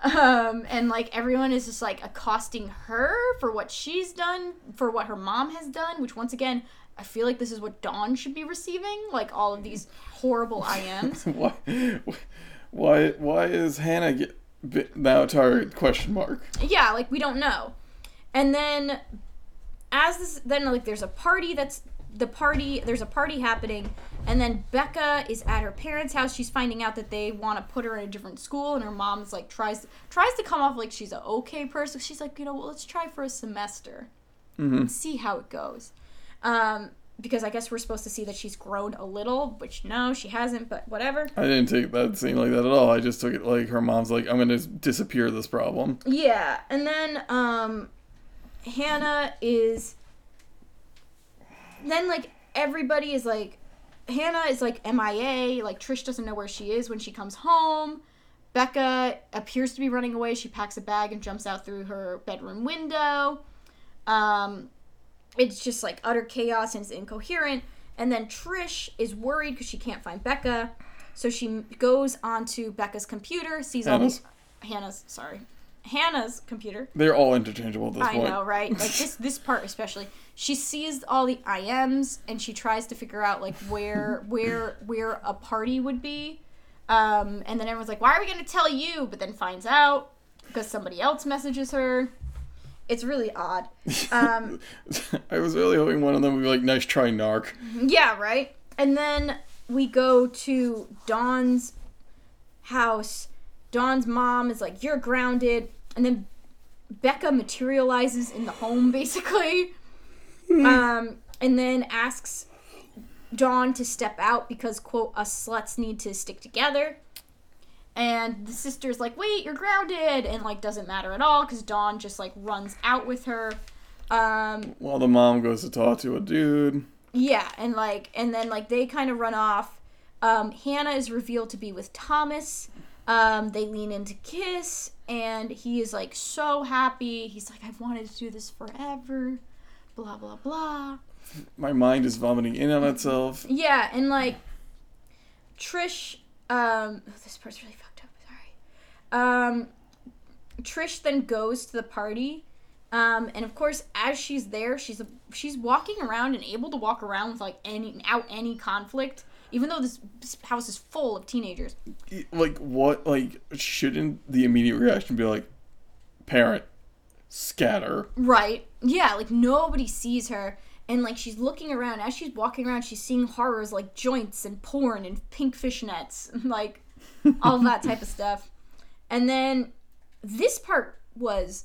Um, and like everyone is just like accosting her for what she's done, for what her mom has done, which once again, I feel like this is what Dawn should be receiving, like all of these horrible IMs. why, why, why is Hannah get now target question mark? yeah, like we don't know. And then as this then like there's a party that's the party there's a party happening and then Becca is at her parents' house. She's finding out that they want to put her in a different school and her mom's like tries tries to come off like she's an okay person. She's like, "You know, well, let's try for a semester. Mhm. See how it goes." Um because I guess we're supposed to see that she's grown a little, which no, she hasn't, but whatever. I didn't take that scene like that at all. I just took it like her mom's like, I'm gonna disappear this problem. Yeah, and then um Hannah is then like everybody is like Hannah is like MIA, like Trish doesn't know where she is when she comes home. Becca appears to be running away. She packs a bag and jumps out through her bedroom window. Um it's just like utter chaos and it's incoherent. And then Trish is worried because she can't find Becca. So she goes onto Becca's computer, sees all Hannah's. these Hannah's, sorry. Hannah's computer. They're all interchangeable at this I point. I know, right? Like this this part especially. She sees all the IMs and she tries to figure out like where where where a party would be. Um, and then everyone's like, "Why are we going to tell you?" But then finds out because somebody else messages her. It's really odd. Um, I was really hoping one of them would be like, nice try, narc. Yeah, right. And then we go to Dawn's house. Dawn's mom is like, "You're grounded," and then Becca materializes in the home, basically. um, and then asks Dawn to step out because quote us sluts need to stick together. And the sister's like, "Wait, you're grounded," and like doesn't matter at all because Dawn just like runs out with her. Um, While the mom goes to talk to a dude. yeah, and like and then like they kind of run off. Um, Hannah is revealed to be with Thomas. Um, they lean in to kiss, and he is like so happy. He's like, I've wanted to do this forever. Blah blah blah. My mind is vomiting in on itself. Yeah, and like Trish, um, oh, this part's really fucked up. Sorry. Um, Trish then goes to the party, um, and of course, as she's there, she's she's walking around and able to walk around with like any out any conflict, even though this house is full of teenagers. Like, what? Like, shouldn't the immediate reaction be like, parent, scatter? Right. Yeah, like nobody sees her. And like she's looking around. As she's walking around, she's seeing horrors like joints and porn and pink fishnets and like all that type of stuff. And then this part was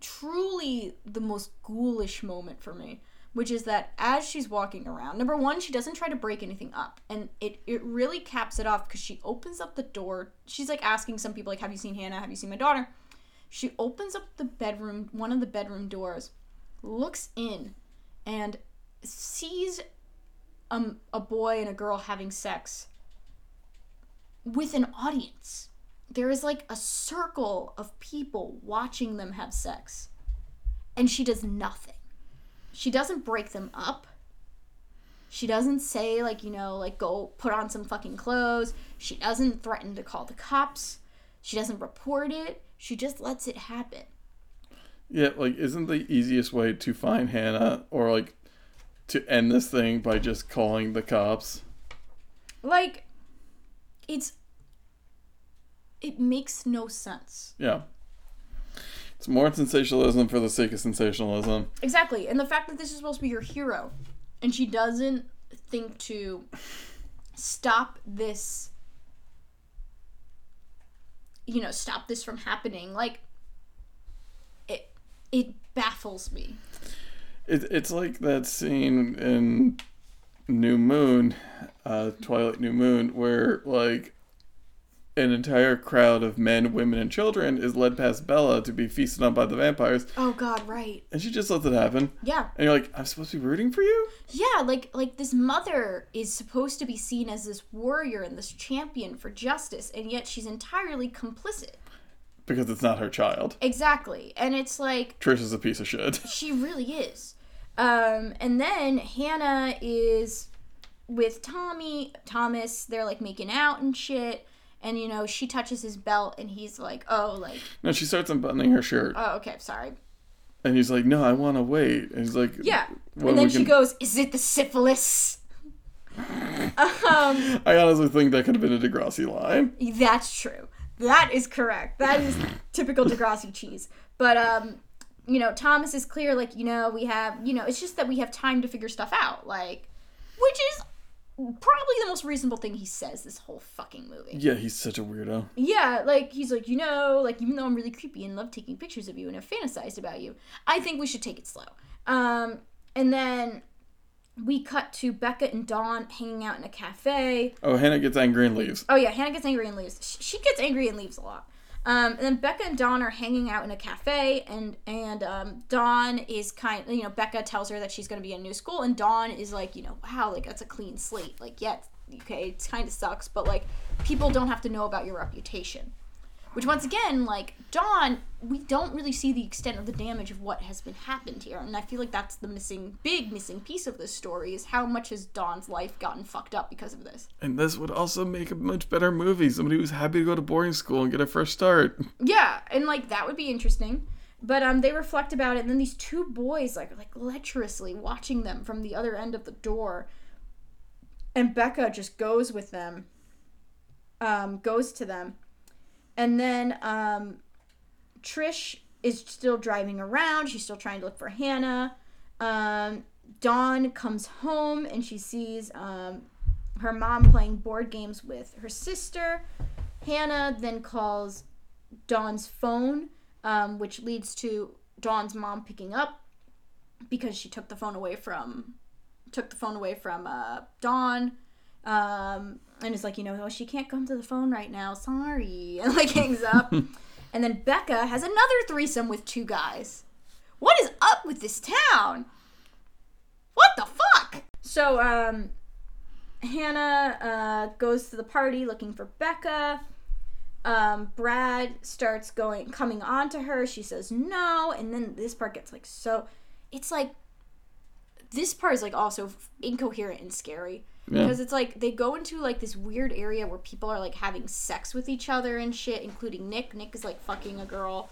truly the most ghoulish moment for me. Which is that as she's walking around, number one, she doesn't try to break anything up, and it it really caps it off because she opens up the door. She's like asking some people like, "Have you seen Hannah? Have you seen my daughter?" She opens up the bedroom, one of the bedroom doors, looks in, and sees um, a boy and a girl having sex with an audience. There is like a circle of people watching them have sex. And she does nothing. She doesn't break them up. She doesn't say, like, you know, like, go put on some fucking clothes. She doesn't threaten to call the cops. She doesn't report it. She just lets it happen. Yeah, like, isn't the easiest way to find Hannah or, like, to end this thing by just calling the cops? Like, it's. It makes no sense. Yeah. It's more sensationalism for the sake of sensationalism. Exactly. And the fact that this is supposed to be your hero and she doesn't think to stop this you know, stop this from happening. Like it it baffles me. It, it's like that scene in New Moon, uh, Twilight New Moon, where like an entire crowd of men, women, and children is led past Bella to be feasted on by the vampires, Oh god, right. and she just lets it happen. Yeah. And you're like, I'm supposed to be rooting for you? Yeah, like like this mother is supposed to be seen as this warrior and this champion for justice, and yet she's entirely complicit. Because it's not her child. Exactly. And it's like Trish is a piece of shit. She really is. Um, and then Hannah is with Tommy, Thomas. They're like making out and shit. And you know, she touches his belt, and he's like, "Oh, like, No, she starts unbuttoning her shirt, oh, okay, sorry." and he's like, "No, I want to wait." And he's like, Yeah. well, and then she can- goes, "Is it the syphilis?" um, I honestly think that could have been a Degrassi line. that's true. That is correct. That is typical Degrassi cheese. But um, you know, Thomas is clear. Like, you know, we have, you know, it's just that we have time to figure stuff out. Like, which is probably the most reasonable thing he says this whole fucking movie. Yeah, he's such a weirdo. Yeah, like he's like, you know, like even though I'm really creepy and love taking pictures of you and have fantasized about you, I think we should take it slow. Um, and then we cut to Becca and Dawn hanging out in a cafe. Oh, Hannah gets angry and leaves. Oh yeah, Hannah gets angry and leaves. Sh- She gets angry and leaves a lot. Um, and then Becca and Dawn are hanging out in a cafe, and and um, Dawn is kind. You know, Becca tells her that she's going to be in a new school, and Dawn is like, you know, wow, like that's a clean slate. Like, yeah, okay, it kind of sucks, but like people don't have to know about your reputation. Which once again, like Dawn, we don't really see the extent of the damage of what has been happened here, and I feel like that's the missing, big missing piece of this story is how much has Dawn's life gotten fucked up because of this. And this would also make a much better movie. Somebody who's happy to go to boarding school and get a fresh start. Yeah, and like that would be interesting. But um, they reflect about it, and then these two boys like like lecherously watching them from the other end of the door, and Becca just goes with them. Um, goes to them, and then um, Trish is still driving around. She's still trying to look for Hannah. Um, Dawn comes home and she sees um, her mom playing board games with her sister. Hannah then calls Dawn's phone, um, which leads to Dawn's mom picking up because she took the phone away from took the phone away from uh, Dawn. Um, and is like, you know, oh, she can't come to the phone right now. Sorry, and like hangs up. and then Becca has another threesome with two guys. What is up with this town? What the fuck? So, um, Hannah uh, goes to the party looking for Becca. Um, Brad starts going, coming on to her. She says no, and then this part gets like so. It's like this part is like also incoherent and scary Yeah. because it's like they go into like this weird area where people are like having sex with each other and shit, including Nick. Nick is like fucking a girl.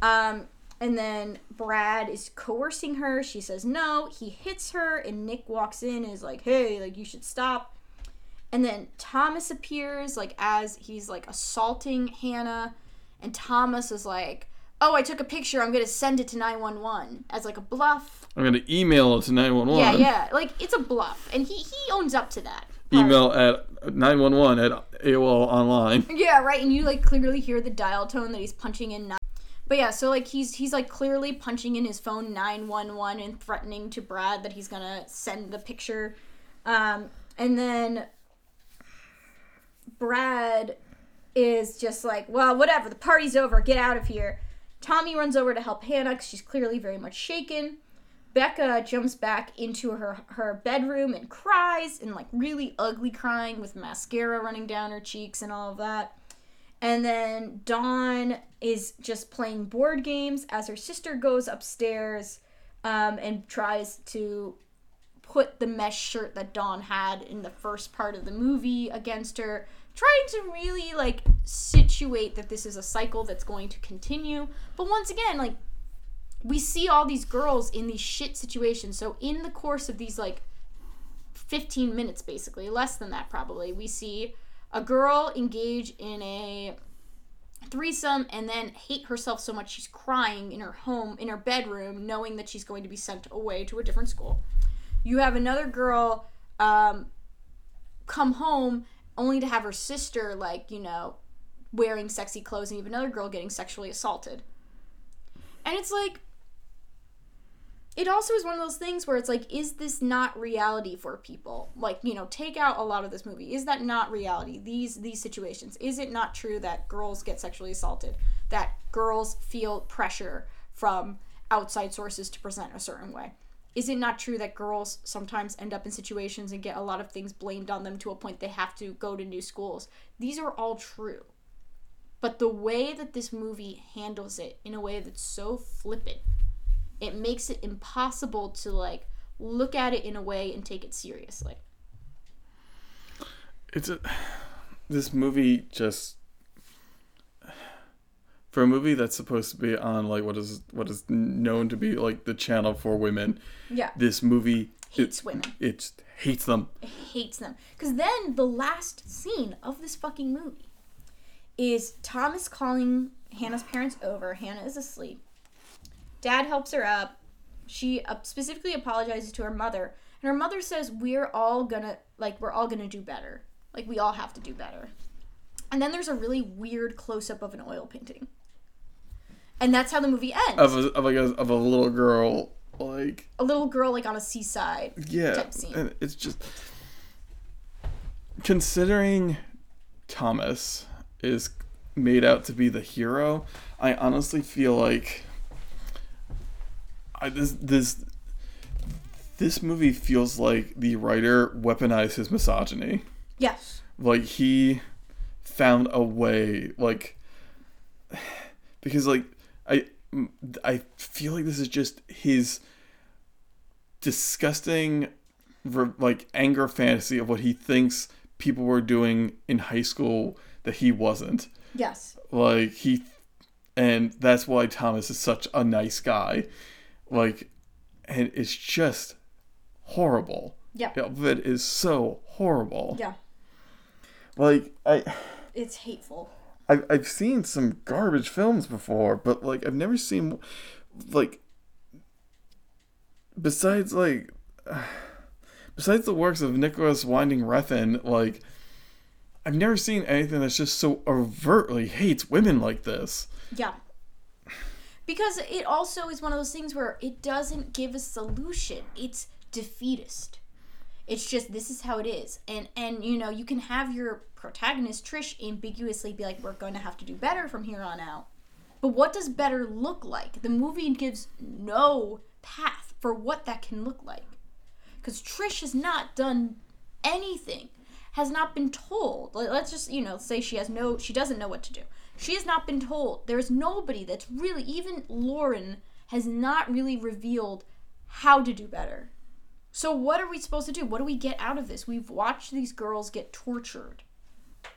Um, and then Brad is coercing her. She says no. He hits her, and Nick walks in and is like, "Hey, like you should stop." And then Thomas appears, like as he's like assaulting Hannah, and Thomas is like, "Oh, I took a picture. I'm gonna send it to 911 as like a bluff." I'm gonna email it to 911. Yeah, yeah, like it's a bluff, and he he owns up to that. Email at 911 at AOL online. Yeah, right. And you like clearly hear the dial tone that he's punching in. Nine. But yeah, so like he's he's like clearly punching in his phone 911 and threatening to Brad that he's gonna send the picture. Um, and then Brad is just like, well, whatever, the party's over, get out of here. Tommy runs over to help Hannah because she's clearly very much shaken. Becca jumps back into her her bedroom and cries and like really ugly crying with mascara running down her cheeks and all of that. And then Dawn is just playing board games as her sister goes upstairs um, and tries to put the mesh shirt that Dawn had in the first part of the movie against her, trying to really like situate that this is a cycle that's going to continue. But once again, like we see all these girls in these shit situations. So in the course of these like 15 minutes basically, less than that probably, we see a girl engage in a threesome and then hate herself so much she's crying in her home in her bedroom knowing that she's going to be sent away to a different school you have another girl um, come home only to have her sister like you know wearing sexy clothes and you have another girl getting sexually assaulted. And it's like it also is one of those things where it's like is this not reality for people? Like you know take out a lot of this movie. Is that not reality? These these situations. Is it not true that girls get sexually assaulted? That girls feel pressure from outside sources to present a certain way. Is it not true that girls sometimes end up in situations and get a lot of things blamed on them to a point they have to go to new schools? These are all true but the way that this movie handles it in a way that's so flippant it makes it impossible to like look at it in a way and take it seriously. It's a this movie just for a movie that's supposed to be on like what is what is known to be like the channel for women. Yeah. This movie Hates it, women. It hates them. It hates them. Because then the last scene of this fucking movie is Thomas calling Hannah's parents over. Hannah is asleep. Dad helps her up. She uh, specifically apologizes to her mother, and her mother says, "We're all gonna like we're all gonna do better. Like we all have to do better." And then there's a really weird close up of an oil painting, and that's how the movie ends. Of a, of like a, of a little girl like a little girl like on a seaside yeah, type scene. and it's just considering Thomas is made out to be the hero. I honestly feel like I, this this this movie feels like the writer weaponized his misogyny. Yes. Like he found a way, like because like I I feel like this is just his disgusting like anger fantasy of what he thinks people were doing in high school that he wasn't. Yes. Like he and that's why Thomas is such a nice guy. Like and it's just horrible. Yeah. It is so horrible. Yeah. Like I It's hateful. I've, I've seen some garbage films before, but like I've never seen like besides like besides the works of Nicolas Winding Refn, like I've never seen anything that's just so overtly hates women like this. Yeah. Because it also is one of those things where it doesn't give a solution. It's defeatist. It's just this is how it is. And and you know, you can have your protagonist Trish ambiguously be like we're going to have to do better from here on out. But what does better look like? The movie gives no path for what that can look like. Cuz Trish has not done anything. Has not been told. Let's just, you know, say she has no she doesn't know what to do. She has not been told. There's nobody that's really even Lauren has not really revealed how to do better. So what are we supposed to do? What do we get out of this? We've watched these girls get tortured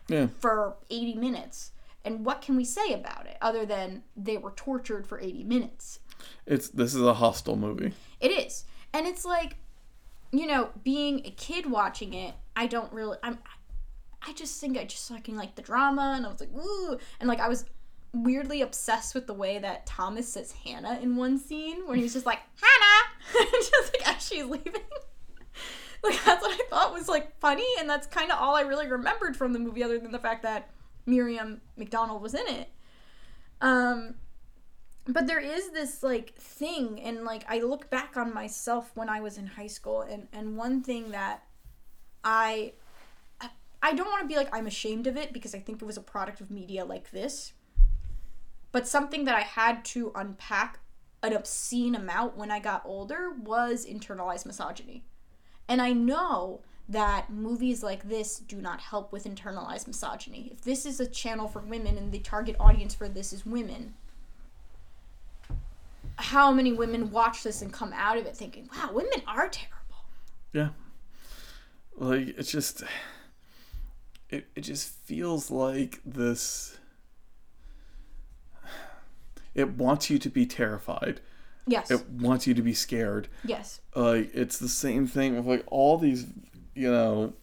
Yeah. for 80 minutes. And what can we say about it other than they were tortured for 80 minutes? It's this is a hostile movie. It is. And it's like, you know, being a kid watching it, I don't really I'm I just think I just fucking like the drama and I was like, ooh and like I was weirdly obsessed with the way that Thomas says Hannah in one scene where he's just like, Hannah just like as she's leaving. like that's what I thought was like funny and that's kind of all I really remembered from the movie other than the fact that Miriam McDonald was in it. Um but there is this like thing and like i look back on myself when i was in high school and and one thing that i i don't want to be like i'm ashamed of it because i think it was a product of media like this but something that i had to unpack an obscene amount when i got older was internalized misogyny. And i know that movies like this do not help with internalized misogyny. If this is a channel for women and the target audience for this is women how many women watch this and come out of it thinking, wow, women are terrible. Yeah. Like, it's just. It, it just feels like this. It wants you to be terrified. Yes. It wants you to be scared. yes. Like, it's the same thing with, like, all these, you know,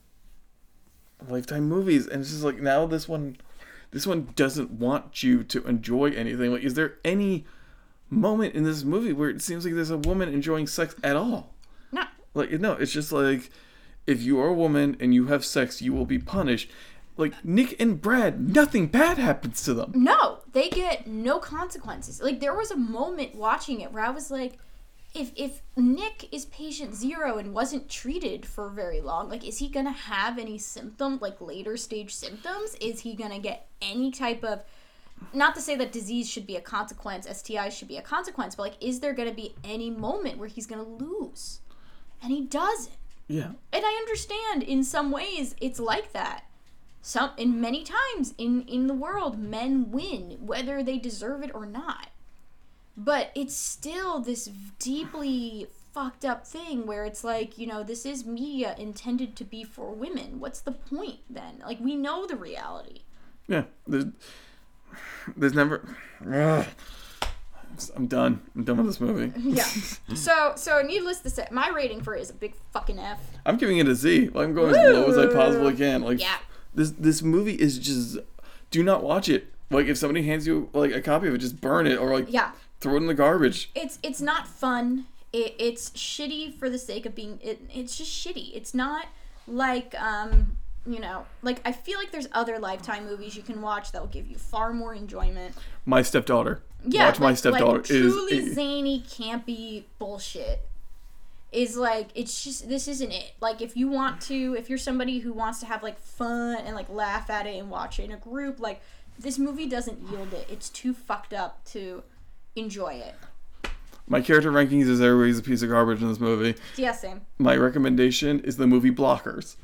Lifetime movies. And it's just like, now this one. This one doesn't want you to enjoy anything. Like, is there any moment in this movie where it seems like there's a woman enjoying sex at all? No. Like no, it's just like if you are a woman and you have sex, you will be punished. Like Nick and Brad, nothing bad happens to them. No, they get no consequences. Like there was a moment watching it where I was like, if if Nick is patient zero and wasn't treated for very long, like is he gonna have any symptom like later stage symptoms? Is he gonna get any type of not to say that disease should be a consequence, STIs should be a consequence, but like is there gonna be any moment where he's gonna lose? And he doesn't. Yeah. and I understand in some ways it's like that. Some in many times in in the world men win whether they deserve it or not. But it's still this deeply fucked up thing where it's like, you know, this is media intended to be for women. What's the point then? Like we know the reality. Yeah. There's, there's never. Ugh. I'm done. I'm done with this movie. Yeah. so so needless to say, my rating for it is a big fucking F. I'm giving it a Z. Like, I'm going as low as I possibly can. Like, Yeah. this this movie is just. Do not watch it. Like, if somebody hands you like a copy of it, just burn it or like Yeah. throw it in the garbage. it's it's not fun. It, it's shitty for the sake of being. It, it's just shitty. It's not like um you know like I feel like there's other Lifetime movies you can watch that will give you far more enjoyment. My stepdaughter. Yeah, watch my stepdaughter like is. truly zany, campy bullshit. Is like it's just this isn't it. Like if you want to, if you're somebody who wants to have like fun and like laugh at it and watch it in a group, like this movie doesn't yield it. It's too fucked up to enjoy it. my character rankings is everybody's a piece of garbage in this movie. Yeah, same. my recommendation is the movie Blockers.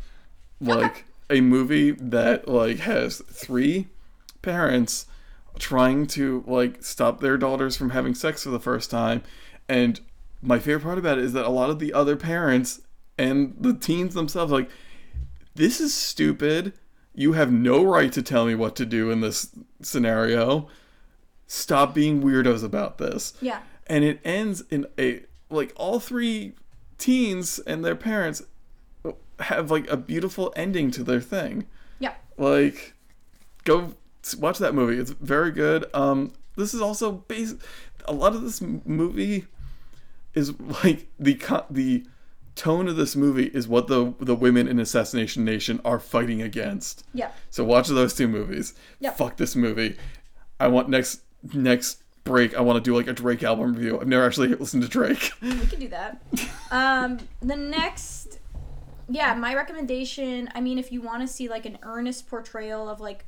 Like a movie that like has three parents trying to like stop their daughters from having sex for the first time and my favorite part about it is that a lot of the other parents and the teens themselves like this is stupid. You have no right to tell me what to do in this scenario. Stop being weirdos about this Yeah. and it ends in a like all three teens and their parents have like a beautiful ending to their thing Yeah. like go watch that movie it's very good um this is also based a lot of this movie is like the the tone of this movie is what the the women in assassination nation are fighting against Yeah. so watch those two movies. Yeah. Fuck this movie. I want next next break. I want to do like a Drake album review. I've never actually listened to Drake. We can do that. Um, the next, yeah, my recommendation. I mean, if you want to see like an earnest portrayal of like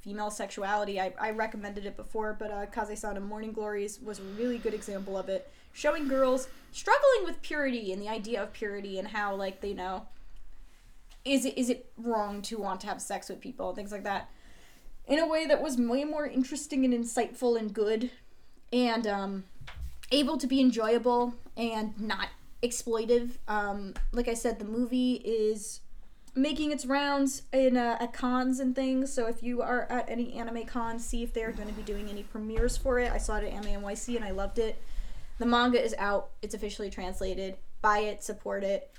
female sexuality, I, I recommended it before, but uh, Kase-san in Morning Glories was a really good example of it, showing girls struggling with purity and the idea of purity and how like they know. Is it is it wrong to want to have sex with people and things like that, in a way that was way more interesting and insightful and good, and um, able to be enjoyable and not exploitive. Um, like I said, the movie is making its rounds in uh, at cons and things. So if you are at any anime cons, see if they're going to be doing any premieres for it. I saw it at Anime NYC and I loved it. The manga is out. It's officially translated. Buy it, support it.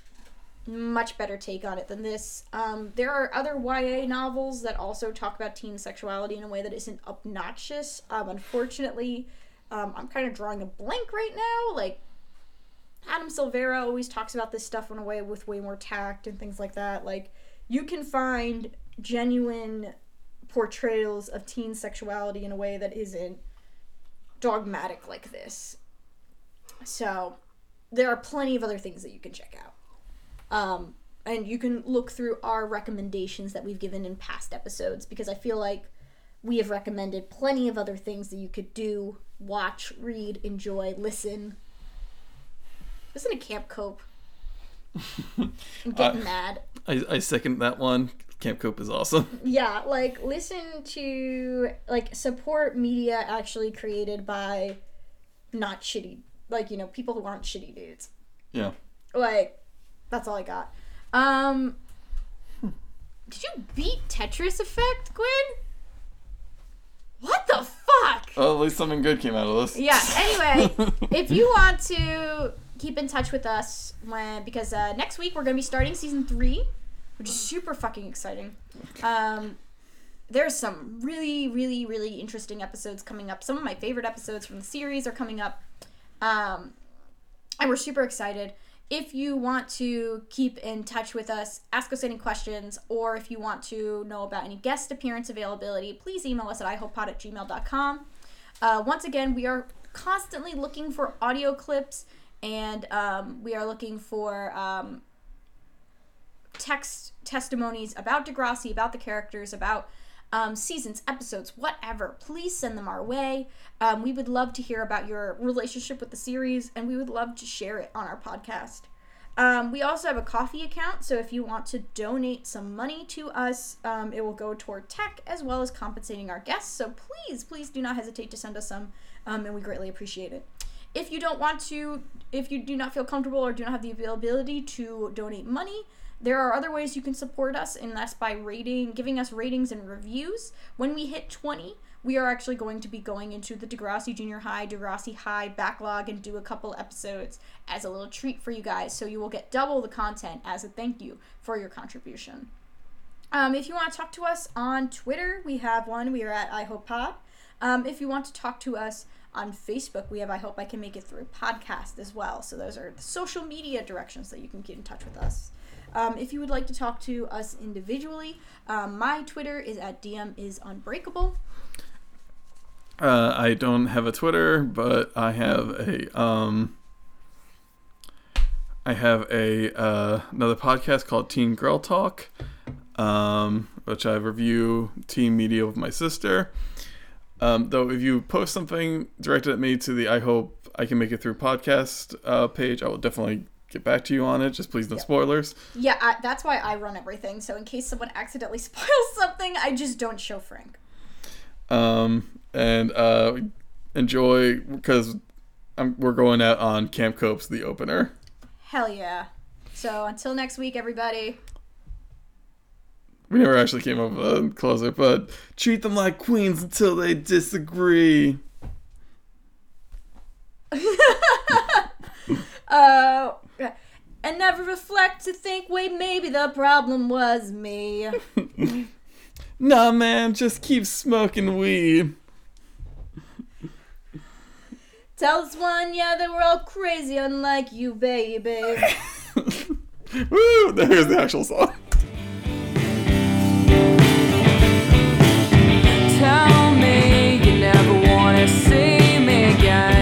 Much better take on it than this. Um, there are other YA novels that also talk about teen sexuality in a way that isn't obnoxious. Um, unfortunately, um, I'm kind of drawing a blank right now. Like Adam Silvera always talks about this stuff in a way with way more tact and things like that. Like you can find genuine portrayals of teen sexuality in a way that isn't dogmatic like this. So there are plenty of other things that you can check out. Um, and you can look through our recommendations that we've given in past episodes because I feel like we have recommended plenty of other things that you could do, watch, read, enjoy, listen. Listen to Camp Cope. and get Uh, mad. I, I second that one. Camp Cope is awesome. Yeah, like listen to like support media actually created by not shitty like, you know, people who aren't shitty dudes. Yeah. Like, that's all I got. Um Did you beat Tetris Effect, Gwen? What the fuck? Oh, at least something good came out of this. Yeah, anyway, if you want to keep in touch with us when because uh, next week we're gonna be starting season three, which is super fucking exciting. Um, there's some really, really, really interesting episodes coming up. Some of my favorite episodes from the series are coming up, um, and we're super excited. If you want to keep in touch with us, ask us any questions, or if you want to know about any guest appearance availability, please email us at ihopepod at gmail.com. Uh, once again, we are constantly looking for audio clips and um, we are looking for um, text testimonies about Degrassi, about the characters, about um, seasons, episodes, whatever. Please send them our way. Um, we would love to hear about your relationship with the series and we would love to share it on our podcast. Um, we also have a Ko-fi account, so if you want to donate some money to us, um, it will go toward tech as well as compensating our guests. So please, please do not hesitate to send us some, and we greatly appreciate it. If you don't want to, if you do not feel comfortable or do not have the availability to donate money, there are other ways you can support us, and that's by rating, giving us ratings and reviews. When we hit 20, we are actually going to be going into the Degrassi Junior High, Degrassi High backlog and do a couple episodes as a little treat for you guys. So you will get double the content as a thank you for your contribution. Um, if you want to talk to us on Twitter, we have one. We are at iHopePod. Um, if you want to talk to us on Facebook, we have I Hope I Can Make It Through podcast as well. So those are the social media directions that you can get in touch with us. Um, if you would like to talk to us individually, um, my Twitter is at DM is unbreakable. Uh, I don't have a Twitter, but I have a um, I have a uh, another podcast called Teen Girl Talk, um, which I review teen media with my sister. Um, though, if you post something directed at me to the I hope I can make it through podcast uh, page, I will definitely get back to you on it. Just please no spoilers. Yeah, I, that's why I run everything. So in case someone accidentally spoils something, I just don't show Frank. Um, and uh, enjoy because I'm, we're going out on Camp Cope's the opener. Hell yeah. So until next week, everybody. We never actually came up with a closer, but treat them like queens until they disagree. Uh, and never reflect to think, wait, maybe the problem was me. Nah, man, just keep smoking weed. Tell us one, yeah, that we're all crazy, unlike you, baby. Woo! There's the actual song. tell me you never wanna see me again.